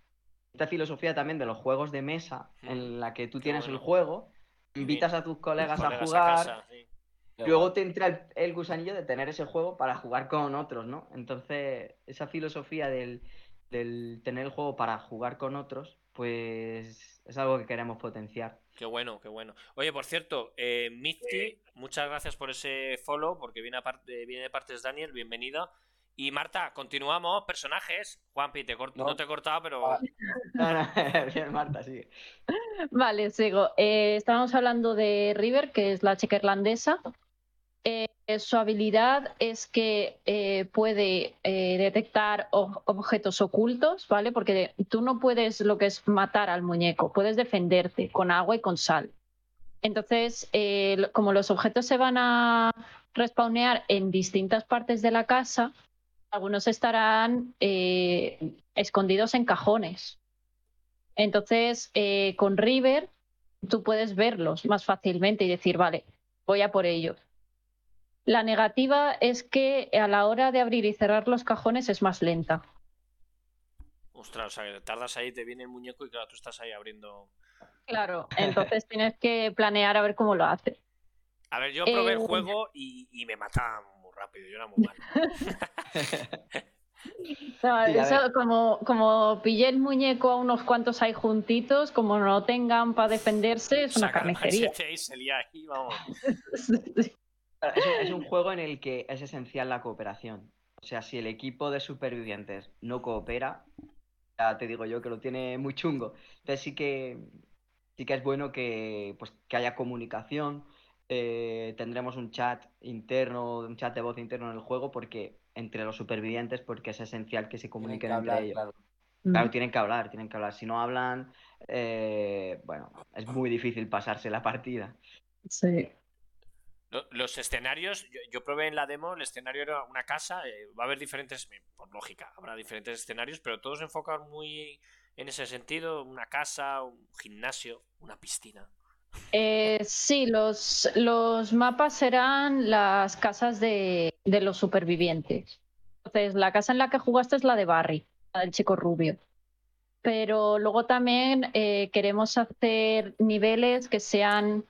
S4: esta filosofía también de los juegos de mesa en la que tú tienes el juego invitas a tus colegas, a jugar. Luego te entra el, gusanillo de tener ese juego para jugar con otros, ¿no? Entonces, esa filosofía del, tener el juego para jugar con otros, pues es algo que queremos potenciar.
S2: Qué bueno, qué bueno. Oye, por cierto, eh, muchas gracias por ese follow, porque viene, aparte, viene de parte de Daniel, bienvenido. Y Marta, continuamos, personajes. Juanpi, te no. te he cortado, pero. Ah. (laughs) (laughs)
S4: Bien, Marta, sigue.
S3: Vale, sigo. Eh, estábamos hablando de River, que es la chica irlandesa. Eh, su habilidad es que eh, puede detectar objetos ocultos, ¿vale? Porque tú no puedes lo que es matar al muñeco, puedes defenderte con agua y con sal. Entonces, como los objetos se van a respawnear en distintas partes de la casa, algunos estarán eh, escondidos en cajones. Entonces, eh, con River, tú puedes verlos más fácilmente y decir, vale, voy a por ellos. La negativa es que a la hora de abrir y cerrar los cajones es más lenta.
S2: Ostras, o sea, que tardas ahí, te viene el muñeco y claro, tú estás ahí abriendo.
S3: Claro, (laughs) entonces tienes que planear a ver cómo lo haces.
S2: A ver, yo probé el eh, juego y, me mataban muy rápido, yo era muy mal. (laughs)
S3: eso como, como pillé el muñeco a unos cuantos ahí juntitos, como no tengan para defenderse, es una carnicería. (laughs)
S4: es un juego en el que es esencial la cooperación. O sea, si el equipo de supervivientes no coopera, ya te digo yo que lo tiene muy chungo. Entonces sí que sí que es bueno que, pues, que haya comunicación. Eh, tendremos un chat interno, un chat de voz interno en el juego, porque entre los supervivientes, porque es esencial que se comuniquen entre ellos. Claro. Mm. tienen que hablar, tienen que hablar. Si no hablan, eh, bueno, es muy difícil pasarse la partida.
S3: Sí.
S2: Los escenarios, yo, probé en la demo, el escenario era una casa, eh, va a haber diferentes, por lógica, habrá diferentes escenarios, pero todos enfocan muy en ese sentido, una casa, un gimnasio, una piscina.
S3: Eh, sí, los, los mapas serán las casas de, los supervivientes. Entonces, la casa en la que jugaste es la de Barry, la del chico rubio. Pero luego también eh, queremos hacer niveles que sean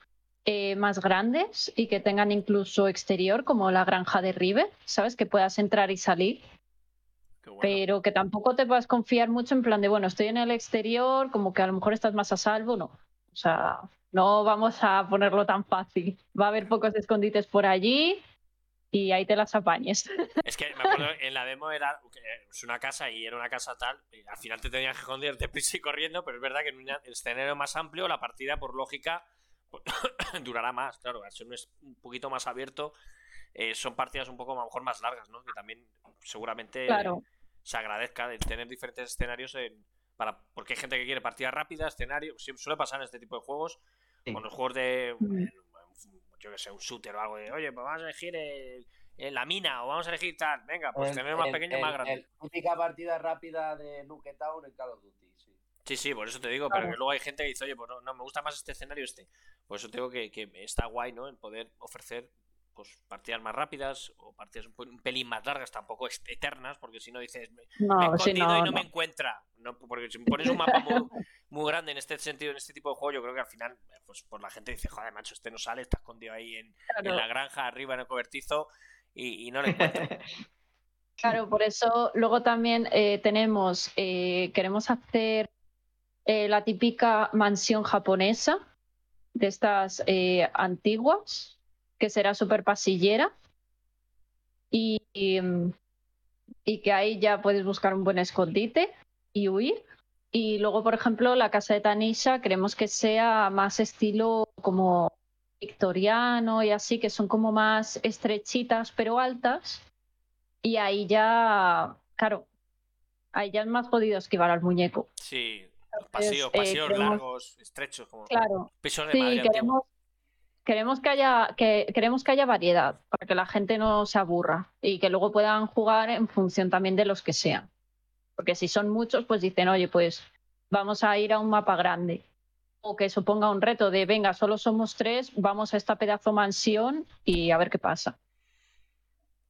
S3: eh, más grandes y que tengan incluso exterior, como la granja de River, ¿sabes? Que puedas entrar y salir. Pero que tampoco te a confiar mucho en plan de, bueno, estoy en el exterior, como que a lo mejor estás más a salvo, no. O sea, no vamos a ponerlo tan fácil. Va a haber pocos escondites por allí y ahí te las apañes. (laughs)
S2: Es que me acuerdo, en la demo era una casa y era una casa tal, al final te tenías que esconder deprisa y corriendo, pero es verdad que en un escenario más amplio la partida, por lógica, (coughs) durará más, claro, al ser un poquito más abierto, eh, son partidas un poco a lo mejor más largas, ¿no? Que también seguramente se agradezca de tener diferentes escenarios en, para, porque hay gente que quiere partidas rápidas, escenarios, suele pasar en este tipo de juegos, con los juegos de, mm. yo que sé, un shooter o algo de, oye, pues vamos a elegir la mina o vamos a elegir tal, venga, pues tener más pequeño y más grande.
S1: Típica partida rápida de Nuke Town en Call of Duty.
S2: Sí, sí, por eso te digo, pero que luego hay gente que dice, oye, pues no, me gusta más este escenario este. Por eso te digo que, que está guay, ¿no? En poder ofrecer pues partidas más rápidas o partidas un, pelín más largas, tampoco eternas, porque si no dices, me, he escondido y no, me encuentra. porque si me pones un mapa muy, grande en este sentido, en este tipo de juego, yo creo que al final, pues, pues la gente dice, joder, macho, este no sale, está escondido ahí en, la granja, arriba en el cobertizo, y, no le encuentro. (laughs)
S3: Claro, por eso luego también eh, tenemos, eh, queremos hacer eh, la típica mansión japonesa de estas eh, antiguas, que será súper pasillera. Y, y, que ahí ya puedes buscar un buen escondite y huir. Y luego, por ejemplo, la casa de Tanisha queremos que sea más estilo como victoriano y así, que son como más estrechitas pero altas. Y ahí ya, claro, ahí ya es más jodido esquivar al muñeco.
S2: Sí, Pasillos, pasillos largos, estrechos, como
S3: claro, sí, queremos, queremos, que haya, que, queremos que haya variedad para que la gente no se aburra y que luego puedan jugar en función también de los que sean. Porque si son muchos, pues dicen, oye, pues vamos a ir a un mapa grande. O que suponga un reto de, venga, solo somos tres, vamos a esta pedazo mansión y a ver qué pasa.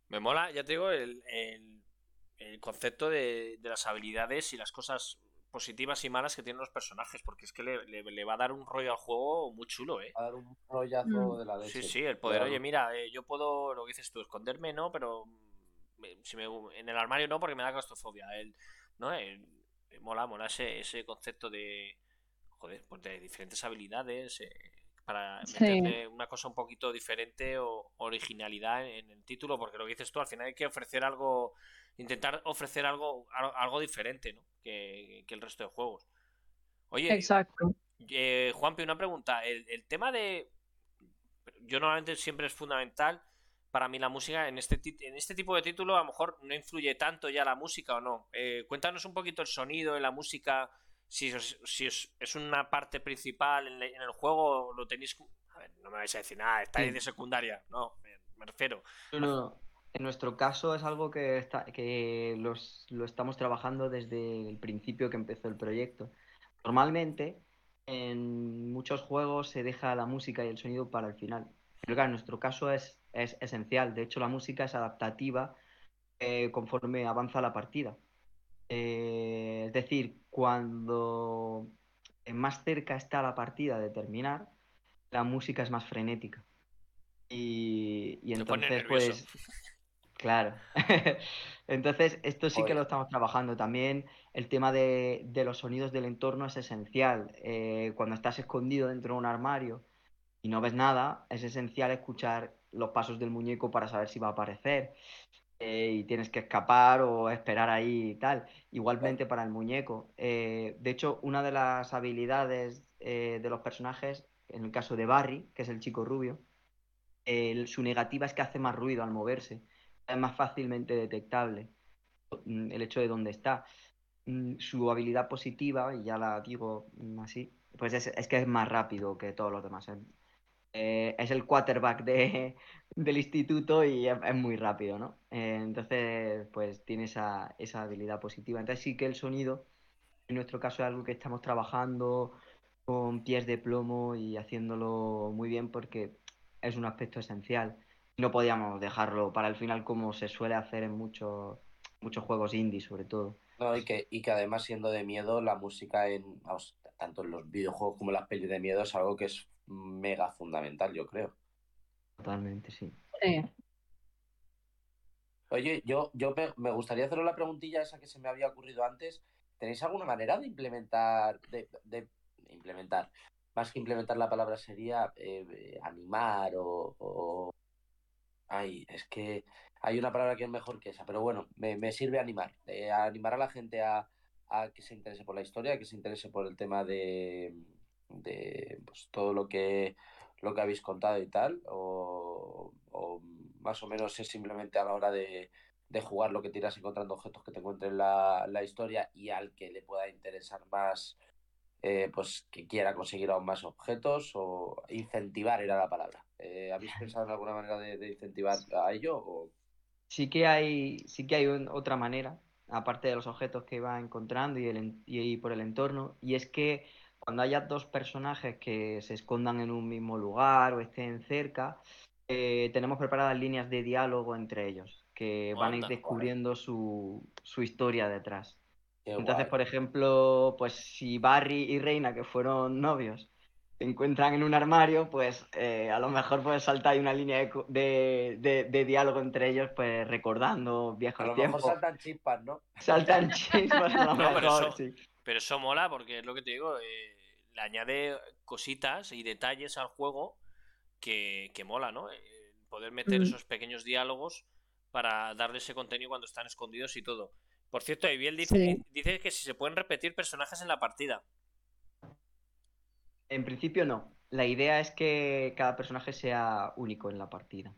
S2: Me mola, ya te digo, el, el, concepto de, de, las habilidades y las cosas positivas y malas que tienen los personajes, porque es que le, va a dar un rollo al juego muy chulo, ¿eh?
S1: Va a dar un rollazo mm. de la
S2: leche. Sí, sí, el poder, oye, mira, eh, yo puedo, lo que dices tú, esconderme, ¿no? Pero mm, si me, en el armario no, porque me da claustrofobia. El, ¿no? mola, mola ese, ese concepto de, joder, pues de diferentes habilidades, eh, para meterle una cosa un poquito diferente o originalidad en, el título, porque lo que dices tú, al final hay que ofrecer algo, intentar ofrecer algo, algo diferente, ¿no? Que, el resto de juegos. Oye,
S3: Exacto.
S2: Eh, Juanpi, una pregunta. El, tema de. Yo normalmente siempre es fundamental para mí la música. En este, en este tipo de título, a lo mejor no influye tanto ya la música o no. Eh, cuéntanos un poquito el sonido en la música si, si es, una parte principal en, el juego, lo tenéis. A ver, no me vais a decir nada, estáis de secundaria, no, me, refiero.
S4: No, En nuestro caso es algo que, está, que los, lo estamos trabajando desde el principio que empezó el proyecto. Normalmente en muchos juegos se deja la música y el sonido para el final. Pero en nuestro caso es, es esencial. De hecho, la música es adaptativa eh, conforme avanza la partida. Eh, es decir, cuando más cerca está la partida de terminar, la música es más frenética. Y, entonces, pues. Claro. (laughs) entonces, esto sí que lo estamos trabajando. También el tema de, los sonidos del entorno es esencial. Eh, cuando estás escondido dentro de un armario y no ves nada, es esencial escuchar los pasos del muñeco para saber si va a aparecer. Eh, y tienes que escapar o esperar ahí y tal. Igualmente para el muñeco. Eh, de hecho, una de las habilidades de los personajes, en el caso de Barry, que es el chico rubio, su negativa es que hace más ruido al moverse es más fácilmente detectable mm, el hecho de dónde está. Mm, su habilidad positiva, y ya la digo mm, así, pues es, que es más rápido que todos los demás. Eh, es el quarterback de, (laughs) del instituto y es, muy rápido, ¿no? Eh, entonces, pues tiene esa, esa habilidad positiva. Entonces sí que el sonido, en nuestro caso, es algo que estamos trabajando con pies de plomo y haciéndolo muy bien porque es un aspecto esencial no podíamos dejarlo para el final como se suele hacer en muchos muchos juegos indie sobre todo.
S1: No, y que, y que además siendo de miedo, la música en tanto en los videojuegos como en las pelis de miedo es algo que es mega fundamental, yo creo.
S4: Totalmente, sí.
S1: Oye, yo, yo me, gustaría hacer la preguntilla esa que se me había ocurrido antes. ¿Tenéis alguna manera de implementar, de, implementar, más que implementar la palabra sería eh, animar o Ay, es que hay una palabra que es mejor que esa, pero bueno, me, sirve animar, eh, animar a la gente a, que se interese por la historia, que se interese por el tema de, de pues, todo lo que, lo que habéis contado y tal, o, más o menos es simplemente a la hora de, jugar lo que tiras encontrando objetos que te encuentren la, la historia y al que le pueda interesar más eh, pues que quiera conseguir aún más objetos o incentivar era la palabra. Eh, ¿Habéis pensado en alguna manera de, incentivar a ello?
S4: Sí que hay, sí que hay otra manera, aparte de los objetos que va encontrando y, el, y, por el entorno, y es que cuando haya dos personajes que se escondan en un mismo lugar o estén cerca, eh, tenemos preparadas líneas de diálogo entre ellos, que van a ir descubriendo su, su historia detrás. Entonces, por ejemplo, pues si Barry y Reina, que fueron novios, se encuentran en un armario, pues eh, a lo mejor pues saltar ahí una línea de, diálogo entre ellos, pues recordando viejos tiempos. A lo mejor
S1: saltan chispas, ¿no? (laughs)
S4: Saltan chispas, a lo (laughs) mejor,
S2: pero eso, sí. Pero eso mola porque es lo que te digo, eh, le añade cositas y detalles al juego que, que mola, ¿no? Eh, poder meter mm. esos pequeños diálogos para darle ese contenido cuando están escondidos y todo. Por cierto, Eviel dice, dice que si se pueden repetir personajes en la partida.
S4: En principio no. La idea es que cada personaje sea único en la partida.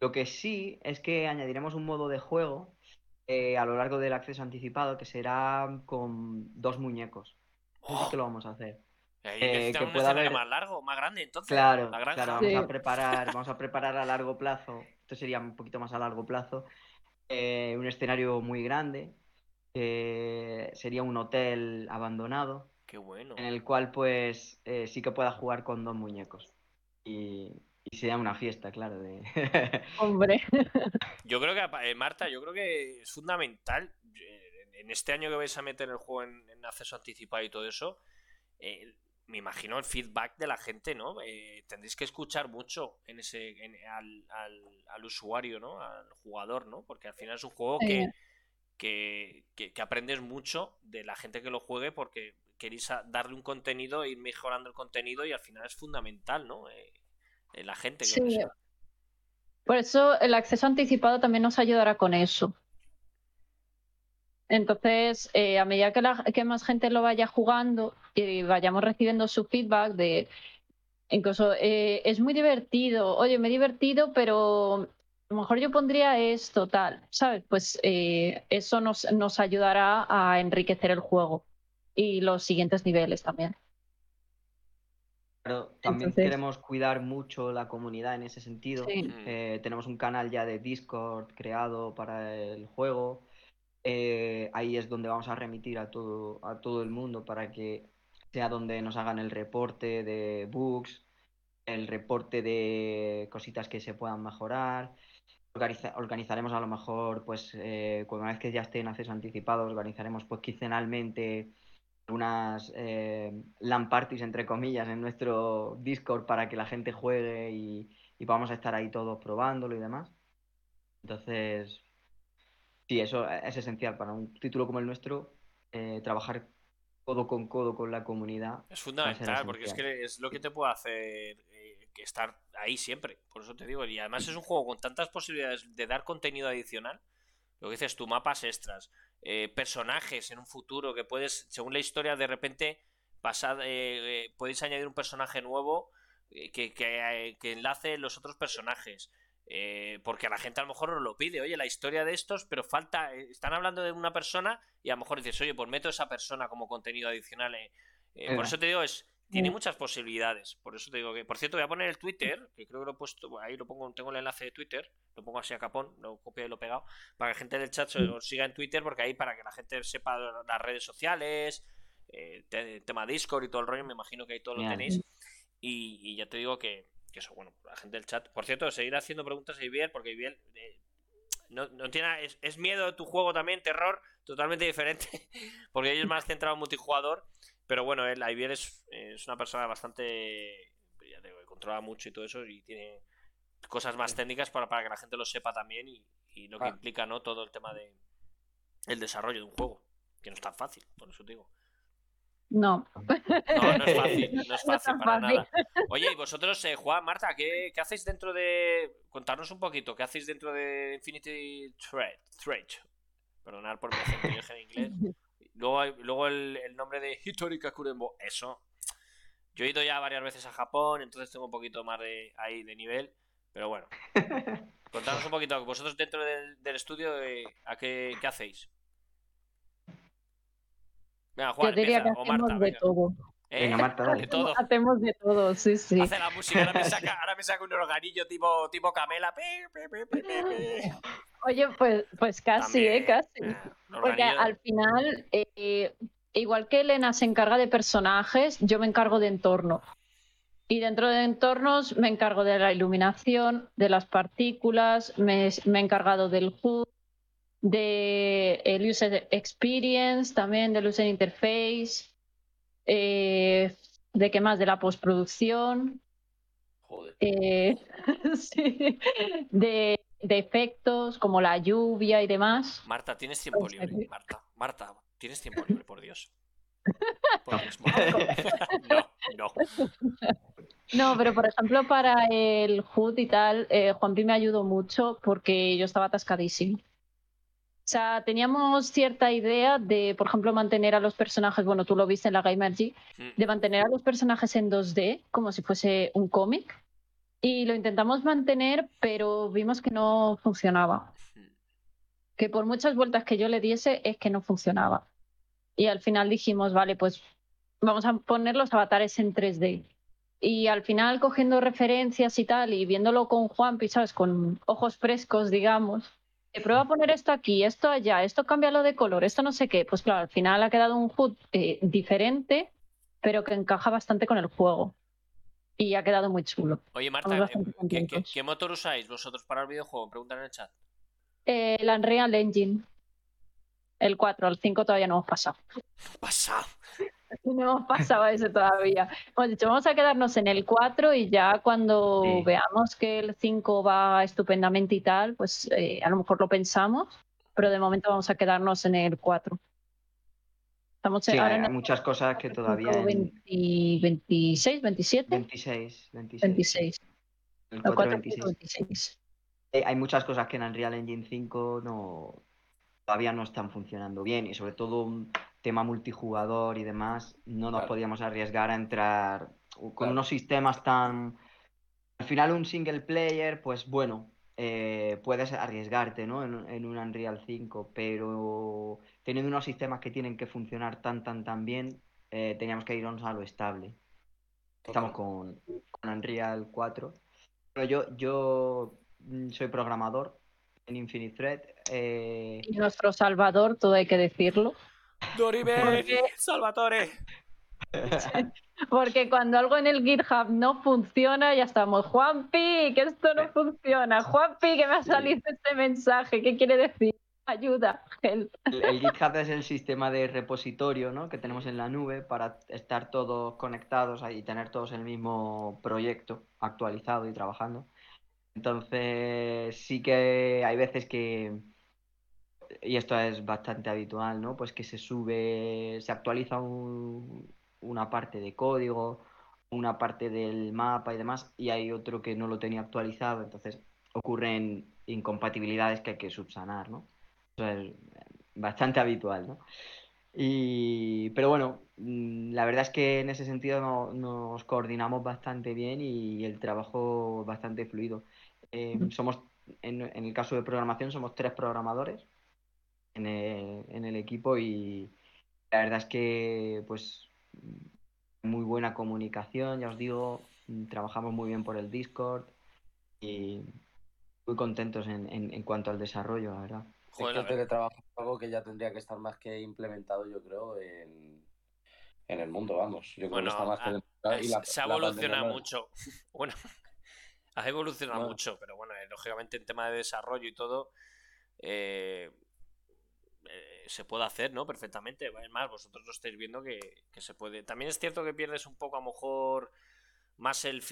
S4: Lo que sí es que añadiremos un modo de juego eh, a lo largo del acceso anticipado que será con dos muñecos. Eso que lo vamos a hacer.
S2: Eh, que pueda haber más largo, más grande, entonces.
S4: Claro, claro vamos a preparar, vamos a preparar a largo plazo. Esto sería un poquito más a largo plazo. Eh, un escenario muy grande, sería un hotel abandonado.
S2: Qué bueno.
S4: En el cual pues eh, sí que pueda jugar con dos muñecos. Y, y sea una fiesta, claro. De... (laughs)
S3: Hombre. (laughs)
S2: Yo creo que, eh, Marta, yo creo que es fundamental en este año que vais a meter el juego en, acceso anticipado y todo eso, me imagino el feedback de la gente, ¿no? tendréis que escuchar mucho en ese, al, al, usuario, ¿no? Al jugador, ¿no? Porque al final es un juego que, que, aprendes mucho de la gente que lo juegue porque queréis darle un contenido, ir mejorando el contenido y al final es fundamental, ¿no? Eh, eh, la gente que sí.
S3: Por eso el acceso anticipado también nos ayudará con eso. Entonces, eh, a medida que, la, que más gente lo vaya jugando y vayamos recibiendo su feedback de, incluso es muy divertido, oye, me he divertido, pero a lo mejor yo pondría esto, tal, ¿sabes? Pues eh, eso nos, nos ayudará a enriquecer el juego y los siguientes niveles también.
S4: Pero también queremos cuidar mucho la comunidad en ese sentido. Eh, tenemos un canal ya de Discord creado para el juego. Eh, ahí es donde vamos a remitir a todo, a todo el mundo para que sea donde nos hagan el reporte de bugs, el reporte de cositas que se puedan mejorar organizaremos a lo mejor, pues, eh, una vez que ya esté en acceso anticipado, organizaremos pues quincenalmente unas eh, LAN parties, entre comillas, en nuestro Discord para que la gente juegue y, y vamos a estar ahí todos probándolo y demás. Entonces, sí, eso es esencial para un título como el nuestro, eh, trabajar codo con codo con la comunidad.
S2: Es fundamental, porque es que es lo que te puede hacer eh, que estar ahí siempre, por eso te digo. Y además es un juego con tantas posibilidades de dar contenido adicional. Lo que dices tú, mapas extras, eh, personajes en un futuro que puedes, según la historia, de repente pasar, puedes añadir un personaje nuevo que, que, que enlace los otros personajes. Eh, porque a la gente a lo mejor no lo pide, oye, la historia de estos, pero falta, eh, están hablando de una persona y a lo mejor dices, oye, pues meto esa persona como contenido adicional. Eh, por eso te digo, es tiene mm. muchas posibilidades. Por eso te digo que, por cierto, voy a poner el Twitter, que creo que lo he puesto, ahí lo pongo, tengo el enlace de Twitter, lo pongo así a capón, lo copio y lo he pegado, para que la gente del chat se mm. siga en Twitter, porque ahí para que la gente sepa las redes sociales, el tema Discord y todo el rollo, me imagino que ahí todo lo tenéis. y ya te digo que, eso, bueno, la gente del chat. Por cierto, seguir haciendo preguntas a Ibiel, porque Ibiel eh, no, tiene. Es, miedo tu juego también, terror, totalmente diferente. (laughs) porque ellos más centrado en multijugador. Pero bueno, él, Ibiel es, es una persona bastante. Ya que controla mucho y todo eso, y tiene cosas más técnicas para, para que la gente lo sepa también y, lo que implica, ¿no? Todo el tema de el desarrollo de un juego, que no es tan fácil, por eso te digo.
S3: No.
S2: No, no es fácil, (laughs) no es fácil para nada. (laughs) Oye, y vosotros, eh, Juan, Marta, ¿qué, ¿qué, hacéis dentro de. Contarnos un poquito, ¿qué hacéis dentro de Infinity Thread? Thread. Perdonad por mi acento en inglés. (laughs) Luego, luego el, el, nombre de Hitori Kakurembo, eso. Yo he ido ya varias veces a Japón, entonces tengo un poquito más de ahí de nivel. Pero bueno, contanos un poquito, vosotros dentro del, del estudio, eh, ¿a qué, qué hacéis?
S3: Yo diría que hacemos de todo.
S2: ¿Eh? Venga, Marta,
S3: De todo. Hacemos de todo, sí, sí.
S2: Hace la música, ahora me (laughs) saca, ahora me saca un organillo tipo, tipo Camela.
S3: Oye, pues, pues casi, ¿eh? Casi. Porque al final, eh, igual que Elena se encarga de personajes, yo me encargo de entorno. Y dentro de entornos me encargo de la iluminación, de las partículas, me, me he encargado del HUD, de el user experience, también del user interface, eh, de qué más, de la postproducción. Eh, (laughs) de, efectos como la lluvia y demás.
S2: Marta, tienes tiempo libre. Marta, Marta, tienes tiempo libre, por Dios. (laughs) (laughs)
S3: no, no. No, pero por ejemplo para el HUD y tal, eh, Juanpi me ayudó mucho porque yo estaba atascadísimo. O sea, teníamos cierta idea de, por ejemplo, mantener a los personajes, bueno, tú lo viste en la Gamergy, mm. de mantener a los personajes en 2D, como si fuese un cómic. Y lo intentamos mantener, pero vimos que no funcionaba. Que por muchas vueltas que yo le diese, es que no funcionaba. Y al final dijimos, vale, pues vamos a poner los avatares en 3D. Y al final, cogiendo referencias y tal, y viéndolo con Juan, ¿sabes? Con ojos frescos, digamos, prueba a poner esto aquí, esto allá, esto cambia lo de color, esto no sé qué. Pues claro, al final ha quedado un HUD eh, diferente, pero que encaja bastante con el juego. Y ha quedado muy chulo.
S2: Oye, Marta, eh, ¿qué, motor usáis vosotros para el videojuego? Preguntan en el chat.
S3: Eh, el Unreal Engine. El 4, el 5 todavía no hemos pasado.
S2: Pasado. (laughs)
S3: No hemos pasado eso todavía. Hemos dicho, vamos a quedarnos en el 4 y ya cuando veamos que el 5 va estupendamente y tal, pues eh, a lo mejor lo pensamos, pero de momento vamos a quedarnos en el 4.
S4: Estamos sí, hay, muchas cosas que todavía...
S3: 26, 27.
S4: 26,
S3: 26. 26.
S4: El 4, 26. 26. hay muchas cosas que en Unreal Engine 5 no, todavía no están funcionando bien y sobre todo tema multijugador y demás, no nos podíamos arriesgar a entrar con unos sistemas tan... Al final un single player, pues bueno, eh, puedes arriesgarte ¿no? en, un Unreal 5, pero teniendo unos sistemas que tienen que funcionar tan, tan, tan bien, eh, teníamos que irnos a lo estable. Estamos con, con Unreal 4. Pero yo, yo mm, soy programador en Infinite Thread. Eh,
S3: y nuestro Salvador, todo hay que decirlo.
S2: Dorime, Salvatore. (laughs)
S3: Porque cuando algo en el GitHub no funciona, ya estamos. Juanpi, que esto no funciona. Juanpi, que me ha salido este mensaje. ¿Qué quiere decir? Ayuda,
S4: El, GitHub es el sistema de repositorio ¿no? que tenemos en la nube para estar todos conectados y tener todos el mismo proyecto actualizado y trabajando. Entonces, sí que hay veces que, y esto es bastante habitual, ¿no? Pues que se sube, se actualiza una parte de código, una parte del mapa y demás, y hay otro que no lo tenía actualizado, entonces ocurren incompatibilidades que hay que subsanar, ¿no? Es bastante habitual, ¿no? Y, pero bueno, mm, la verdad es que en ese sentido nos coordinamos bastante bien y el trabajo bastante fluido. Eh, somos, en, el caso de programación, somos tres programadores en el, en el equipo y la verdad es que pues muy buena comunicación, ya os digo, trabajamos muy bien por el Discord y muy contentos en, en, cuanto al desarrollo, la verdad.
S1: Joder, el teletrabajo es algo que ya tendría que estar más que implementado, yo creo, en, en el mundo, vamos. Yo creo que está más
S2: que se ha evolucionado mucho. (laughs) Bueno, ha evolucionado mucho, pero bueno, eh, lógicamente en tema de desarrollo y todo, eh, eh, se puede hacer, ¿no? Perfectamente. Es más, vosotros lo estáis viendo que, se puede. También es cierto que pierdes un poco, a lo mejor, más el.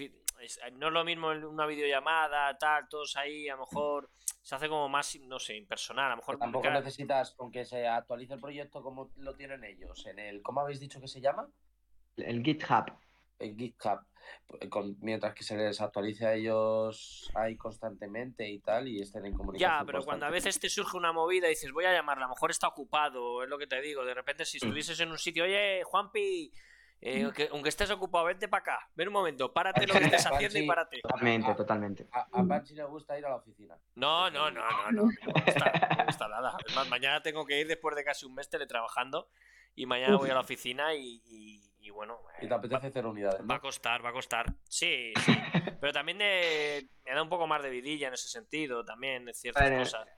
S2: no es lo mismo una videollamada, tal, todos ahí, a lo mejor se hace como más, no sé, impersonal. A lo mejor.
S1: Tampoco necesitas con que se actualice el proyecto como lo tienen ellos. En el. ¿Cómo habéis dicho que se llama?
S4: El GitHub.
S1: El GitHub mientras que se les actualice a ellos ahí constantemente y tal y estén en comunicación.
S2: Ya, pero cuando a veces te surge una movida y dices, voy a llamarla, a lo mejor está ocupado, es lo que te digo. De repente, si mm. estuvieses en un sitio, oye, Juanpi, eh, mm. aunque estés ocupado, vente para acá. Ven un momento, párate lo que estés (laughs) haciendo y párate.
S4: Totalmente, totalmente.
S1: A, a Panchi le gusta ir a la oficina.
S2: No, no, no, no, no. No me gusta, (laughs) nada. Es mañana tengo que ir después de casi un mes teletrabajando y mañana voy a la oficina y y bueno.
S1: Y te apetece hacer unidades.
S2: Va a costar, va a costar. Sí, sí. (laughs) Pero también me da un poco más de vidilla en ese sentido, también, ciertas cosas.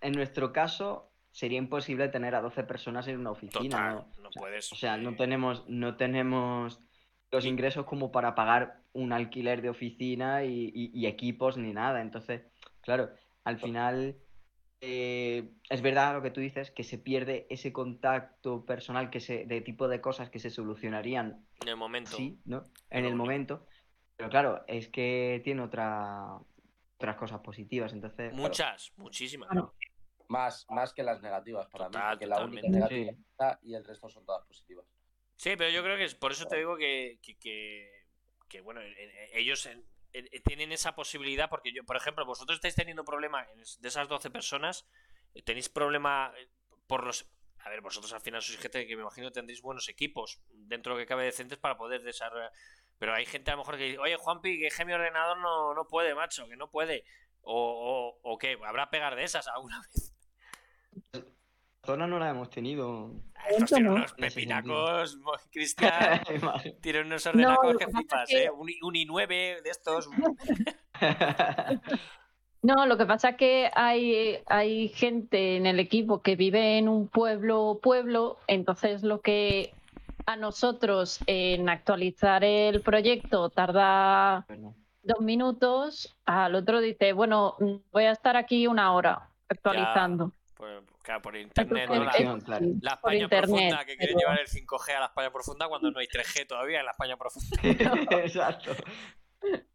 S4: En nuestro caso, sería imposible tener a 12 personas en una oficina.
S2: ¿no? no puedes.
S4: O sea, no tenemos, no tenemos los ingresos como para pagar un alquiler de oficina y equipos ni nada. Entonces, claro, al final eh, es verdad lo que tú dices, que se pierde ese contacto personal que se, de tipo de cosas que se solucionarían.
S2: En el momento.
S4: Sí, ¿no? En el momento. Pero claro, es que tiene otra, otras cosas positivas. Entonces,
S2: Muchas, muchísimas.
S1: Más, más que las negativas para mí, que la única negativa y el resto son todas positivas.
S2: Sí, pero yo creo que es por eso te digo que, que, bueno, ellos eh, tienen esa posibilidad, porque yo, por ejemplo, vosotros estáis teniendo problema de esas 12 personas, eh, tenéis problema eh, por los... A ver, vosotros al final sois gente que me imagino tendréis buenos equipos dentro de lo que cabe decentes para poder desarrollar. Pero hay gente a lo mejor que dice, oye, Juanpi, que mi ordenador no, no puede, macho, que no puede. O, o, o qué, habrá pegar de esas alguna (laughs) vez
S4: zona no la hemos tenido.
S2: Estos tienen unos pepinacos, Cristian. (laughs) tienen unos ordenacos que flipas, ¿eh? Un, i9 de estos. (laughs)
S3: No, lo que pasa es que hay, hay gente en el equipo que vive en un pueblo pueblo, entonces lo que a nosotros en actualizar el proyecto tarda dos minutos, al otro dice, bueno, voy a estar aquí una hora actualizando.
S2: Pues, claro, por internet, ¿no? La, España profunda, que quieren llevar el 5G a la España profunda cuando no hay 3G todavía en la España profunda. (laughs)
S4: Exacto.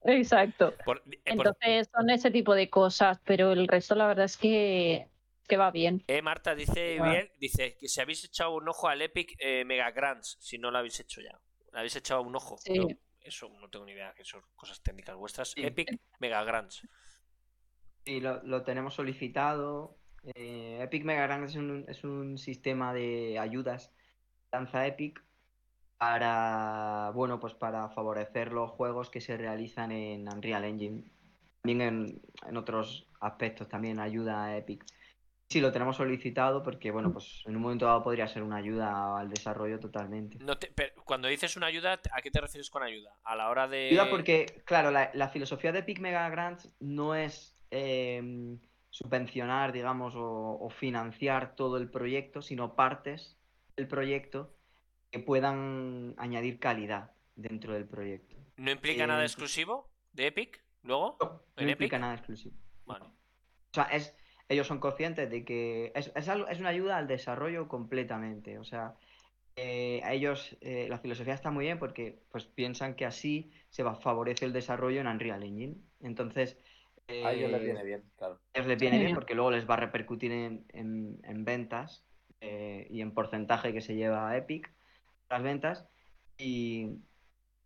S3: Exacto. Eh, Entonces son ese tipo de cosas, pero el resto la verdad es que, que va bien.
S2: Eh, Marta dice bien, dice que si habéis echado un ojo al Epic eh, Mega Grants, si no lo habéis hecho ya. ¿Le habéis echado un ojo? eso no tengo ni idea, que son cosas técnicas vuestras. Epic Mega Grants.
S4: Sí, lo, lo tenemos solicitado. Eh, Epic Mega es un, es un sistema de ayudas lanza Epic para bueno pues para favorecer los juegos que se realizan en Unreal Engine. También en, otros aspectos también ayuda a Epic. Sí, lo tenemos solicitado porque, bueno, pues en un momento dado podría ser una ayuda al desarrollo totalmente.
S2: cuando dices una ayuda, ¿a qué te refieres con ayuda? A la hora de...
S4: Ayuda porque, claro, la, filosofía de Epic Mega Grants no es eh, subvencionar, digamos, o, financiar todo el proyecto, sino partes del proyecto que puedan añadir calidad dentro del proyecto.
S2: ¿No implica nada eh, exclusivo de Epic? ¿Luego?
S4: No, implica nada exclusivo.
S2: Vale.
S4: O sea, es, ellos son conscientes de que es, es, es una ayuda al desarrollo completamente. O sea, eh, a ellos eh, la filosofía está muy bien porque pues piensan que así se va, favorece el desarrollo en Unreal Engine. Entonces,
S1: a ellos les viene bien, claro.
S4: A ellos les viene bien porque luego les va a repercutir en, en, ventas y en porcentaje que se lleva a Epic las ventas. Y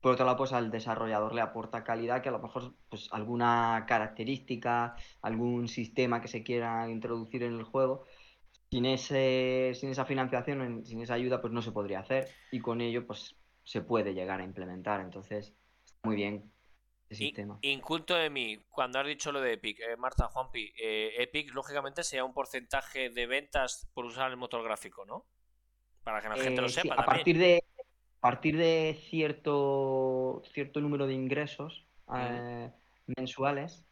S4: por otro lado, pues al desarrollador le aporta calidad que a lo mejor pues alguna característica, algún sistema que se quiera introducir en el juego, sin, ese, sin esa financiación, sin esa ayuda, pues no se podría hacer y con ello pues se puede llegar a implementar. Entonces, está muy bien sistema.
S2: Inculto de mí, cuando has dicho lo de Epic, eh, Marta, Juanpi, eh, Epic lógicamente sería un porcentaje de ventas por usar el motor gráfico, ¿no? Para que la gente lo eh, sepa.
S4: a partir de a partir de cierto, cierto número de ingresos eh, mensuales,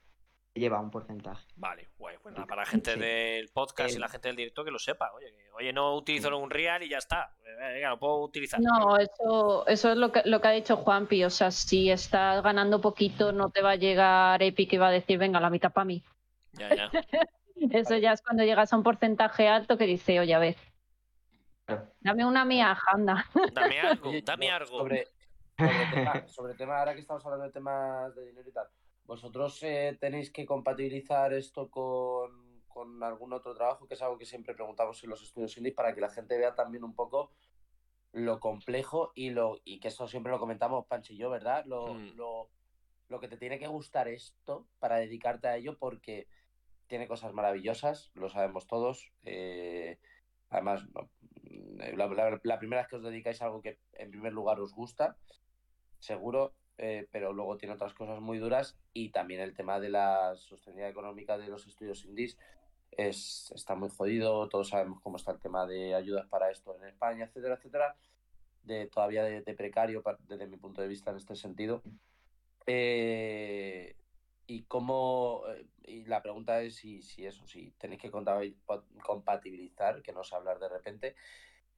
S4: lleva un porcentaje.
S2: Vale, guay. Bueno, para la gente del podcast y la gente del directo que lo sepa. Oye, oye no utilizo un real y ya está. Venga, lo puedo utilizar.
S3: No, eso, eso es lo que, lo que ha dicho Juanpi. O sea, si estás ganando poquito, no te va a llegar Epic y va a decir, venga, la mitad para mí.
S2: Ya, ya. (laughs)
S3: eso ya es cuando llegas a un porcentaje alto que dice, oye, a ver. Dame una mía, anda. (laughs)
S2: Dame algo, dame algo.
S1: Sobre, sobre, tema, ahora que estamos hablando de temas de dinero y tal, ¿vosotros eh, tenéis que compatibilizar esto con, con, algún otro trabajo? Que es algo que siempre preguntamos en los estudios indie para que la gente vea también un poco lo complejo y lo y que eso siempre lo comentamos Pancho y yo, ¿verdad? Lo, hmm. lo, lo que te tiene que gustar esto para dedicarte a ello porque tiene cosas maravillosas, lo sabemos todos. Eh, además, no, eh, la, primera vez que os dedicáis a algo que en primer lugar os gusta, seguro, eh, pero luego tiene otras cosas muy duras y también el tema de la sostenibilidad económica de los estudios indies es, está muy jodido, todos sabemos cómo está el tema de ayudas para esto en España, etcétera, etcétera, de todavía de, precario desde mi punto de vista en este sentido. Eh, y cómo y la pregunta es si, si eso, si tenéis que compatibilizar, que no sé hablar de repente,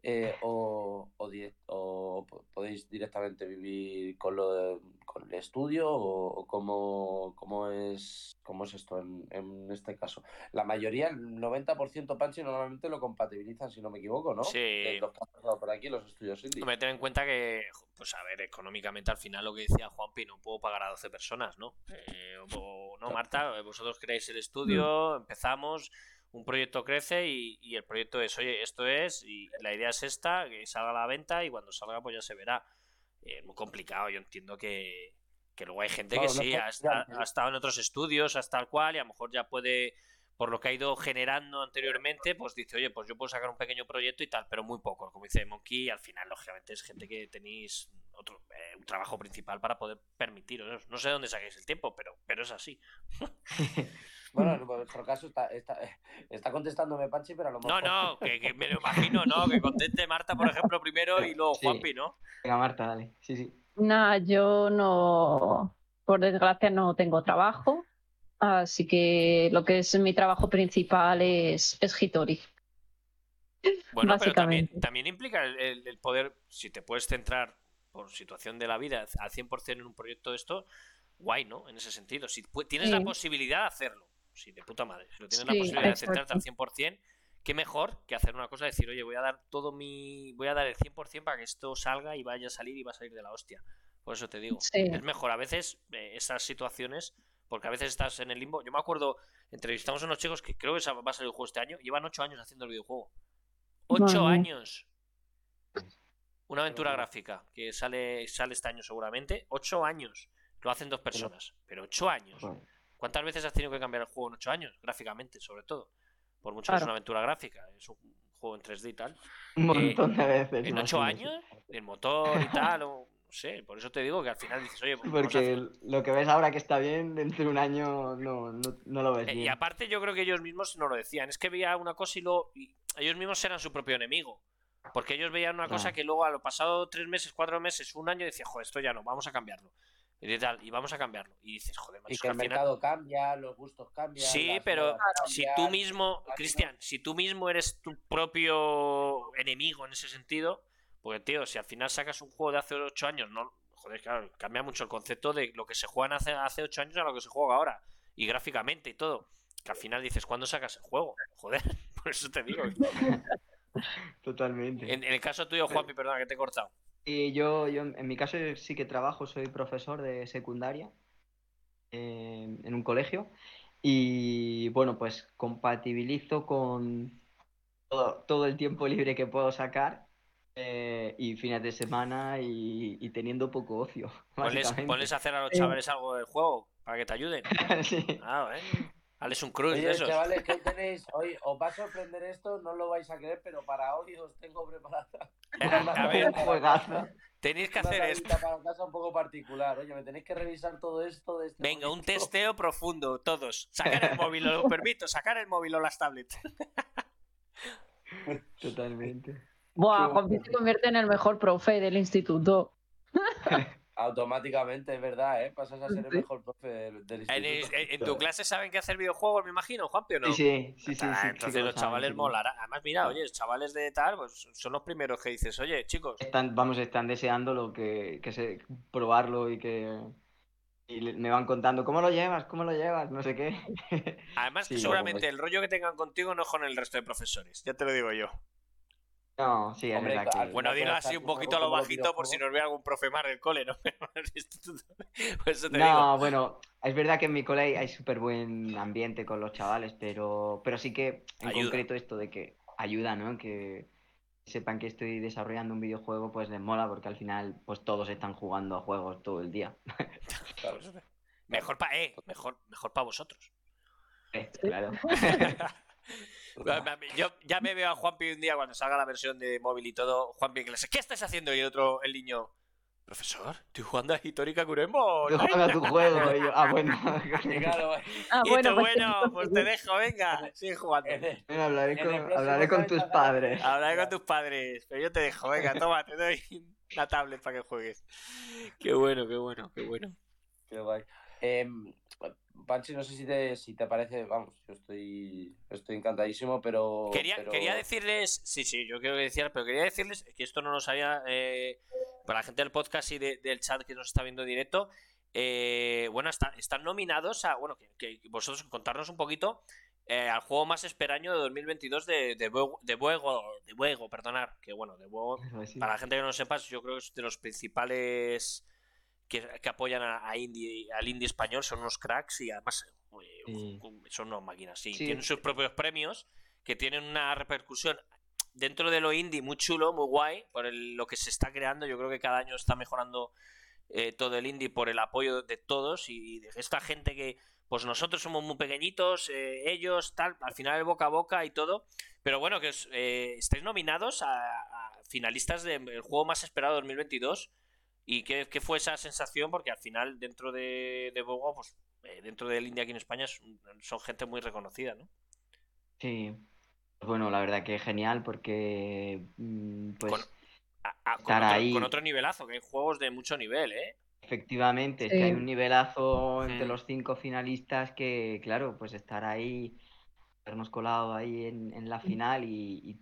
S1: eh, o, o, podéis directamente vivir con, lo con el estudio o, cómo, cómo, es, cómo es esto en, en este caso. La mayoría, el 90% Panchi normalmente lo compatibilizan, si no me equivoco, ¿no?
S2: Sí.
S1: los que han pasado por aquí, los estudios indie.
S2: Me ten en cuenta que, pues a ver, económicamente al final lo que decía Juanpi, no puedo pagar a 12 personas, ¿no? Eh, o, no, Marta, vosotros creáis el estudio, empezamos un proyecto crece y, el proyecto es, oye, esto es, y la idea es esta, que salga a la venta y cuando salga pues ya se verá. Es eh, muy complicado, yo entiendo que, luego hay gente que sí, ha, estado en otros estudios, hasta el cual, y a lo mejor ya puede, por lo que ha ido generando anteriormente, pues dice, oye, pues yo puedo sacar un pequeño proyecto y tal, pero muy poco, como dice Monkey, al final, lógicamente, es gente que tenéis otro, eh, un trabajo principal para poder permitiros. No sé dónde saquéis el tiempo, pero, pero es así. (laughs)
S1: Bueno, en nuestro caso está, está, (laughs) está contestándome Panchi, pero a lo
S2: mejor... No, no, que, me lo (laughs) imagino, ¿no? Que conteste Marta, por ejemplo, primero y luego Juanpi, ¿no?
S4: Venga, Marta, dale. Sí, sí.
S3: Nada, yo no, por desgracia no tengo trabajo, así que lo que es mi trabajo principal es, es Hitori.
S2: Bueno, pero también, también implica el, poder, si te puedes centrar por situación de la vida al 100% en un proyecto de esto, guay, ¿no? En ese sentido, si tienes la posibilidad de hacerlo sí, de puta madre. Si lo tienes la posibilidad de centrarte al 100%, qué mejor que hacer una cosa, decir, oye, voy a dar todo mi. Voy a dar el 100% para que esto salga y vaya a salir y va a salir de la hostia. Por eso te digo, es mejor a veces eh, esas situaciones, porque a veces estás en el limbo. Yo me acuerdo, entrevistamos a unos chicos que creo que va a salir el juego este año, llevan 8 años haciendo el videojuego. 8 años. Una aventura gráfica que sale, sale este año seguramente. 8 años. Lo hacen dos personas, pero 8 años. ¿Cuántas veces has tenido que cambiar el juego en 8 años? Gráficamente, sobre todo. Por mucho que es una aventura gráfica, es un juego en 3D y tal.
S4: Un montón de eh, veces.
S2: En 8 años, el motor y tal, o no sé, por eso te digo que al final dices, oye,
S4: pues porque lo que ves ahora que está bien, dentro de un año no, no, lo ves eh, bien.
S2: Y aparte yo creo que ellos mismos no lo decían, es que veía una cosa y, lo, ellos mismos eran su propio enemigo. Porque ellos veían una cosa que luego a lo pasado tres meses, cuatro meses, un año, decían, joder, esto ya no, vamos a cambiarlo y vamos a cambiarlo. Y dices, joder,
S1: Y que el mercado cambia, los gustos cambian.
S2: Sí, pero si tú mismo, Cristian, si tú mismo eres tu propio enemigo en ese sentido, porque, tío, si al final sacas un juego de hace 8 años, no, joder, claro, cambia mucho el concepto de lo que se juega hace, hace 8 años a lo que se juega ahora. Y gráficamente y todo. que al final dices, ¿cuándo sacas el juego? (laughs) Joder, por eso te digo.
S4: Totalmente.
S2: En, el caso tuyo, Juanpi, perdona que te he cortado.
S4: Y yo, yo, en mi caso, sí que trabajo, soy profesor de secundaria eh, en un colegio. Y bueno, pues compatibilizo con todo, el tiempo libre que puedo sacar eh, y fines de semana y, teniendo poco ocio. (laughs)
S2: Ponles, a hacer a los chavales algo del juego para que te ayuden. (laughs)
S4: sí.
S2: Ah, ¿eh? Dale un cruz
S1: de esos. chavales, ¿qué (laughs) tenéis? Hoy os va a sorprender esto, no lo vais a creer, pero para hoy os tengo preparada.
S2: a ver, juegazo. Tenéis que hacer esto.
S1: Para casa un poco particular. Oye, me tenéis que revisar todo esto de este
S2: Venga, un testeo profundo, todos. Sacar el móvil, lo permito, sacar el móvil o las tablets. (laughs)
S4: Totalmente.
S3: Buah, Juan se convierte en el mejor profe del instituto. (laughs)
S1: Automáticamente, es verdad, ¿eh? Pasas a ser el mejor profe del, instituto.
S2: En, tu clase saben que hacer videojuegos, me imagino, Juanpi, ¿o no?
S4: Sí, sí, sí.
S2: Ah, entonces los chavales molarán. Además, mira, oye, chavales de tal, pues son los primeros que dices, oye, chicos.
S4: Están, vamos, están deseando lo que, que se, probarlo y que y me van contando, ¿cómo lo llevas? ¿Cómo lo llevas? No sé qué.
S2: Además, (laughs) seguramente el rollo que tengan contigo no es con el resto de profesores, ya te lo digo yo.
S4: No, sí, es verdad
S2: Bueno, dilo así un poquito a lo bajito por si nos ve algún profe más del cole, ¿no? (laughs)
S4: no, bueno, es verdad que en mi cole hay súper buen ambiente con los chavales, pero, pero sí que en concreto esto de que ayuda, ¿no? Que sepan que estoy desarrollando un videojuego, pues les mola porque al final pues todos están jugando a juegos todo el día. (laughs)
S2: mejor para eh, mejor, mejor para vosotros. (laughs)
S4: Eh, claro.
S2: Yo ya me veo a Juanpi un día cuando salga la versión de móvil y todo. Juanpi que le ¿qué estás haciendo? Y el otro, el niño, profesor, estoy jugando a Hitórica Curembo.
S4: Estoy jugando a tu juego. ah, bueno. (laughs)
S3: ah,
S2: bueno, pues, bueno, pues te dejo, venga, sigue jugando.
S4: hablaré, con, hablaré con tus padres.
S2: Hablaré con tus padres, pero yo te dejo, venga, toma, te doy la tablet para que juegues. Qué bueno, qué bueno, qué bueno.
S1: Qué guay. Eh, Panchi, no sé si te, si te parece, vamos, yo estoy, estoy encantadísimo, pero
S2: quería, quería decirles, sí, sí, yo quiero decir, pero quería decirles que esto no lo sabía eh, para la gente del podcast y del chat que nos está viendo directo. Eh, bueno, están nominados a, bueno, que, vosotros contarnos un poquito eh, al juego más esperaño de 2022 de, de, de Buego, de Buego, perdonar, que bueno, de Buego, para la gente que no lo sepa, yo creo que es de los principales que, apoyan a, indie, al indie español son unos cracks y además son unas máquinas. y Tienen sus propios premios que tienen una repercusión dentro de lo indie muy chulo, muy guay, por lo que se está creando. Yo creo que cada año está mejorando eh, todo el indie por el apoyo de todos y de esta gente que, pues nosotros somos muy pequeñitos, eh, ellos, tal, al final el boca a boca y todo. Pero bueno, que eh, estáis nominados a, a finalistas del juego más esperado de 2022 ¿Y qué, fue esa sensación? Porque al final, dentro de, de Bogo, pues eh, dentro del India aquí en España son, gente muy reconocida, ¿no?
S4: Sí. Bueno, la verdad que es genial porque. Mm, pues.
S2: Con, estar otro, ahí... con otro nivelazo, que hay juegos de mucho nivel, ¿eh?
S4: Efectivamente, es que hay un nivelazo entre mm. los cinco finalistas que, claro, pues estar ahí, habernos colado ahí en, la final y,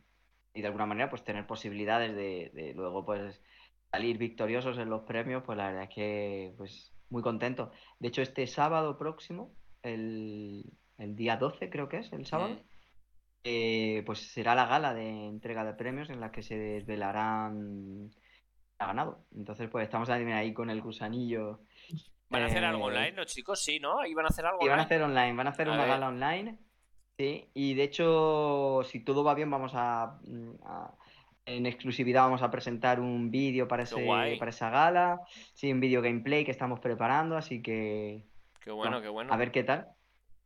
S4: de alguna manera pues tener posibilidades de, de luego pues salir victoriosos en los premios, pues la verdad es que pues muy contento. De hecho, este sábado próximo, el, día 12 creo que es, el sábado, eh, pues será la gala de entrega de premios en la que se desvelarán ha ganado. Entonces, pues estamos ahí con el gusanillo.
S2: ¿Van a hacer algo eh, online los chicos? Sí, ¿no? ¿Iban a hacer algo
S4: Van a hacer online, van a hacer una gala online. Sí, y de hecho, si todo va bien, vamos a en exclusividad vamos a presentar un vídeo para, para esa gala. Sí, un vídeo gameplay que estamos preparando, así que.
S2: Qué bueno, qué bueno.
S4: A ver qué tal.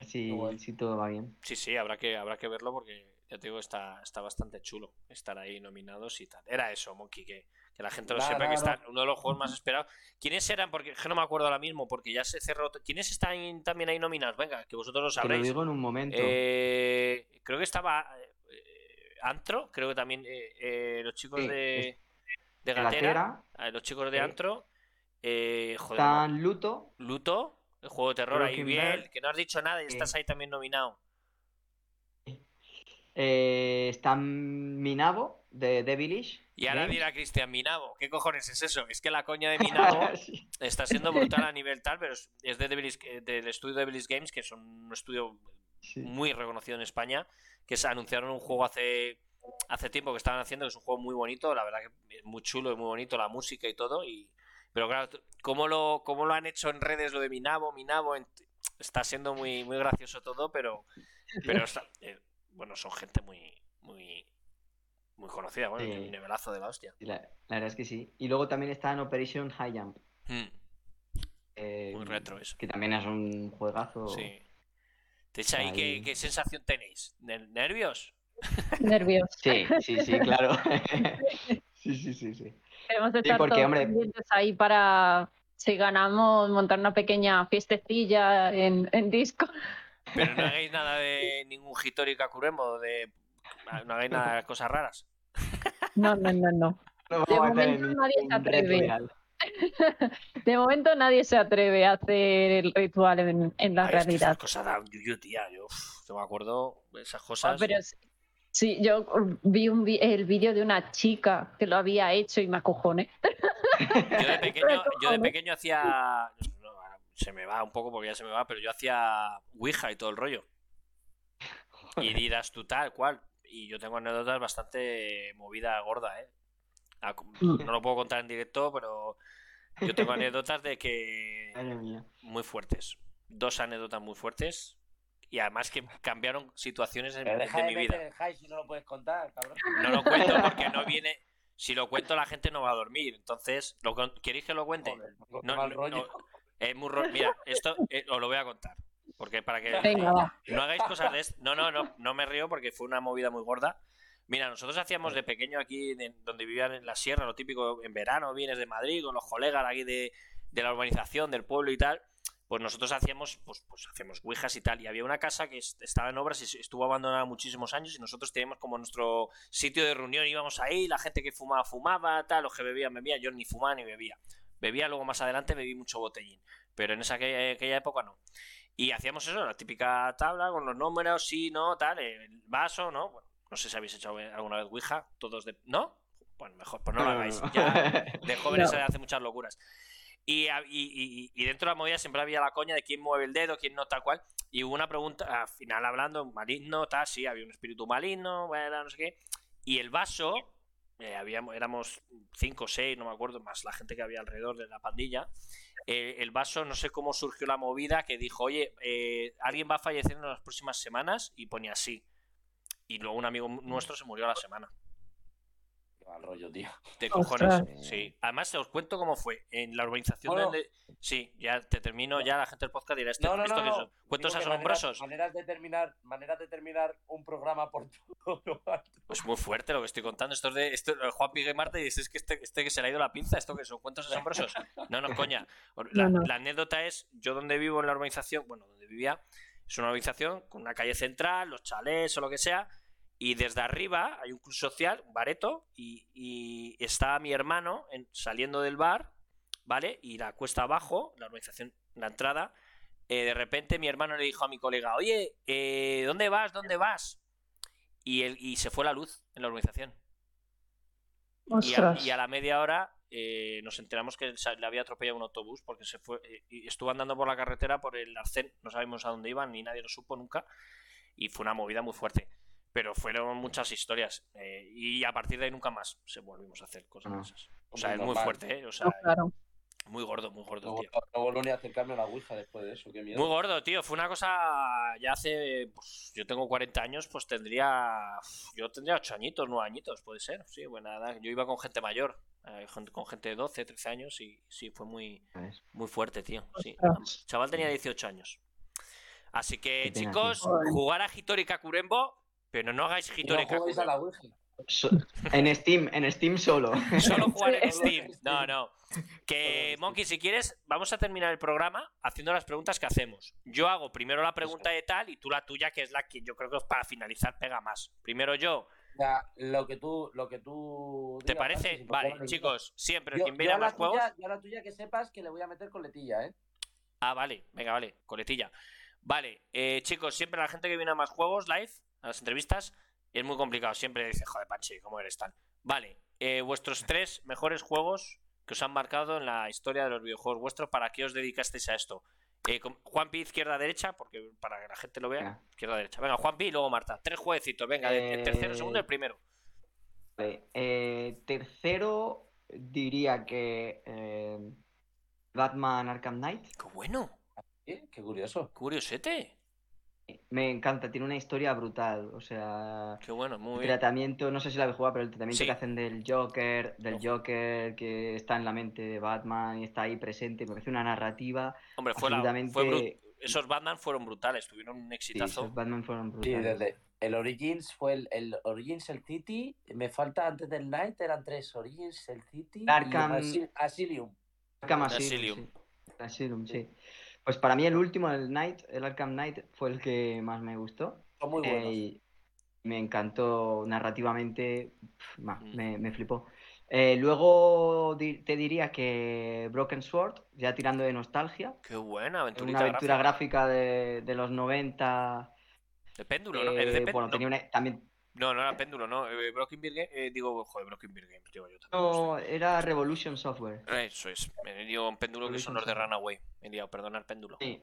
S4: Si, si todo va bien.
S2: Sí, sí, habrá que, habrá que verlo porque ya te digo, está, está bastante chulo estar ahí nominados y tal. Era eso, Monkey, que, la gente lo sepa, que está uno de los juegos más esperados. ¿Quiénes eran? Porque no me acuerdo ahora mismo, porque ya se cerró. ¿Quiénes están también ahí nominados? Venga, que vosotros lo sabréis.
S4: Te lo digo en un momento.
S2: Eh, creo que estaba Antro, creo que también eh, eh, los chicos de, de Gatera, eh, los chicos de Antro, joder,
S4: están Luto,
S2: Luto, el juego de terror ahí bien, que no has dicho nada y estás ahí también nominado.
S4: están Minabo de Devilish.
S2: Y ahora dirá Cristian, Minabo, ¿qué cojones es eso? Es que la coña de (laughs) Minabo está siendo brutal a nivel tal, pero es de del estudio Devilish Games, que son un estudio muy reconocido en España, que se anunciaron un juego hace hace tiempo que estaban haciendo, que es un juego muy bonito, la verdad que es muy chulo y muy bonito la música y todo, y pero claro, ¿cómo lo, cómo lo han hecho en redes lo de Minabo, Minabo? Está siendo muy, muy gracioso todo, pero, pero eh, bueno, son gente muy, muy, muy conocida, bueno, un nivelazo de la hostia.
S4: La, verdad es que sí. Y luego también está en Operation High Jump.
S2: Hmm. Eh, muy retro eso.
S4: Que también es un juegazo.
S2: Sí. De hecho, ahí, ¿qué, ¿qué, sensación tenéis? ¿Nervios?
S3: Nervios.
S4: Sí, sí, sí, claro. (laughs) sí, sí, sí, sí.
S3: Queremos estar porque, hombre... ahí para, si ganamos, montar una pequeña fiestecilla en, en disco.
S2: Pero no hagáis nada de ningún Hitori Kakuremo, de no hagáis nada de cosas raras.
S3: No, no, no, no. de momento nadie se atreve. (laughs) De momento nadie se atreve a hacer el ritual en, en la realidad.
S2: esas cosas dan yuyu, tía. Yo, me acuerdo de esas ah, cosas.
S3: pero sí, yo vi un el vídeo de una chica que lo había hecho y me acojoné.
S2: Yo de (laughs) pequeño, yo de pequeño hacía. se me va un poco porque ya se me va, pero yo hacía Ouija y todo el rollo. Y dirás tú tal cual y yo tengo anécdotas bastante movida gorda, ¿eh? No lo puedo contar en directo, pero yo tengo (laughs) anécdotas de que... Muy fuertes. Dos anécdotas muy fuertes y además que cambiaron situaciones en, de, mi vida.
S1: no lo puedes contar,
S2: No lo cuento (laughs) porque no viene... Si lo cuento la gente no va a dormir. Entonces, ¿lo... ¿queréis que lo cuente? no, no, es muy... Mira, esto eh, os lo voy a contar. Porque para que no hagáis cosas de esto. No, no, no, no me río porque fue una movida muy gorda. Mira, nosotros hacíamos de pequeño aquí, donde vivían en la sierra, lo típico, en verano vienes de Madrid con los colegas aquí de, la urbanización, del pueblo y tal. Pues nosotros hacíamos, pues, pues hacíamos ouijas y tal. Y había una casa que estaba en obras y estuvo abandonada muchísimos años. Y nosotros teníamos como nuestro sitio de reunión. Íbamos ahí, la gente que fumaba, fumaba, tal, los que bebían, bebía. Yo ni fumaba ni bebía. Bebía, luego más adelante bebí mucho botellín. Pero en esa aquella época no. Y hacíamos eso, la típica tabla con los números, sí, no, tal, el vaso, ¿no? Bueno, no sé si habéis hecho alguna vez Ouija, todos de... ¿No? Bueno, mejor, pues no lo hagáis. (laughs) Ya de jóvenes se hace muchas locuras. Y, y, y, dentro de la movida siempre había la coña de quién mueve el dedo, quién no, tal cual. Y hubo una pregunta, al final hablando, maligno, tal, sí, había un espíritu maligno, bueno, no sé qué. Y el vaso, eh, habíamos, éramos cinco o seis, no me acuerdo, más la gente que había alrededor de la pandilla. Eh, el vaso, no sé cómo surgió la movida, que dijo, oye, eh, alguien va a fallecer en las próximas semanas, y ponía así. Y luego un amigo nuestro se murió a la semana
S1: al rollo, tío.
S2: De cojones, sí. Además, os cuento cómo fue. En la urbanización donde. Sí, ya te termino, ya la gente del podcast dirá esto, esto que son. Cuentos asombrosos.
S1: Maneras, de terminar, maneras de terminar un programa por (laughs) todo
S2: Pues muy fuerte lo que estoy contando. Esto es de esto, Juan Pigue Marta y dices que este, este que se le ha ido la pinza, esto que son cuentos asombrosos. No, no, coña. (laughs) La, la anécdota es, yo donde vivo en la urbanización, bueno, donde vivía, es una urbanización con una calle central, los chalés o lo que sea y desde arriba hay un club social, un bareto, y, y está mi hermano saliendo del bar, ¿vale? Y la cuesta abajo, la organización, la entrada, eh, de repente mi hermano le dijo a mi colega, oye, eh, ¿dónde vas? ¿Dónde vas? Y, él, y se fue la luz en la organización. Y a, la media hora eh, nos enteramos que le había atropellado un autobús porque se fue y estuvo andando por la carretera por el arcén, no sabemos a dónde iban ni nadie lo supo nunca y fue una movida muy fuerte pero fueron muchas historias eh, y a partir de ahí nunca más se volvimos a hacer cosas de ah. esas. O sea, es muy fuerte, ¿eh? O sea, muy gordo, muy gordo, tío.
S1: No volví ni a acercarme a la Ouija después de eso, qué miedo.
S2: Muy gordo, tío. Fue una cosa. Ya hace. Pues, yo tengo 40 años, pues tendría. Yo tendría 8 añitos, 9 añitos, puede ser. Sí, bueno, nada. Yo iba con gente mayor, eh, con gente de 12, 13 años y sí, fue muy, muy fuerte, tío. Sí. El chaval tenía 18 años. Así que, chicos, jugar a Hitori Kakurembo pero no hagáis Hitori
S1: no
S4: en Steam, en Steam solo. (laughs)
S2: Solo jugar en (laughs) Steam. No, no. Que, Monkey, si quieres, vamos a terminar el programa haciendo las preguntas que hacemos. Yo hago primero la pregunta de tal y tú la tuya, que es la que yo creo que para finalizar pega más. Primero yo.
S1: Ya, lo que tú, lo que tú
S2: ¿Te parece? Vale, chicos, siempre quien viene a más juegos.
S1: Yo la tuya que sepas que le voy a meter coletilla, ¿eh?
S2: Ah, vale, venga, vale, coletilla. Vale, eh, chicos, siempre la gente que viene a más juegos live las entrevistas, es muy complicado. Siempre dice, joder, Pachi, ¿cómo eres tan? Vale, eh, vuestros tres mejores juegos que os han marcado en la historia de los videojuegos vuestros, ¿para qué os dedicasteis a esto? Eh, Juanpi, izquierda, derecha, porque para que la gente lo vea, izquierda, derecha. Venga, Juanpi y luego Marta. Tres jueguecitos, venga, el tercero, el segundo, el primero.
S4: Eh, tercero, diría que eh, Batman Arkham Knight.
S2: ¡Qué bueno!
S1: Qué curioso.
S2: Curiosete.
S4: Me encanta, tiene una historia brutal. O sea,
S2: Qué bueno, muy
S4: el tratamiento, no sé si la habéis jugado, pero el tratamiento que hacen del Joker, del Joker que está en la mente de Batman y está ahí presente, me parece una narrativa.
S2: Hombre, fue, fue esos Batman fueron brutales, tuvieron un exitazo.
S4: esos Batman fueron brutales.
S1: Sí, desde el Origins fue el, el, Origins, el City, me falta antes del Night, eran tres Origins, el City
S4: Arkham...
S1: y Asylum.
S4: Arkham Asylum. Asylum, sí. Pues para mí el último, el Knight, el Arkham Knight, fue el que más me gustó.
S1: Son muy buenos. Eh,
S4: me encantó narrativamente, mm. me, flipó. Eh, luego te diría que Broken Sword, ya tirando de nostalgia.
S2: Qué buena aventura.
S4: Una aventura gráfica, de, de, los 90.
S2: De péndulo, ¿no? de
S4: eh, bueno, tenía una, también
S2: no, no era péndulo, no. Eh, Broken Beer Game, eh, digo, joder, Broken Beer Games, digo yo
S4: también. No, era Revolution Software.
S2: Eso es. Me dio un péndulo que son los de Runaway. Me he liado, perdonar, péndulo.
S4: Sí.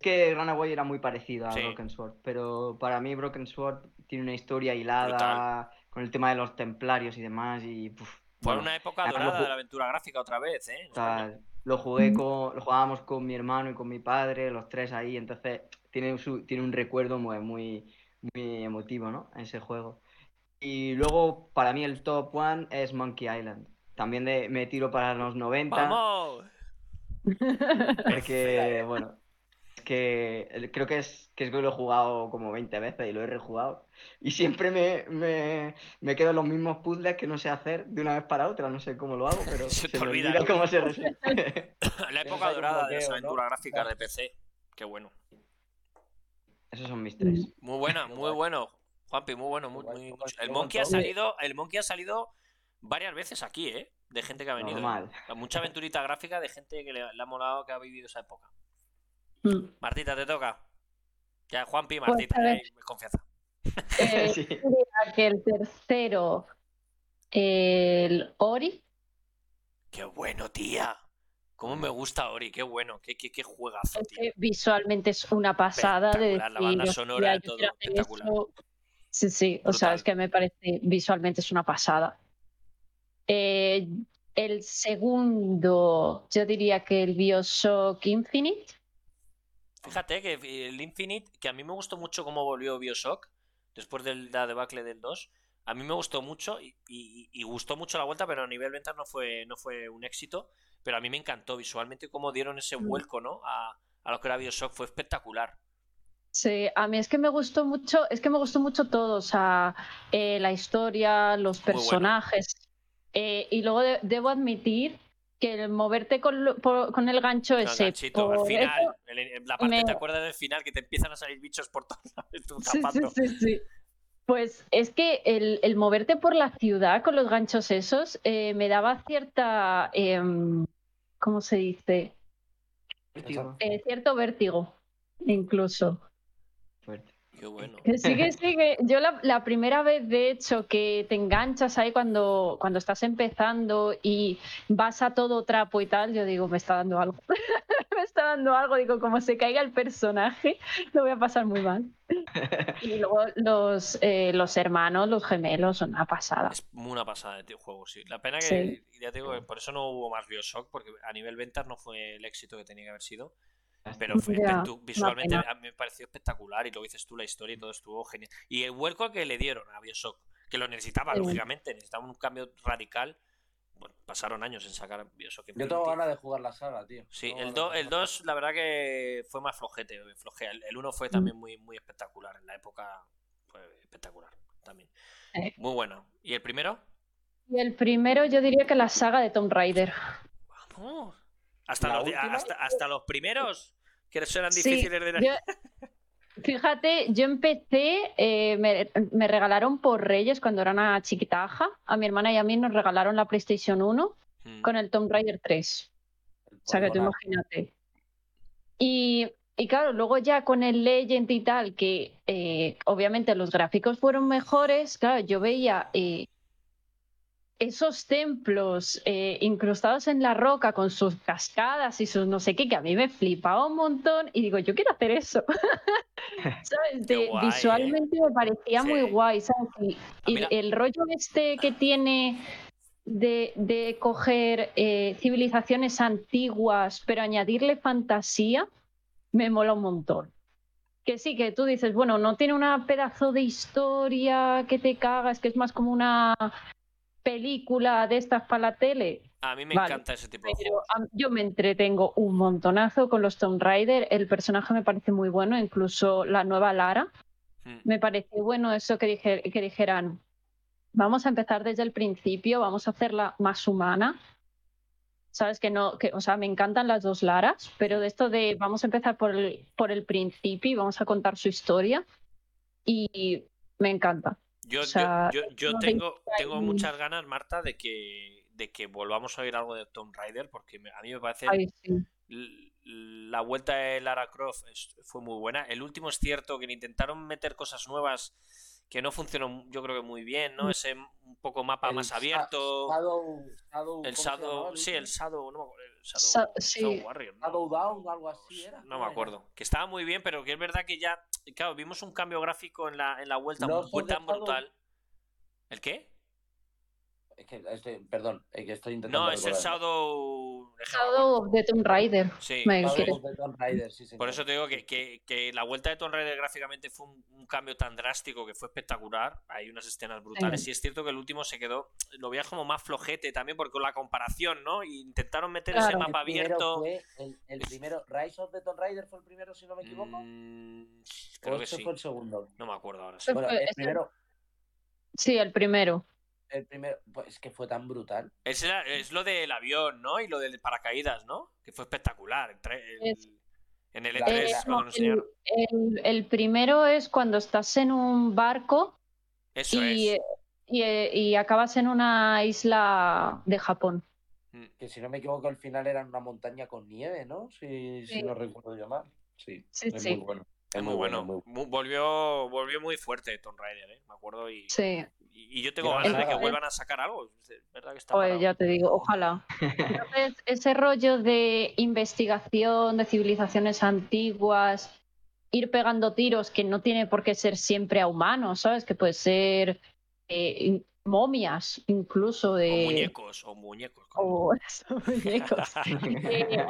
S4: Que Runaway era muy parecido a Broken Sword, pero para mí Broken Sword tiene una historia hilada con el tema de los templarios y demás y
S2: Fue una época dorada de la aventura gráfica otra vez, ¿eh?
S4: lo jugué con, lo jugábamos con mi hermano y con mi padre, los tres ahí, entonces tiene, tiene un recuerdo muy, muy, muy emotivo, ¿no? Ese juego. Y luego, para mí, el top one es Monkey Island. También de, me tiro para los 90.
S2: ¡Vamos! (laughs)
S4: Porque, (laughs) bueno, es que creo que es que es que lo he jugado como 20 veces y lo he rejugado. Y siempre me, me, me quedo los mismos puzzles que no sé hacer de una vez para otra. No sé cómo lo hago, (laughs) pero
S2: se,
S4: te
S2: me olvida
S4: cómo se resuelve.
S2: La época dorada de las aventuras gráficas de PC. Qué bueno.
S4: Esos son mis tres.
S2: Mm. Muy buena, muy bueno. Juanpi, muy bueno. Muy, El Monkey ha salido, el Monkey ha salido varias veces aquí, ¿eh? De gente que ha venido. Mucha aventurita gráfica de gente que le, ha molado que ha vivido esa época. Mm. Martita, te toca. Ya, Juanpi, pues, Martita, pues, confianza. (laughs)
S3: Eh, que el tercero, el Ori.
S2: Qué bueno, tía. ¿Cómo me gusta Ori? Qué bueno, qué, qué, qué juegazo,
S3: visualmente es una pasada. De
S2: la banda sonora, todo espectacular.
S3: Sí, sí, o sea, es que me parece visualmente es una pasada. Eh, el segundo, yo diría que el Bioshock Infinite.
S2: Fíjate que el Infinite, que a mí me gustó mucho cómo volvió Bioshock después de la debacle del 2. A mí me gustó mucho y, gustó mucho la vuelta, pero a nivel ventas no fue, no fue un éxito pero a mí me encantó visualmente cómo dieron ese mm. vuelco, ¿no? A, lo que era Bioshock, fue espectacular.
S3: Sí, a mí es que me gustó mucho, es que me gustó mucho todo, o sea, eh, la historia, los personajes. Eh, y luego debo admitir que el moverte con, el gancho ese.
S2: Ganchito, al final, la parte, ¿te acuerdas del final? Que te empiezan a salir bichos por todos lados, (laughs)
S3: sí, sí, sí, Pues es que el, moverte por la ciudad con los ganchos esos eh, me daba cierta. Em, ¿Cómo se dice? Eh, cierto vértigo, incluso.
S2: Qué bueno.
S3: Sigue, (laughs) sigue. Yo la, primera vez, de hecho, que te enganchas ahí cuando, cuando estás empezando y vas a todo trapo y tal, yo digo, me está dando algo. (laughs) me está dando algo. Digo, como se caiga el personaje, (laughs) lo voy a pasar muy mal. y luego los, eh, los hermanos, los gemelos, son una pasada.
S2: Es una pasada de juego, sí. La pena que, ya te digo, por eso no hubo más Bioshock, porque a nivel ventas no fue el éxito que tenía que haber sido. Pero visualmente a mí me pareció espectacular y lo dices tú, la historia y todo estuvo genial. Y el vuelco que le dieron a Bioshock, que lo necesitaba, lógicamente, necesitaba un cambio radical. Bueno, pasaron años en sacar Bioshock.
S1: Yo tengo ganas de jugar la saga, tío.
S2: Sí, el 2, el la verdad que fue más flojete, flojea. El 1 fue también muy, muy espectacular. En la época fue espectacular también. Muy bueno. ¿Y el primero?
S3: Y el primero yo diría que la saga de Tomb Raider.
S2: Vamos. Hasta, los, hasta, los primeros, que eran difíciles de... (laughs)
S3: fíjate, yo empecé, eh, me, regalaron por Reyes cuando era una chiquitaja. A mi hermana y a mí nos regalaron la PlayStation 1 hmm. con el Tomb Raider 3. O sea, que tú imagínate. Y, claro, luego ya con el Legend y tal, que eh, obviamente los gráficos fueron mejores, claro, yo veía eh, esos templos eh, incrustados en la roca con sus cascadas y sus no sé qué, que a mí me flipaba un montón y digo, yo quiero hacer eso. (laughs) visualmente me parecía muy guay, ¿sabes? Y, el rollo este que tiene de, coger eh, civilizaciones antiguas pero añadirle fantasía, me mola un montón. Que sí, que tú dices, bueno, no tiene una pedazo de historia que te cagas, que es más como una película de estas para la tele.
S2: A mí me encanta ese tipo de juegos.
S3: Yo me entretengo un montonazo con los Tomb Raider. El personaje me parece muy bueno, incluso la nueva Lara. Hmm. Me pareció bueno eso que, que dijeran, vamos a empezar desde el principio, vamos a hacerla más humana. Sabes que no, que, o sea, me encantan las dos Laras, pero de esto de vamos a empezar por el, por el principio y vamos a contar su historia. Y me encanta.
S2: Yo, yo, tengo, tengo muchas ganas, Marta, de que, de que volvamos a oír algo de Tomb Raider, porque a mí me parece la vuelta de Lara Croft fue muy buena. El último es cierto que intentaron meter cosas nuevas que no funcionó yo creo que muy bien, ¿no? Mm. Ese un poco mapa más abierto. el Shadow, sí, el Shadow, no Shadow,
S1: Warrior. ¿no? Shadow Down, algo así era.
S2: No me acuerdo. Que estaba muy bien, pero que es verdad que ya, claro, vimos un cambio gráfico en la, en la vuelta, muy tan brutal. ¿El qué?
S1: Es que, este, perdón, es que estoy intentando.
S2: No, es el Shadow.
S3: Shadow of the Tomb Raider.
S2: Sí, Raider, sí Por eso te digo que, que, que, la vuelta de Tomb Raider gráficamente fue un, cambio tan drástico que fue espectacular. Hay unas escenas brutales. Y es cierto que el último se quedó. Lo veías como más flojete también, porque con la comparación, ¿no? Y intentaron meter ese mapa abierto.
S1: el, primero, Rise of the Tomb Raider fue el primero, si no me equivoco. Mm, creo que este sí. fue el segundo.
S2: No me acuerdo ahora.
S1: Bueno, el primero.
S3: Sí, el primero.
S1: El primero, pues es que fue tan brutal.
S2: Es, es lo del avión, ¿no? Y lo del paracaídas, ¿no? Que fue espectacular. en el
S3: E3 el, primero es cuando estás en un barco
S2: Eso
S3: y, es. y, acabas en una isla de Japón.
S1: Mm. Que si no me equivoco, al final era una montaña con nieve, ¿no? Si, si no recuerdo llamar. Sí, sí, es muy bueno.
S2: Es muy, bueno. Volvió, volvió muy fuerte Tomb Raider, ¿eh? Me acuerdo y...
S3: Sí.
S2: Y yo tengo ganas de que vuelvan a sacar algo. ¿verdad que está
S3: ya te digo, ojalá. (laughs) Entonces, ese rollo de investigación de civilizaciones antiguas, ir pegando tiros que no tiene por qué ser siempre a humanos, ¿sabes? Que puede ser eh, momias, incluso de.
S2: O muñecos, o muñecos.
S3: O, (laughs) muñecos. (laughs) Eh,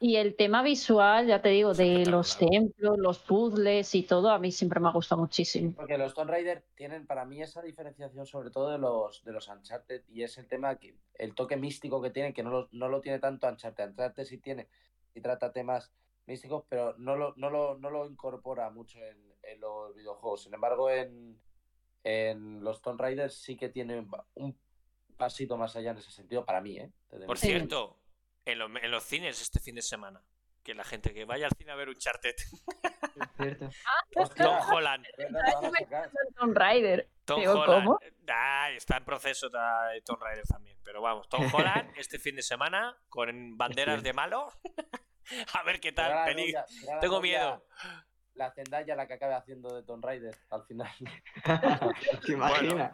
S3: y el tema visual, ya te digo, de los templos, los puzzles y todo, a mí siempre me ha gustado muchísimo.
S1: Porque los Tomb Raider tienen para mí esa diferenciación sobre todo de los, de los Uncharted y es el tema, que el toque místico que tienen, que no lo, no lo tiene tanto Uncharted. Uncharted sí tiene y trata temas místicos, pero no lo, no lo, no lo incorpora mucho en, los videojuegos. Sin embargo, en, en los Tomb Raiders sí que tiene un pasito más allá en ese sentido, para mí, ¿eh?
S2: Por cierto, en, los cines este fin de semana. Que la gente que vaya al cine a ver un chartet.
S4: cierto. (laughs)
S2: Tom Holland.
S3: Tom Rider.
S2: Tom Holland. Ah, está en proceso de Tom Rider también. Pero vamos, Tom (laughs) Holland este fin de semana con banderas de malo. (laughs) a ver qué tal. Tengo miedo.
S1: La Zendaya la que acabe haciendo de Tom Rider al final.
S4: ¿Te imaginas?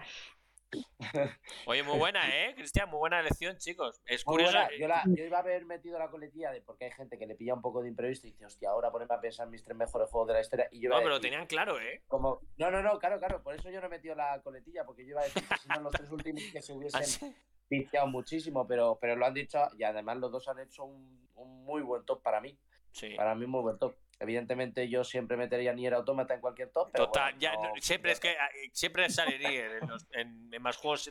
S2: Oye, muy buena, ¿eh, Cristian? Muy buena elección, chicos. Es curioso.
S1: Yo, iba a haber metido la coletilla de porque hay gente que le pilla un poco de imprevisto y dice, hostia, ahora poneme a pensar en mis tres mejores juegos de la historia. Y yo
S2: no, pero lo tenían claro, ¿eh?
S1: Como... No, no, no, claro, claro. Por eso yo no he metido la coletilla, porque yo iba a decir que si no los tres últimos que se (laughs) hubiesen ¿Ah, muchísimo, pero, pero lo han dicho y además los dos han hecho un, un muy buen top para mí.
S2: Sí.
S1: Para mí, muy buen top. Evidentemente yo siempre metería Nier Automata en cualquier top.
S2: Total, ya, siempre es que ah, siempre sale Nier en, más juegos.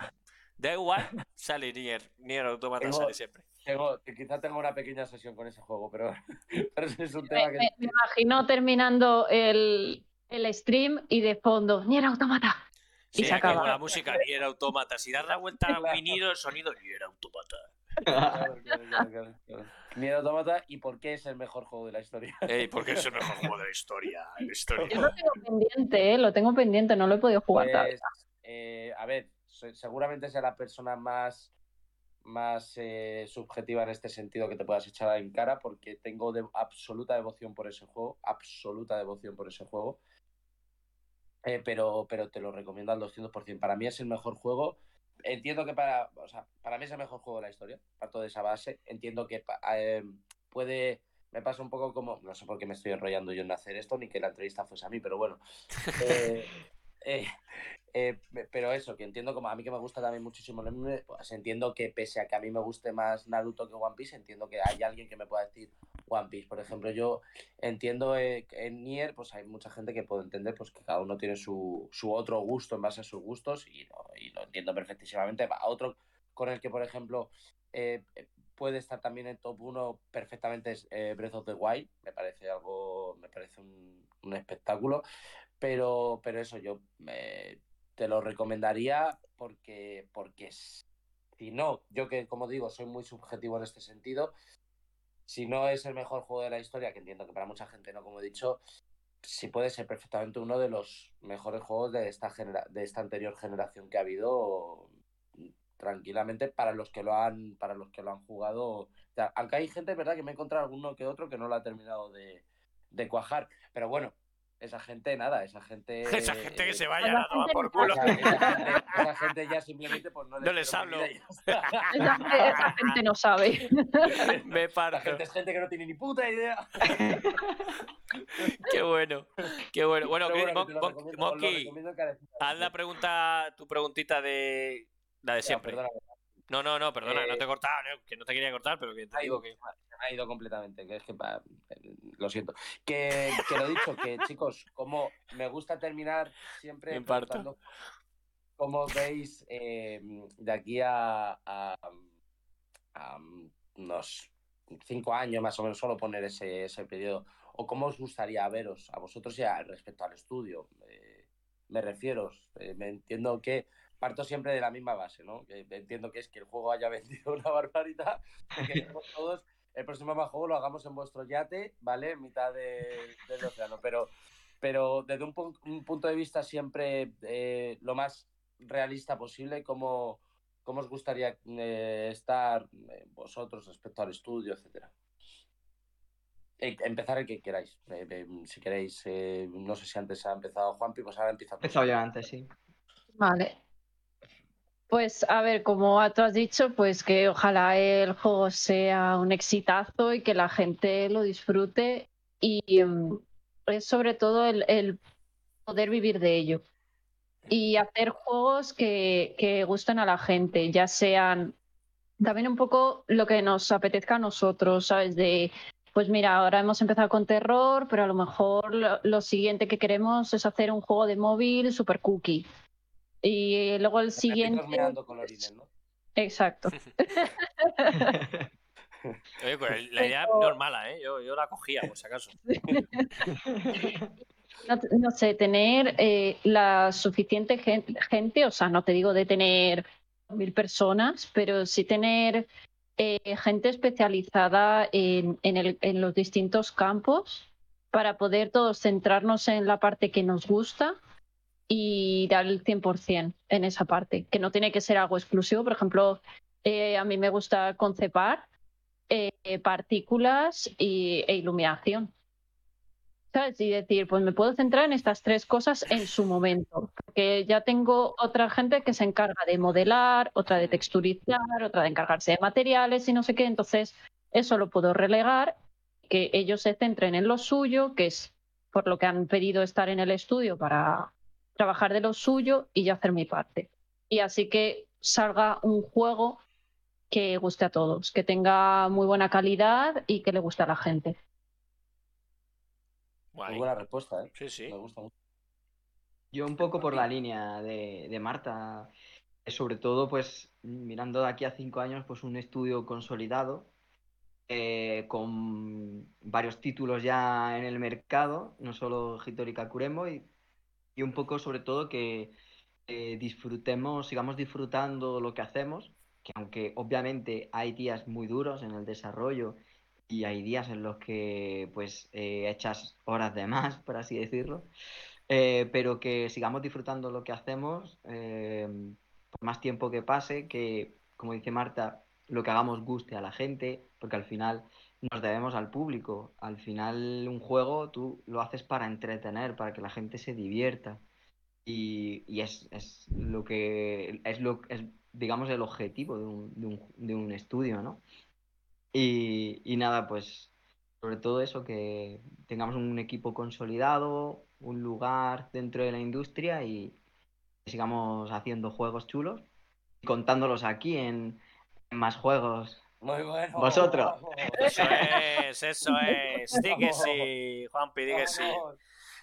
S2: Da igual, sale Nier. Nier Automata sale siempre.
S1: Tengo, quizá tengo una pequeña sesión con ese juego, pero, (laughs) pero es un tema
S3: me,
S1: que...
S3: Me, imagino terminando el, el, stream y de fondo, Nier Automata.
S2: y se acaba. la música Nier Automata. Si das la vuelta al (laughs) vinilo, el sonido Nier Automata. (laughs)
S1: Claro, claro, claro, Nier Automata y por qué es el mejor juego de la historia.
S2: Ey, ¿Por qué es el mejor juego de (laughs) la historia?
S3: Yo lo tengo pendiente, ¿eh? lo tengo pendiente, no lo he podido jugar
S1: pues, eh, a ver, seguramente sea la persona más, más eh, subjetiva en este sentido que te puedas echar en cara, porque tengo absoluta devoción por ese juego, absoluta devoción por ese juego. Eh, pero, pero te lo recomiendo al 200%. Para mí es el mejor juego entiendo que para, o sea, para mí es el mejor juego de la historia, parto de esa base. Entiendo que eh, puede, me pasa un poco como, no sé por qué me estoy enrollando yo en hacer esto, ni que la entrevista fuese a mí, pero bueno. (laughs) Eh, eh, eh, pero eso, que entiendo como a mí que me gusta también muchísimo pues entiendo que pese a que a mí me guste más Naruto que One Piece, entiendo que hay alguien que me pueda decir One Piece. Por ejemplo, yo entiendo que en Nier, pues hay mucha gente que puede entender pues que cada uno tiene su, su otro gusto en base a sus gustos y, y lo entiendo perfectísimamente. A otro con el que, por ejemplo, eh, puede estar también en top 1 perfectamente es Breath of the Wild. Me parece algo, me parece un, un espectáculo. Pero, pero eso, yo te lo recomendaría porque, porque si no, yo que como digo, soy muy subjetivo en este sentido, si no es el mejor juego de la historia, que entiendo que para mucha gente no, como he dicho, sí puede ser perfectamente uno de los mejores juegos de esta, genera de esta anterior generación que ha habido tranquilamente para los que lo han para los que lo han jugado. Aunque hay gente verdad que me he encontrado alguno que otro que no lo ha terminado de, de cuajar. Pero bueno esa gente nada, esa gente. (laughs)
S2: Esa gente que se vaya a tomar por culo. (laughs)
S1: Esa, gente, ya simplemente pues no,
S2: les, hablo. (laughs)
S3: Esa, gente no sabe.
S2: Me parto.
S1: La gente es gente que no tiene ni puta idea.
S2: Qué bueno, qué bueno. Bueno, Monkey, haz la pregunta, tu preguntita de la de siempre. No, no, no, perdona, no te he eh, cortado, que no te quería cortar, pero que te digo que.
S1: Se me ha ido completamente, que es que lo siento. Que, que lo dicho, que (laughs) chicos, como me gusta terminar siempre
S2: preguntando
S1: cómo veis eh, de aquí a, unos cinco años más o menos, solo poner ese, ese periodo, o cómo os gustaría veros a vosotros ya respecto al estudio. Eh, me refiero, me entiendo que parto siempre de la misma base, ¿no? entiendo que es que el juego haya (laughs) vendido una barbaridad, que todos el próximo más juego lo hagamos en vuestro yate, ¿vale? En mitad del océano. Pero, pero desde un, punto de vista siempre eh, lo más realista posible, ¿cómo, cómo os gustaría eh, estar eh, vosotros respecto al estudio, etcétera? empezar el que queráis. si queréis, no sé si antes ha empezado Juanpi, pues ahora empieza.
S4: Empezado ya antes, sí.
S3: Vale. Pues a ver, como tú has dicho, pues que ojalá el juego sea un exitazo y que la gente lo disfrute y mm, es sobre todo el, poder vivir de ello y hacer juegos que, que gusten a la gente, ya sean también un poco lo que nos apetezca a nosotros, ¿sabes? De, pues mira, ahora hemos empezado con terror, pero a lo mejor lo, lo siguiente que queremos es hacer un juego de móvil super cookie y luego el siguiente.
S1: Colorines, ¿no?
S3: Exacto. (laughs)
S2: Oye, pues la idea no es mala, ¿eh? Yo, yo la cogía, por si acaso. (laughs)
S3: No, sé, tener eh, la suficiente gente, o sea, no te digo de tener mil personas, pero sí tener eh, gente especializada en, en, el, en los distintos campos para poder todos centrarnos en la parte que nos gusta y dar el 100% en esa parte, que no tiene que ser algo exclusivo. Por ejemplo, eh, a mí me gusta concepar eh, partículas y, e iluminación. ¿Sabes? Y decir, pues me puedo centrar en estas tres cosas en su momento, porque ya tengo otra gente que se encarga de modelar, otra de texturizar, otra de encargarse de materiales y no sé qué, entonces eso lo puedo relegar, que ellos se centren en lo suyo, que es por lo que han pedido estar en el estudio para, trabajar de lo suyo y yo hacer mi parte. Y así que salga un juego que guste a todos, que tenga muy buena calidad y que le guste a la gente.
S1: Muy buena respuesta, ¿eh?
S2: Sí, sí.
S1: Me gusta mucho.
S4: Yo un poco por la línea de, de Marta, sobre todo pues mirando de aquí a cinco años pues un estudio consolidado eh, con varios títulos ya en el mercado, no solo Hitori Kakuremo, y y un poco sobre todo que disfrutemos, sigamos disfrutando lo que hacemos, que aunque obviamente hay días muy duros en el desarrollo y hay días en los que pues eh, echas horas de más, por así decirlo, eh, pero que sigamos disfrutando lo que hacemos eh, por más tiempo que pase, que como dice Marta, lo que hagamos guste a la gente, porque al final nos debemos al público. Al final un juego tú lo haces para entretener, para que la gente se divierta. Y, es, lo que es lo es digamos, el objetivo de un, estudio, ¿no? Y, y, nada, pues sobre todo eso, que tengamos un equipo consolidado, un lugar dentro de la industria y sigamos haciendo juegos chulos y contándolos aquí en, más juegos.
S1: Muy bueno.
S4: Vosotros.
S2: Eso es, eso es. Di que sí, Juanpi, di que sí.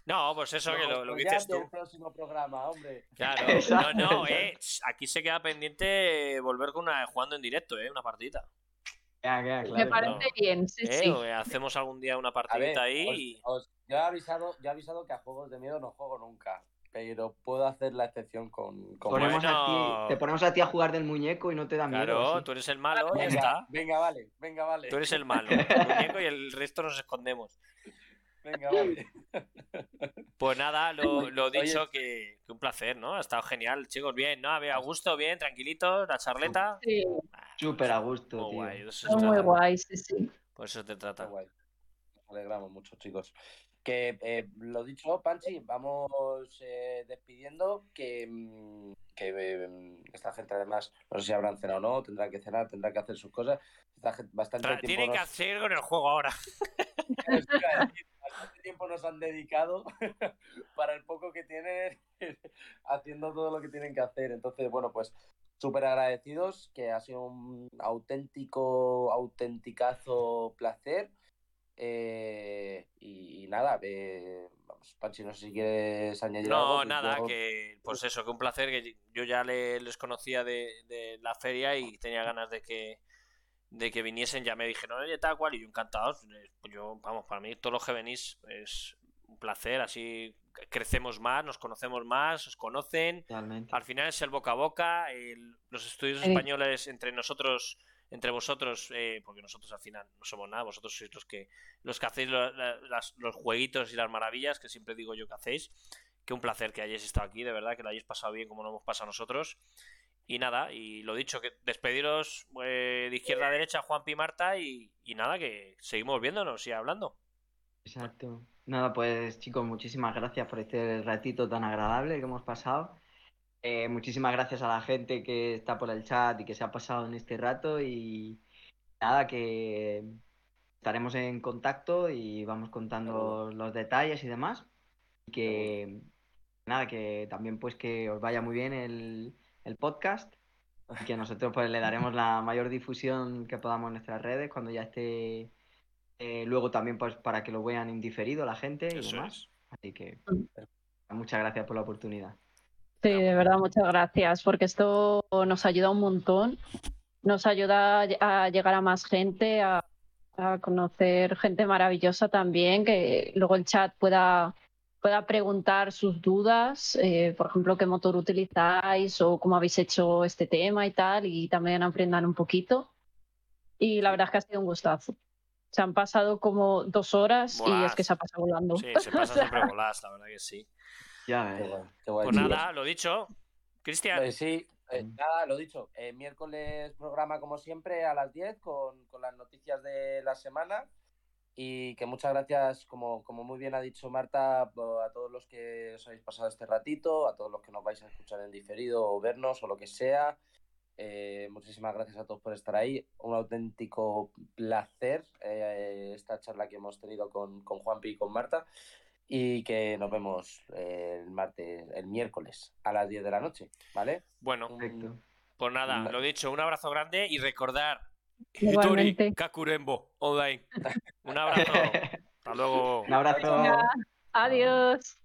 S2: No, pues eso que lo, lo que dices tú.
S1: El próximo programa, hombre.
S2: Claro, (laughs) no, no, eh, aquí se queda pendiente volver con una jugando en directo, eh, una partidita.
S3: Me parece bien, sí, eh, sí.
S2: Hacemos algún día una partidita ahí.
S1: yo, he avisado, yo he avisado que a juegos de miedo no juego nunca pero puedo hacer la excepción con, con
S4: ponemos a ti, te ponemos a ti a jugar del muñeco y no te da miedo.
S2: Claro, tú eres el malo,
S1: venga,
S2: ya está.
S1: Venga, vale, venga, vale.
S2: Tú eres el malo, (laughs) el muñeco y el resto nos escondemos.
S1: Venga, vale.
S2: Pues nada, lo, lo dicho, que, que, un placer, ¿no? Ha estado genial, chicos. Bien, ¿no? A gusto, bien, tranquilitos, la charleta.
S3: Sí.
S4: Súper a gusto,
S3: muy
S4: tío.
S3: Guay, muy guay, sí, sí.
S2: Por eso te trata.
S1: Muy guay. Nos alegramos mucho, chicos. Que eh, lo dicho, Panchi, vamos eh, despidiendo. Que, mm, que mm, esta gente, además, no sé si habrán cenado o no, tendrán que cenar, tendrán que hacer sus cosas. bastante
S2: Tienen que hacer con el juego ahora. (laughs)
S1: bastante tiempo nos han dedicado (laughs) para el poco que tienen (laughs) haciendo todo lo que tienen que hacer. Entonces, bueno, pues súper agradecidos, que ha sido un auténtico, autenticazo placer. Eh, y, nada, eh, vamos, Panchi, no sé si quieres añadir algo.
S2: No, nada, que pues eso, que un placer, que yo ya les conocía de, de, la feria y tenía ganas de que de que viniesen, ya me dijeron, oye, tal cual, y yo encantado. Pues yo, vamos, para mí todos los que venís es un placer, así crecemos más, nos conocemos más, os conocen. Al final es el boca a boca, los estudios españoles entre nosotros, entre vosotros, eh, porque nosotros al final no somos nada, vosotros sois los que, los que hacéis los jueguitos y las maravillas, que siempre digo yo que hacéis. Que un placer que hayáis estado aquí, de verdad, que lo hayáis pasado bien como lo hemos pasado nosotros. Y nada, y lo dicho, que despediros eh, de izquierda a derecha, Juan Pi Marta, y, nada, que seguimos viéndonos y hablando.
S4: Exacto. Nada, pues chicos, muchísimas gracias por este ratito tan agradable que hemos pasado. Eh, muchísimas gracias a la gente que está por el chat y que se ha pasado en este rato. Y nada, que estaremos en contacto y vamos contando los detalles y demás. Y que nada, que también pues que os vaya muy bien el, el podcast y que nosotros pues le daremos la mayor difusión que podamos en nuestras redes cuando ya esté eh, luego también pues para que lo vean indiferido la gente y demás. Así que muchas gracias por la oportunidad.
S3: Sí, de verdad, muchas gracias, porque esto nos ayuda un montón, nos ayuda a llegar a más gente, a, a conocer gente maravillosa también, que luego el chat pueda pueda preguntar sus dudas, eh, por ejemplo, qué motor utilizáis o cómo habéis hecho este tema y tal, y también aprendan un poquito. Y la verdad es que ha sido un gustazo. Se han pasado como dos horas y es que se ha pasado volando.
S2: Sí, se pasa (laughs) siempre volás, la verdad que sí.
S4: Ya,
S2: Pues nada, lo dicho. Cristian.
S1: Pues sí, eh, nada, lo dicho. miércoles programa como siempre a las 10 con, con las noticias de la semana y que muchas gracias, como, como muy bien ha dicho Marta, a todos los que os habéis pasado este ratito, a todos los que nos vais a escuchar en diferido o vernos o lo que sea. Eh, muchísimas gracias a todos por estar ahí. Un auténtico placer eh, esta charla que hemos tenido con, con Juanpi y con Marta. Y que nos vemos el martes, el miércoles a las 10 de la noche, ¿vale?
S2: Bueno, pues nada, lo dicho, un abrazo grande y recordar
S3: Igualmente.
S2: Kakurembo, online. Un abrazo. (laughs) Hasta luego.
S4: Un abrazo.
S3: Adiós.